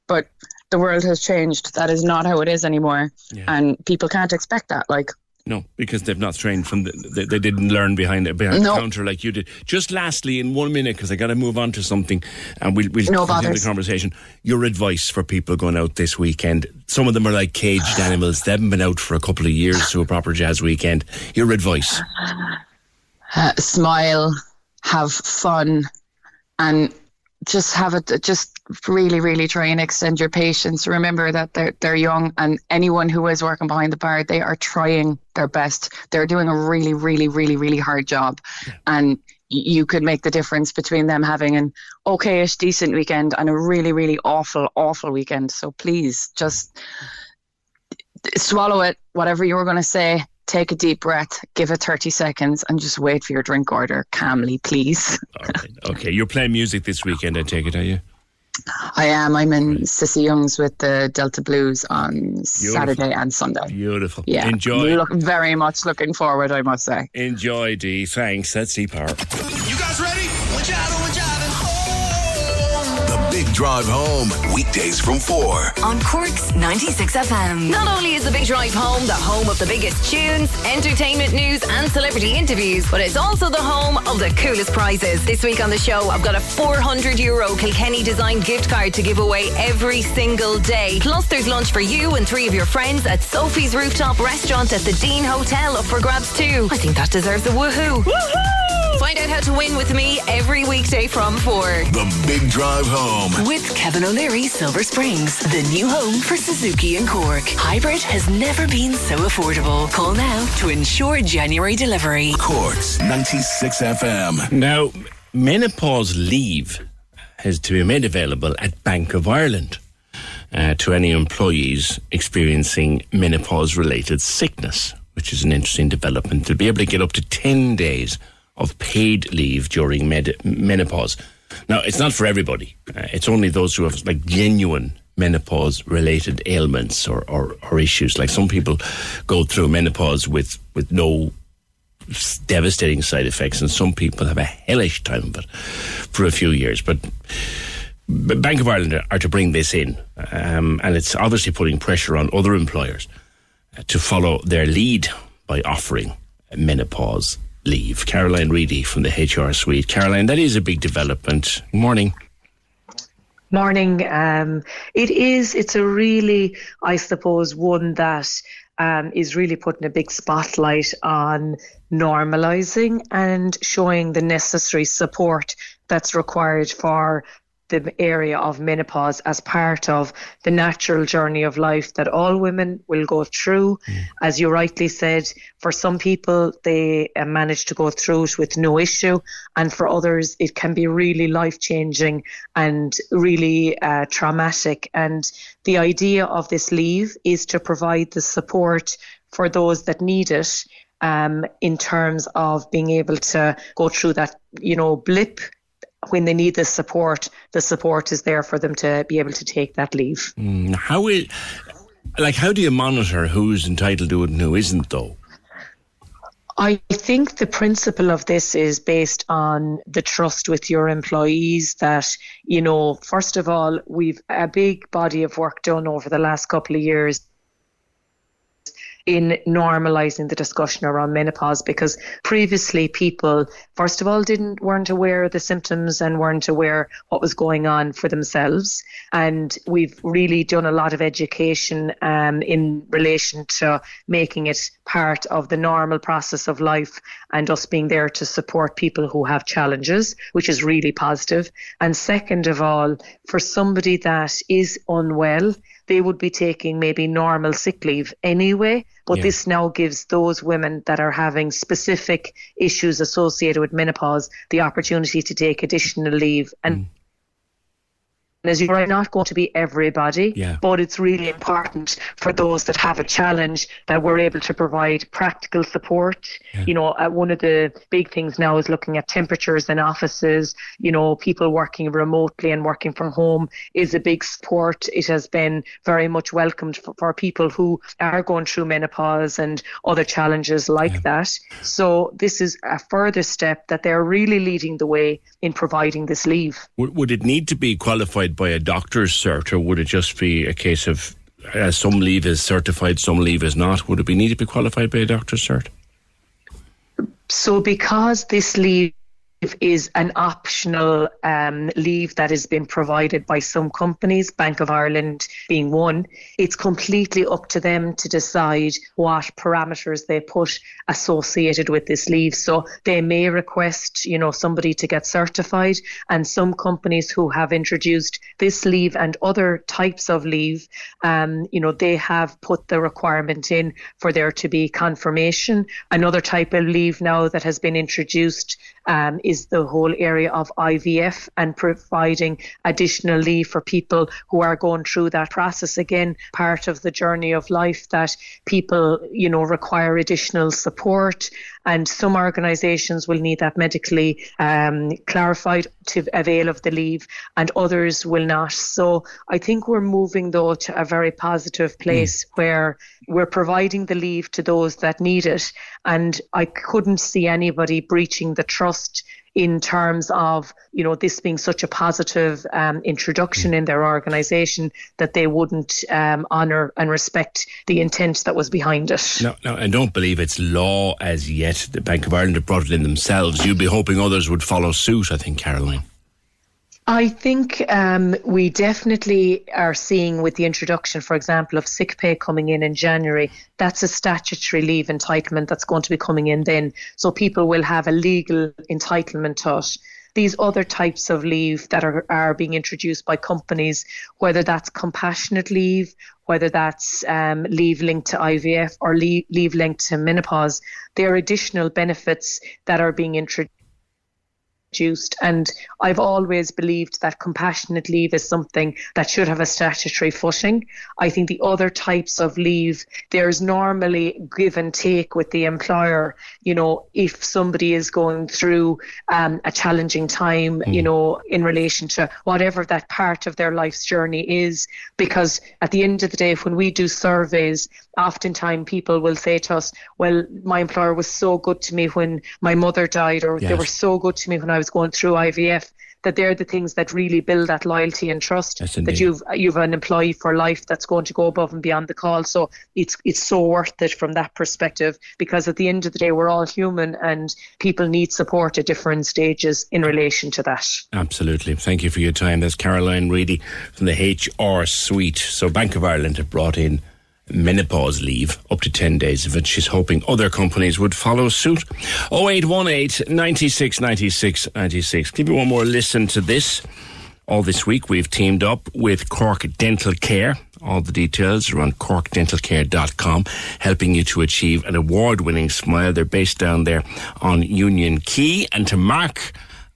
Speaker 20: But the world has changed. That is not how it is anymore. And people can't expect that. Like,
Speaker 7: No, because they've not trained from the, they, they didn't learn behind behind
Speaker 20: No.
Speaker 7: the counter like you did. Just lastly, in one minute, because I got to move on to something, and we'll, we'll
Speaker 20: No
Speaker 7: continue
Speaker 20: bothers.
Speaker 7: the conversation. Your advice for people going out this weekend? Some of them are like caged animals. They haven't been out for a couple of years to a proper jazz weekend. Your advice?
Speaker 20: uh, smile, have fun, and just have it. Just really, really try and extend your patience. Remember that they're they're young, and anyone who is working behind the bar, they are trying their best. They're doing a really, really, really, really hard job, and you could make the difference between them having an okayish, decent weekend and a really, really awful, awful weekend. So please, just swallow it. Whatever you were going to say, take a deep breath, give it 30 seconds, and just wait for your drink order calmly, please.
Speaker 7: Okay, you're playing music this weekend, I take it, are you?
Speaker 20: I am. I'm in Cissie Young's with the Delta Blues on Saturday and Sunday.
Speaker 7: Beautiful.
Speaker 20: Yeah.
Speaker 7: Enjoy.
Speaker 20: Look, very much looking forward, I must say.
Speaker 7: Enjoy, Dee. Thanks. That's E-Power.
Speaker 5: Drive Home, weekdays from 4.
Speaker 1: On Cork's 96 FM. Not only is the Big Drive Home the home of the biggest tunes, entertainment news, and celebrity interviews, but it's also the home of the coolest prizes. This week on the show, I've got a 400 euro Kilkenny designed gift card to give away every single day. Plus, there's lunch for you and three of your friends at Sophie's Rooftop Restaurant at the Dean Hotel up for grabs too. I think that deserves a woohoo. Woohoo! Find out how to win with me every weekday from 4.
Speaker 5: The Big Drive Home.
Speaker 1: With Kevin O'Leary Silver Springs, the new home for Suzuki and Cork. Hybrid has never been so affordable. Call now to ensure January delivery.
Speaker 5: Cork's 96 FM.
Speaker 7: Now, menopause leave has to be made available at Bank of Ireland uh, to any employees experiencing menopause related sickness, which is an interesting development. To be able to get up to 10 days of paid leave during med- menopause. Now, it's not for everybody, uh, it's only those who have like genuine menopause related ailments or, or, or issues. Like some people go through menopause with, with no devastating side effects, and some people have a hellish time of it for a few years. But Bank of Ireland are to bring this in, um, and it's obviously putting pressure on other employers uh, to follow their lead by offering menopause leave. Caroline Reidy from the HR Suite. Caroline, that is a big development. Morning.
Speaker 25: Morning. Um, it is. It's a really, I suppose, one that um, is really putting a big spotlight on normalising and showing the necessary support that's required for the area of menopause as part of the natural journey of life that all women will go through. Mm. As you rightly said, for some people, they uh, manage to go through it with no issue, and for others, it can be really life changing and really uh, traumatic. And the idea of this leave is to provide the support for those that need it. Um, in terms of being able to go through that, you know, blip when they need the support, the support is there for them to be able to take that leave.
Speaker 7: Mm, how is, like, how do you monitor who's entitled to it and who isn't, though?
Speaker 25: I think the principle of this is based on the trust with your employees that, you know, first of all, we've a big body of work done over the last couple of years in normalizing the discussion around menopause because previously people first of all didn't weren't aware of the symptoms and weren't aware what was going on for themselves. And we've really done a lot of education um, in relation to making it part of the normal process of life and us being there to support people who have challenges which is really positive. And second of all for somebody that is unwell they would be taking maybe normal sick leave anyway. But yeah. this now gives those women that are having specific issues associated with menopause the opportunity to take additional leave and mm as you're not going to be everybody,
Speaker 7: yeah.
Speaker 25: but it's really important for those that have a challenge that we're able to provide practical support. Yeah. You know, uh, one of the big things now is looking at temperatures in offices. You know, people working remotely and working from home is a big support. It has been very much welcomed for, for people who are going through menopause and other challenges like yeah. that. So this is a further step that they're really leading the way in providing this leave.
Speaker 7: Would, would it need to be qualified? By a doctor's cert, or would it just be a case of uh, some leave is certified, some leave is not? Would it be need to be qualified by a doctor's cert?
Speaker 25: So, because this leave is an optional um, leave that has been provided by some companies, Bank of Ireland being one. It's completely up to them to decide what parameters they put associated with this leave. So they may request, you know, somebody to get certified, and some companies who have introduced this leave and other types of leave, um, you know, they have put the requirement in for there to be confirmation. Another type of leave now that has been introduced um, is the whole area of IVF and providing additional leave for people who are going through that process. Again, part of the journey of life that people, you know, require additional support and some organisations will need that medically um, clarified to avail of the leave, and others will not. So I think we're moving though to a very positive place mm. where we're providing the leave to those that need it, and I couldn't see anybody breaching the trust in terms of you know this being such a positive um, introduction in their organisation that they wouldn't um, honour and respect the intent that was behind it.
Speaker 7: No, no, and don't believe it's law as yet. The Bank of Ireland have brought it in themselves. You'd be hoping others would follow suit. I think, Caroline.
Speaker 25: I think um, we definitely are seeing with the introduction, for example, of sick pay coming in in January, that's a statutory leave entitlement that's going to be coming in then. So people will have a legal entitlement to it. These other types of leave that are, are being introduced by companies, whether that's compassionate leave, whether that's um, leave linked to IVF or leave, leave linked to menopause, there are additional benefits that are being introduced reduced. And I've always believed that compassionate leave is something that should have a statutory footing. I think the other types of leave, there's normally give and take with the employer. You know, if somebody is going through um, a challenging time, mm. you know, in relation to whatever that part of their life's journey is, because at the end of the day, when we do surveys, oftentimes people will say to us, well, my employer was so good to me when my mother died, or yes. they were so good to me when I was going through IVF that they're the things that really build that loyalty and trust.
Speaker 7: Yes,
Speaker 25: that you've you've an employee for life that's going to go above and beyond the call. So it's it's so worth it from that perspective because at the end of the day we're all human and people need support at different stages in relation to that.
Speaker 7: Absolutely. Thank you for your time. That's Caroline Reidy from the HR Suite. So Bank of Ireland have brought in menopause leave, up to 10 days of it. She's hoping other companies would follow suit. 0818 96 96 96. Give you one more listen to this. All this week we've teamed up with Cork Dental Care. All the details are on corkdentalcare.com, helping you to achieve an award-winning smile. They're based down there on Union Quay. And to mark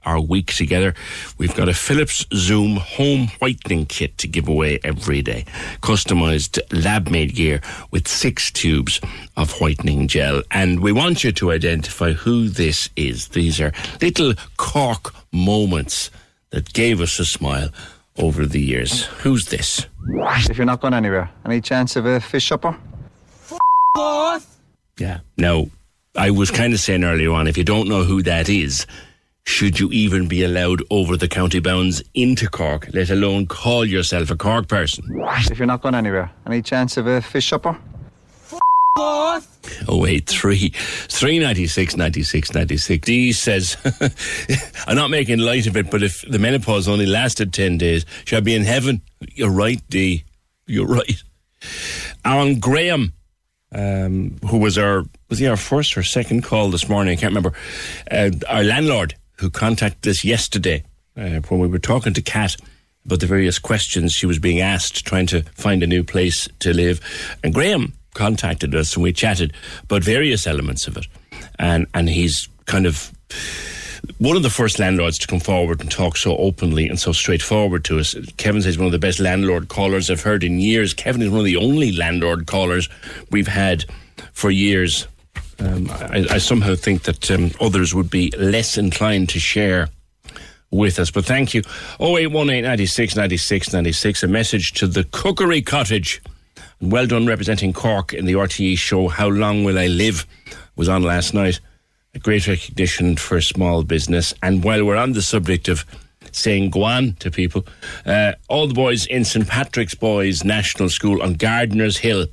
Speaker 7: our week together, we've got a Philips Zoom home whitening kit to give away every day. Customized lab made gear with six tubes of whitening gel. And we want you to identify who this is. These are little Cork moments that gave us a smile over the years. Who's this?
Speaker 12: If you're not going anywhere, any chance of a fish supper?
Speaker 7: Yeah. Now, I was kind of saying earlier on, if you don't know who that is, should you even be allowed over the county bounds into Cork, let alone call yourself a Cork person?
Speaker 12: If you're not going anywhere, any chance of a fish supper?
Speaker 7: 083 396 96 96. Dee says, I'm not making light of it, but if the menopause only lasted 10 days, should I be in heaven? You're right, Dee. You're right. Alan Graham, um, who was our, was he our first or second call this morning? I can't remember. Uh, our landlord who contacted us yesterday uh, when we were talking to Kat about the various questions she was being asked, trying to find a new place to live. And Graham contacted us and we chatted about various elements of it. And, and he's kind of one of the first landlords to come forward and talk so openly and so straightforward to us. Kevin says one of the best landlord callers I've heard in years. Kevin is one of the only landlord callers we've had for years. Um, I, I somehow think that um, others would be less inclined to share with us. But thank you. 0818 96 96 96. A message to the Cookery Cottage. Well done representing Cork in the RTE show How Long Will I Live was on last night. A great recognition for small business. And while we're on the subject of saying go on to people, uh, all the boys in St Patrick's Boys National School on Gardiner's Hill.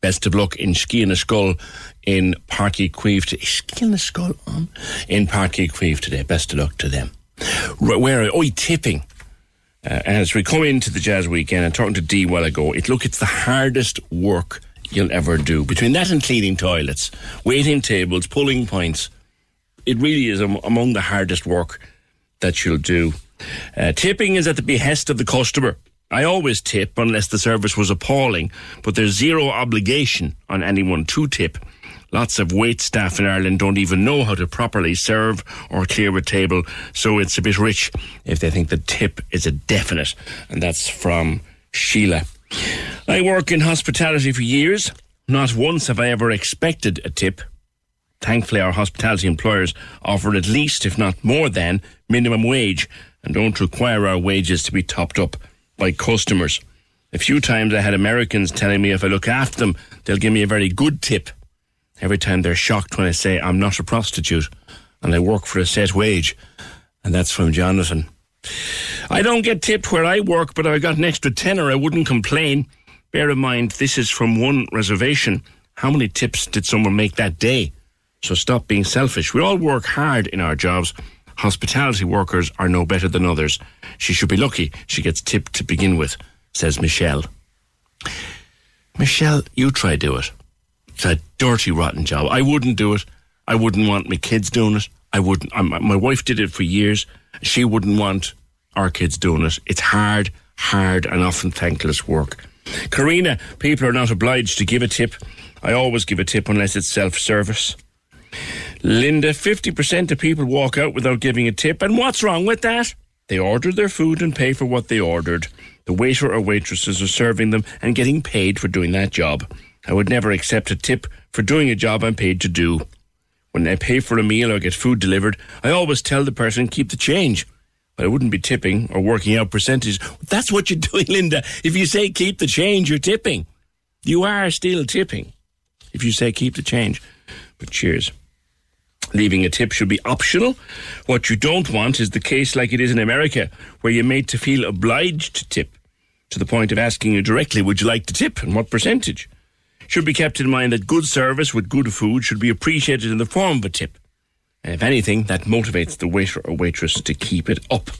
Speaker 7: Best of luck in Sciath na Scol in Páirc Uí Chaoimh. Is Sciath na Scol on? In Páirc Uí Chaoimh today. Best of luck to them. Where are, oh, tipping. Uh, as we come into the jazz weekend and talking to Dee while ago, it look it's the hardest work you'll ever do. Between that and cleaning toilets, waiting tables, pulling points, it really is among the hardest work that you'll do. Uh, tipping is at the behest of the customer. I always tip unless the service was appalling, but there's zero obligation on anyone to tip. Lots of wait staff in Ireland don't even know how to properly serve or clear a table, so it's a bit rich if they think the tip is a definite. And that's from Sheila. I work in hospitality for years. Not once have I ever expected a tip. Thankfully, our hospitality employers offer at least, if not more than, minimum wage and don't require our wages to be topped up by customers. A few times I had Americans telling me if I look after them, they'll give me a very good tip. Every time they're shocked when I say I'm not a prostitute and I work for a set wage. And that's from Jonathan. I don't get tipped where I work, but if I got an extra tenner, I wouldn't complain. Bear in mind, this is from one reservation. How many tips did someone make that day? So stop being selfish. We all work hard in our jobs. Hospitality workers are no better than others. She should be lucky she gets tipped to begin with, says Michelle. Michelle, you try do it. It's a dirty, rotten job. I wouldn't do it. I wouldn't want my kids doing it. I wouldn't. Um, my wife did it for years. She wouldn't want our kids doing it. It's hard, hard, and often thankless work. Karina, people are not obliged to give a tip. I always give a tip unless it's self service. Linda, 50% of people walk out without giving a tip. And what's wrong with that? They order their food and pay for what they ordered. The waiter or waitresses are serving them and getting paid for doing that job. I would never accept a tip for doing a job I'm paid to do. When I pay for a meal or get food delivered, I always tell the person keep the change. But I wouldn't be tipping or working out percentages. That's what you're doing, Linda. If you say keep the change, you're tipping. You are still tipping. If you say keep the change. But cheers. Leaving a tip should be optional. What you don't want is the case like it is in America, where you're made to feel obliged to tip, to the point of asking you directly, would you like to tip and what percentage? Should be kept in mind that good service with good food should be appreciated in the form of a tip. And if anything, that motivates the waiter or waitress to keep it up.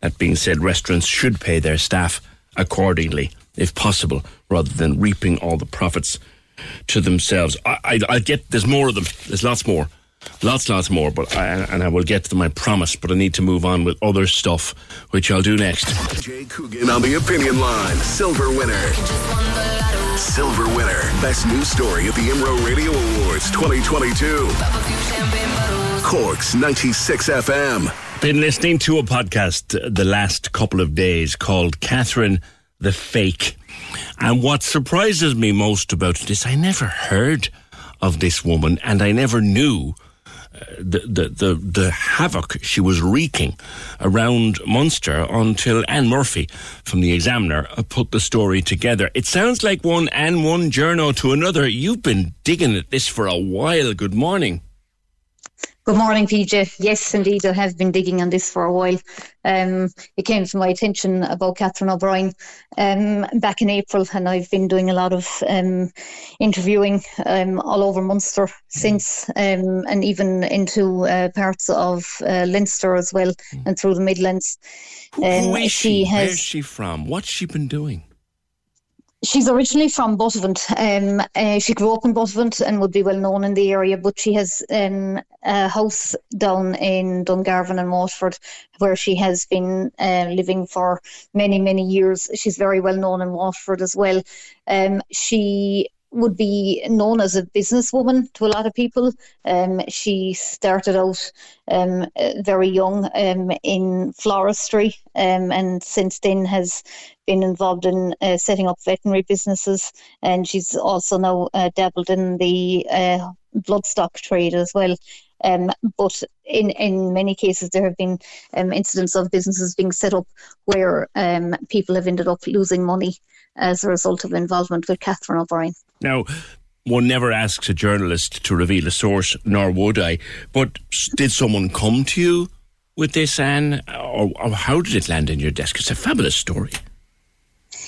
Speaker 7: That being said, restaurants should pay their staff accordingly, if possible, rather than reaping all the profits to themselves. I, I, I get there's more of them. There's lots more. Lots, lots more, but I, and I will get to them, I promise. But I need to move on with other stuff, which I'll do next.
Speaker 5: Jay Coogan on the opinion line, silver winner. Silver winner, best news story at the IMRO Radio Awards 2022. Corks 96 FM.
Speaker 7: Been listening to a podcast the last couple of days called Catherine the Fake. And what surprises me most about it is I never heard of this woman and I never knew the, the, the, the havoc she was wreaking around Munster until Anne Murphy from the Examiner put the story together. It sounds like one and one journal to another. You've been digging at this for a while. Good morning.
Speaker 26: Good morning, PJ. Yes, indeed, I have been digging on this for a while. Um, it came to my attention about Catherine O'Brien um, back in April, and I've been doing a lot of um, interviewing um, all over Munster since, um, and even into uh, parts of uh, Leinster as well, and through the Midlands.
Speaker 7: Who is she? Has, Where's she from? What's she been doing?
Speaker 26: She's originally from Buttevant. Um, uh, she grew up in Buttevant and would be well known in the area, but she has um, a house down in Dungarvan and Waterford where she has been uh, living for many, many years. She's very well known in Waterford as well. Um, she would be known as a businesswoman to a lot of people. Um, she started out um, very young um, in floristry um, and since then has been involved in uh, setting up veterinary businesses. And she's also now uh, dabbled in the uh, bloodstock trade as well. Um, but in, in many cases, there have been um, incidents of businesses being set up where um, people have ended up losing money as a result of involvement with Catherine O'Brien.
Speaker 7: Now, one never asks a journalist to reveal a source, nor would I. But did someone come to you with this, Anne, or, or how did it land in your desk? It's a fabulous story.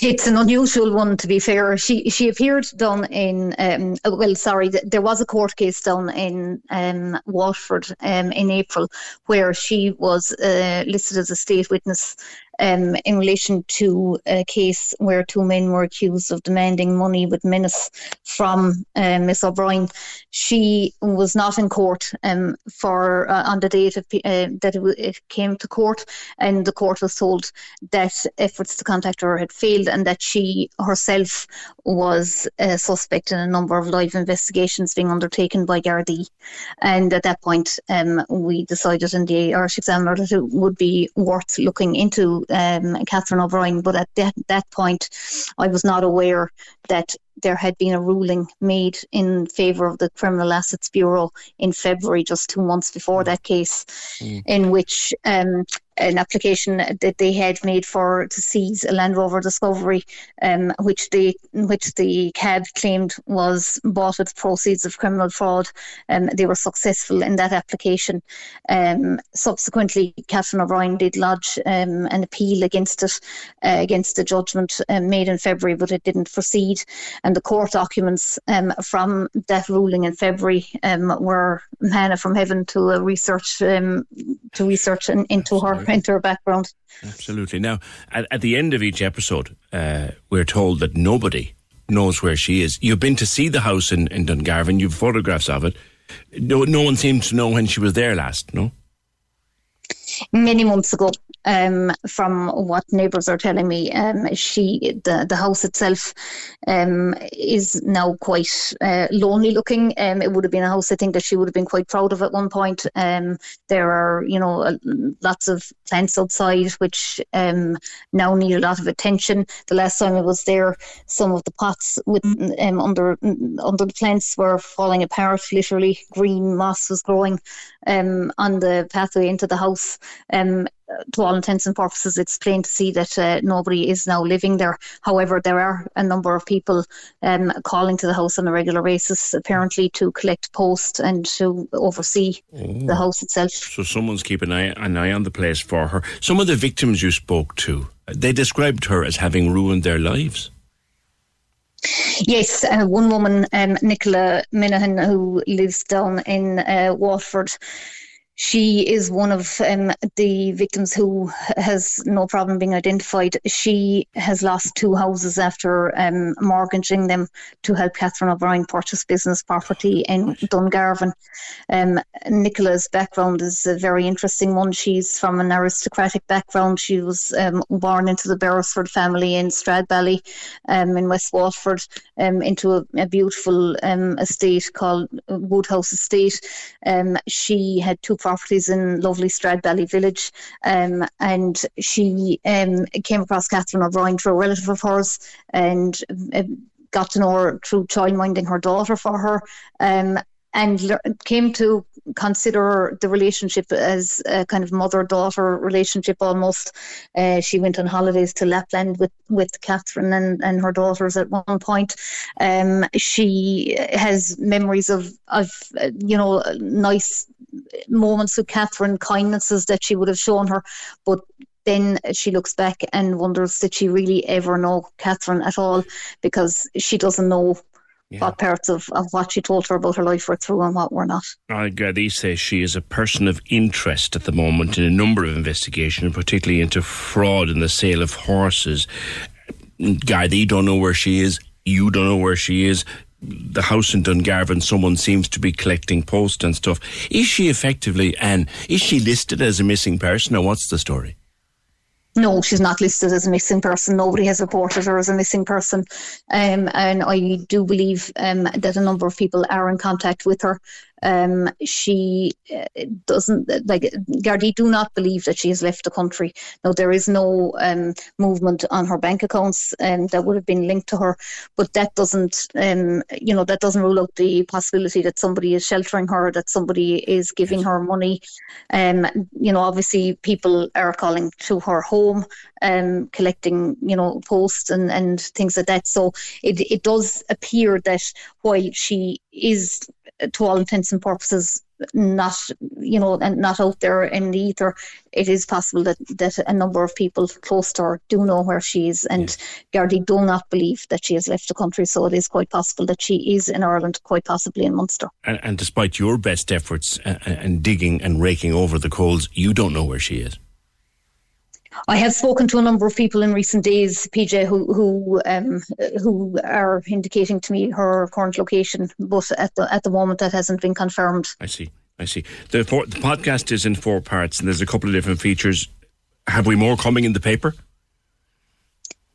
Speaker 26: It's an unusual one, to be fair. She she appeared down in um, well, sorry, there was a court case down in um, Waterford um, in April where she was uh, listed as a state witness um, in relation to a case where two men were accused of demanding money with menace from uh, Miss O'Brien. She was not in court um, for uh, on the date of, uh, that it, it, came to court, and the court was told that efforts to contact her had failed and that she herself was a suspect in a number of live investigations being undertaken by Gardaí. And at that point, um, we decided in the Irish Examiner that it would be worth looking into um, Catherine O'Brien, but at that, that point, I was not aware that there had been a ruling made in favour of the Criminal Assets Bureau in February, just two months before that case, mm. in which um, an application that they had made for to seize a Land Rover Discovery, um, which they which the cab claimed was bought with proceeds of criminal fraud. Um, they were successful in that application. Um, subsequently, Catherine O'Brien did lodge um, an appeal against it, uh, against the judgment um, made in February, but it didn't proceed. And the court documents um, from that ruling in February were manna from heaven to a research to research in, into her into her background.
Speaker 7: Absolutely. Now, at, at the end of each episode, uh, we're told that nobody knows where she is. You've been to see the house in, in Dungarvan. You've photographs of it. No, no one seems to know when she was there last. No.
Speaker 26: Many months ago, um, from what neighbours are telling me, um, she the the house itself um, is now quite uh, lonely looking. Um, it would have been a house I think that she would have been quite proud of at one point. Um, there are you know lots of plants outside which um, now need a lot of attention. The last time I was there, some of the pots with under under the plants were falling apart. Literally, green moss was growing um, on the pathway into the house. Um, to all intents and purposes, it's plain to see that uh, nobody is now living there. However, there are a number of people um, calling to the house on a regular basis, apparently to collect post and to oversee
Speaker 7: Oh.
Speaker 26: the house itself.
Speaker 7: So someone's keeping an eye, an eye on the place for her. Some of the victims you spoke to, they described her as having ruined their lives.
Speaker 26: Yes, uh, one woman, um, Nicola Minahan, who lives down in uh, Waterford, she is one of um, the victims who has no problem being identified. She has lost two houses after um, mortgaging them to help Catherine O'Brien purchase business property in Dungarvan. Um, Nicola's background is a very interesting one. She's from an aristocratic background. She was um, born into the Beresford family in Stradbally um, in West Waterford, um, into a, a beautiful um, estate called Woodhouse Estate. Um, she had two properties in lovely Stradbally village, um, and she um, came across Catherine O'Brien through a relative of hers and um, got to know her through childminding her daughter for her. Um, and came to consider the relationship as a kind of mother-daughter relationship almost. Uh, she went on holidays to Lapland with, with Catherine and, and her daughters at one point. Um, she has memories of, of uh, you know, nice moments with Catherine, kindnesses that she would have shown her, but then she looks back and wonders did she really ever know Catherine at all because she doesn't know what parts of, of what she told her about her life were true and what were not.
Speaker 7: Uh, Gardaí says she is a person of interest at the moment in a number of investigations, particularly into fraud in the sale of horses. Gardaí don't know where she is. You don't know where she is. The house in Dungarvan, someone seems to be collecting post and stuff. Is she effectively, and is she listed as a missing person, or what's the story?
Speaker 26: No, she's not listed as a missing person. Nobody has reported her as a missing person. Um, and I do believe um, that a number of people are in contact with her. Um, she uh, doesn't, like, Gardaí do not believe that she has left the country. Now, there is no um, movement on her bank accounts um, that would have been linked to her, but that doesn't, um, you know, that doesn't rule out the possibility that somebody is sheltering her, that somebody is giving her money. Um, you know, obviously, people are calling to her home, um, collecting, you know, posts and, and things like that. So it, it does appear that while she is, to all intents and purposes, not, you know, and not out there in the ether, it is possible that, that a number of people close to her do know where she is. And Gardaí do not believe that she has left the country. So it is quite possible that she is in Ireland, quite possibly in Munster.
Speaker 7: And, and despite your best efforts uh, uh, and, and digging and raking over the coals, you don't know where she is.
Speaker 26: I have spoken to a number of people in recent days, PJ, who who um, who are indicating to me her current location, but at the at the moment that hasn't been confirmed.
Speaker 7: I see. I see. The, the podcast is in four parts, and there's a couple of different features. Have we more coming in the paper?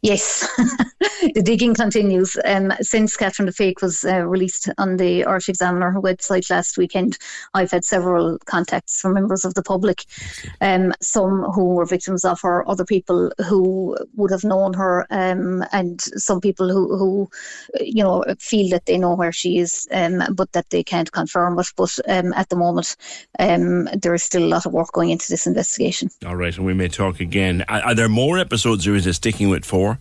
Speaker 26: Yes, the digging continues. Um, since Catherine the Fake was uh, released on the Irish Examiner website last weekend, I've had several contacts from members of the public, um, some who were victims of her, other people who would have known her, um, and some people who, who, you know, feel that they know where she is, um, but that they can't confirm it. But um, at the moment, um, there is still a lot of work going into this investigation.
Speaker 7: All right, and we may talk again. Are, are there more episodes, or is it sticking with four?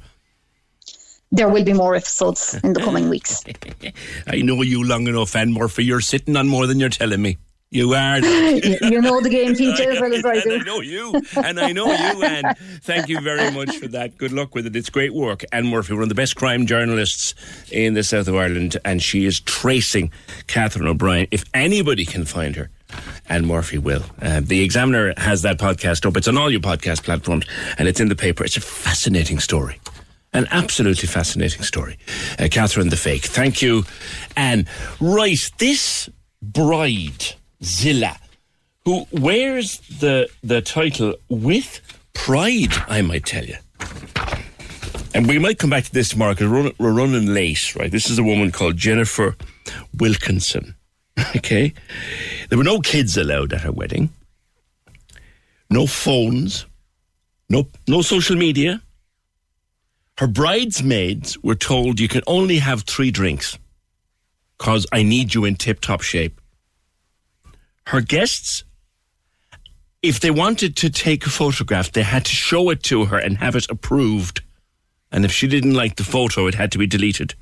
Speaker 26: There will be more episodes in the coming weeks.
Speaker 7: I know you long enough, Anne Murphy. You're sitting on more than you're telling me. You are.
Speaker 26: you, know the game, PJ, as well as I do.
Speaker 7: I know you, and I know you, Anne. Thank you very much for that. Good luck with it. It's great work. Anne Murphy, one of the best crime journalists in the south of Ireland, and she is tracing Catherine O'Brien. If anybody can find her, Anne Murphy will. Uh, the Examiner has that podcast up. It's on all your podcast platforms, and it's in the paper. It's a fascinating story. An absolutely fascinating story. Uh, Catherine the Fake. Thank you. And right, this bride, Zilla, who wears the, the title with pride, I might tell you. And we might come back to this tomorrow because we're, we're running late, right? This is a woman called Jennifer Wilkinson. Okay? There were no kids allowed at her wedding, no phones, no, no social media. Her bridesmaids were told you can only have three drinks because I need you in tip top shape. Her guests, if they wanted to take a photograph, they had to show it to her and have it approved. And if she didn't like the photo, it had to be deleted.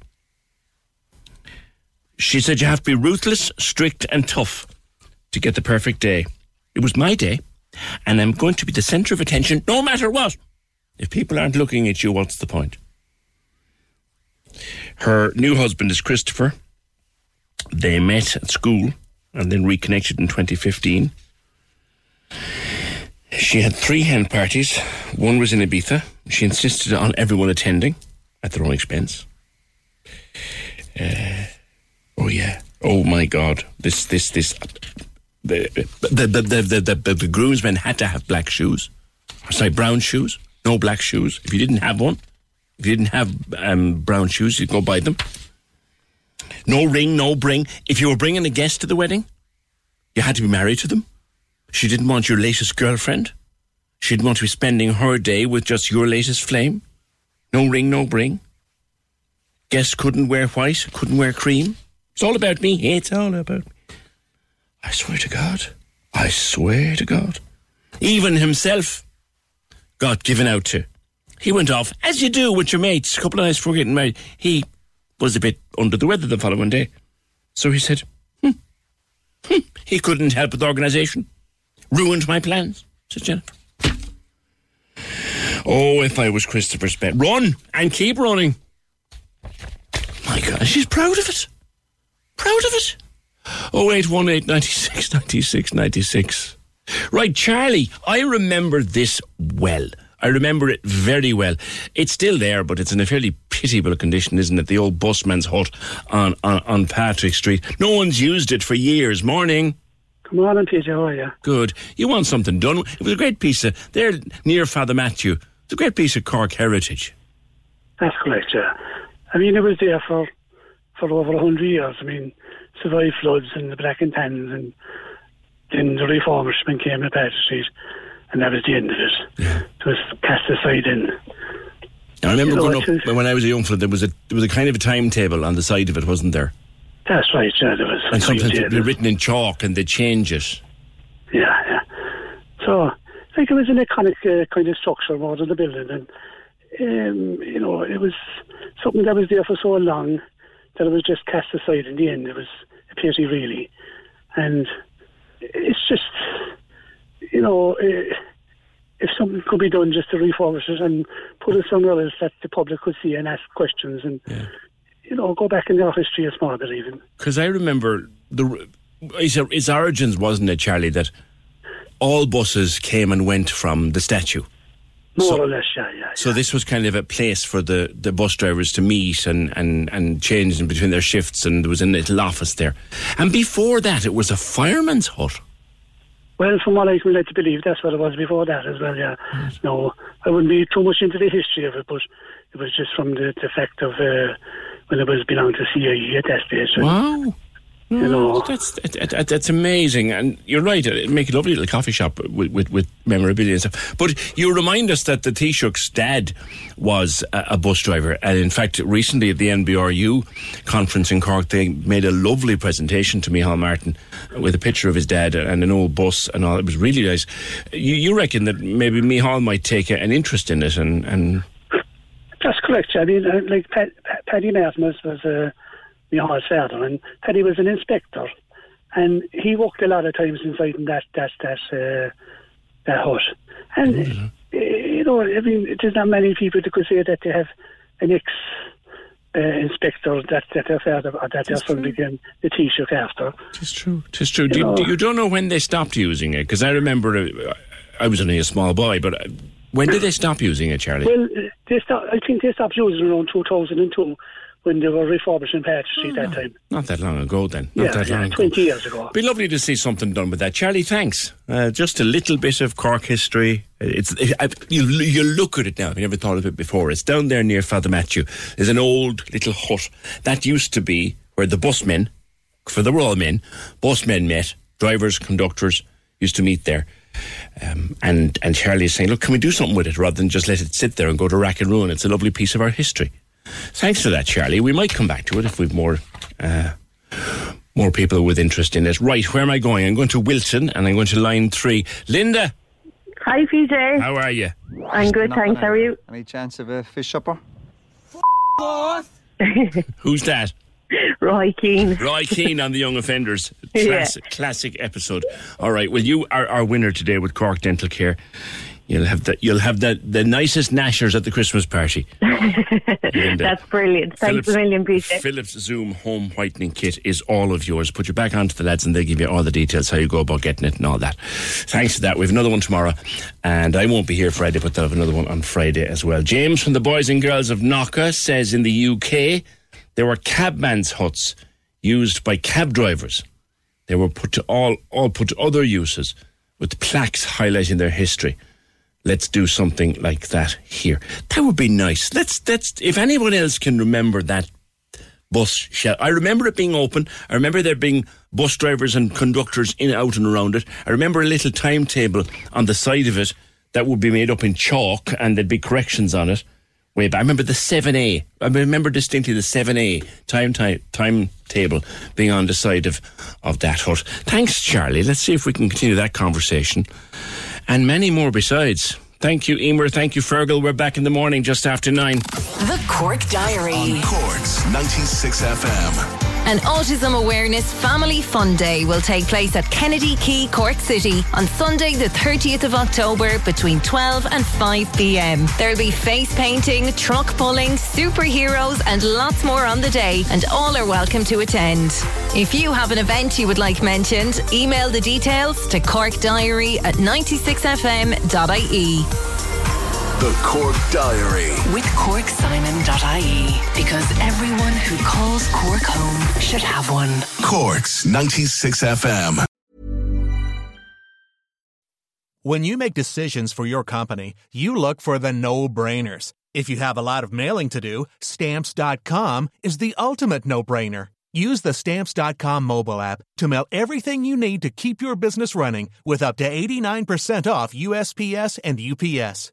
Speaker 7: She said you have to be ruthless, strict, and tough to get the perfect day. It was my day, and I'm going to be the centre of attention no matter what. If people aren't looking at you, what's the point? Her new husband is Christopher. They met at school and then reconnected in 2015. She had three hen parties. One was in Ibiza. She insisted on everyone attending at their own expense. Uh, oh yeah. Oh my God. This this this. The the the the, the, the, the groomsmen had to have black shoes. Sorry, brown shoes. No black shoes. If you didn't have one, if you didn't have um, brown shoes, you'd go buy them. No ring, no bring. If you were bringing a guest to the wedding, you had to be married to them. She didn't want your latest girlfriend. She didn't want to be spending her day with just your latest flame. No ring, no bring. Guests couldn't wear white, couldn't wear cream. It's all about me. It's all about me. I swear to God. I swear to God. Even himself got given out to. He went off, as you do with your mates, a couple of nights before getting married. He was a bit under the weather the following day. So he said, hmm, hmm, he couldn't help with the organisation. Ruined my plans, said Jennifer. Oh, if I was Christopher's pet. Run and keep running. My God, she's proud of it. Proud of it. Oh, 0818 96 96 96. Right, Charlie, I remember this well. I remember it very well. It's still there, but it's in a fairly pitiable condition, isn't it? The old busman's hut on, on, on Patrick Street. No one's used it for years. Morning.
Speaker 27: Good morning, PJ. How are you?
Speaker 7: Good. You want something done? It was a great piece of there near Father Mathew. It's a great piece of Cork heritage.
Speaker 27: That's correct. Yeah. I mean, it was there for for over a hundred years. I mean, survived floods and the Black and Tans, and then the refurbishment came to Patrick Street, and that was the end of it.
Speaker 7: Yeah.
Speaker 27: It was cast aside in.
Speaker 7: I remember
Speaker 27: You know,
Speaker 7: growing up when I was a young fella. There was a there was a kind of a timetable on the side of it, wasn't there?
Speaker 27: That's right. Yeah, there was.
Speaker 7: And sometimes it'd be written in chalk, and they change it.
Speaker 27: Yeah, yeah. So, I think it was an iconic uh, kind of structure more than the building, and um, you know, it was something that was there for so long that it was just cast aside in the end. It was a pity, really, and it's just, you know, uh, if something could be done just to refurbish it and put it somewhere else that the public could see and ask questions, and you know, go back in the history a small bit, even.
Speaker 7: Because I remember the its, its origins wasn't it, Charlie, that all buses came and went from the statue.
Speaker 27: More
Speaker 7: So-
Speaker 27: or less, yeah, yeah.
Speaker 7: So this was kind of a place for the, the bus drivers to meet and, and, and change in between their shifts, and there was a little office there. And before that, it was a fireman's hut.
Speaker 27: Well, from what I can led to believe, that's what it was before that as well. Yeah, no, I wouldn't be too much into the history of it, but it was just from the, the fact of uh, when it was belonged to CIE at that stage.
Speaker 7: Wow.
Speaker 27: You know,
Speaker 7: That's that, that- that's amazing, and you're right. It'd make a lovely little coffee shop with, with, with memorabilia and stuff. But you remind us that the Taoiseach's dad was a, a bus driver, and in fact, recently at the NBRU conference in Cork, they made a lovely presentation to Micheál Martin with a picture of his dad and an old bus and all. It was really nice. You, you reckon that maybe Micheál might take a, an interest in it, and, and
Speaker 27: that's correct. I mean, like Paddy Martin was, was uh, my father, and Paddy was an inspector, and he worked a lot of times inside in that that that uh, that hut. And uh, you know, I mean, there's not many people that could say that they have an ex. Uh, inspector that, that their father or that their son became the Taoiseach after.
Speaker 7: It's true. It's true. Do you, do you don't know when they stopped using it? Because I remember uh, I was only a small boy, but uh, when did they stop using it, Charlie?
Speaker 27: Well, they I think they stopped using it around 2002 when they were refurbishing Patch Street that time.
Speaker 7: Not that long ago, then. Not
Speaker 27: Yeah,
Speaker 7: that
Speaker 27: yeah,
Speaker 7: long ago.
Speaker 27: 20 years ago.
Speaker 7: Be lovely to see something done with that, Charlie. Thanks. Uh, just a little bit of Cork history. It's it, I, you you look at it now. I've never thought of it before. It's down there near Father Mathew. There's an old little hut that used to be where the busmen, for the were all men, busmen met. Drivers, conductors used to meet there. Um, and and Charlie is saying, look, can we do something with it rather than just let it sit there and go to rack and ruin? It's a lovely piece of our history. Thanks for that, Charlie. We might come back to it if we've more uh, more people with interest in it. Right, where am I going? I'm going to Wilton and I'm going to line three. Linda,
Speaker 28: Hi, PJ.
Speaker 7: how are you?
Speaker 28: I'm good, thanks. How are you?
Speaker 12: Any chance of a fish supper?
Speaker 7: Who's that?
Speaker 28: Roy Keane.
Speaker 7: Roy Keane on the Young Offenders.
Speaker 28: Yeah.
Speaker 7: Classic, classic episode. All right. Well, you are our winner today with Cork Dental Care. You'll have the you'll have the, the nicest gnashers at the Christmas party.
Speaker 28: That's brilliant. Thanks a million, PJ.
Speaker 7: Philips Zoom home whitening kit is all of yours. Put your back onto the lads and they'll give you all the details how you go about getting it and all that. Thanks to that. We have another one tomorrow and I won't be here Friday, but they'll have another one on Friday as well. James from the Boys and Girls of Knocker says in the UK there were cabman's huts used by cab drivers. They were put to all, all put to other uses with plaques highlighting their history. Let's do something like that here. That would be nice. Let's let's if anyone else can remember that bus shell. I remember it being open. I remember there being bus drivers and conductors in out and around it. I remember a little timetable on the side of it that would be made up in chalk and there'd be corrections on it. Way back. I remember the 7A. I remember distinctly the 7A time time timetable being on the side of, of that hut. Thanks, Charlie. Let's see if we can continue that conversation. And many more besides. Thank you, Emer. Thank you, Fergal. We're back in the morning just after nine.
Speaker 1: The Cork Diary.
Speaker 5: On Cork's 96 FM.
Speaker 1: An Autism Awareness Family Fun Day will take place at Kennedy Quay, Cork City on Sunday, the 30th of October between 12 and 5 pm. There'll be face painting, truck pulling, superheroes, and lots more on the day, and all are welcome to attend. If you have an event you would like mentioned, email the details to corkdiary at 96fm.ie.
Speaker 5: The Cork Diary.
Speaker 29: With CorkSimon.ie. Because everyone who calls Cork home should have one.
Speaker 5: Cork's 96 FM.
Speaker 30: When you make decisions for your company, you look for the no brainers. If you have a lot of mailing to do, stamps.com is the ultimate no brainer. Use the stamps.com mobile app to mail everything you need to keep your business running with up to 89% off USPS and UPS.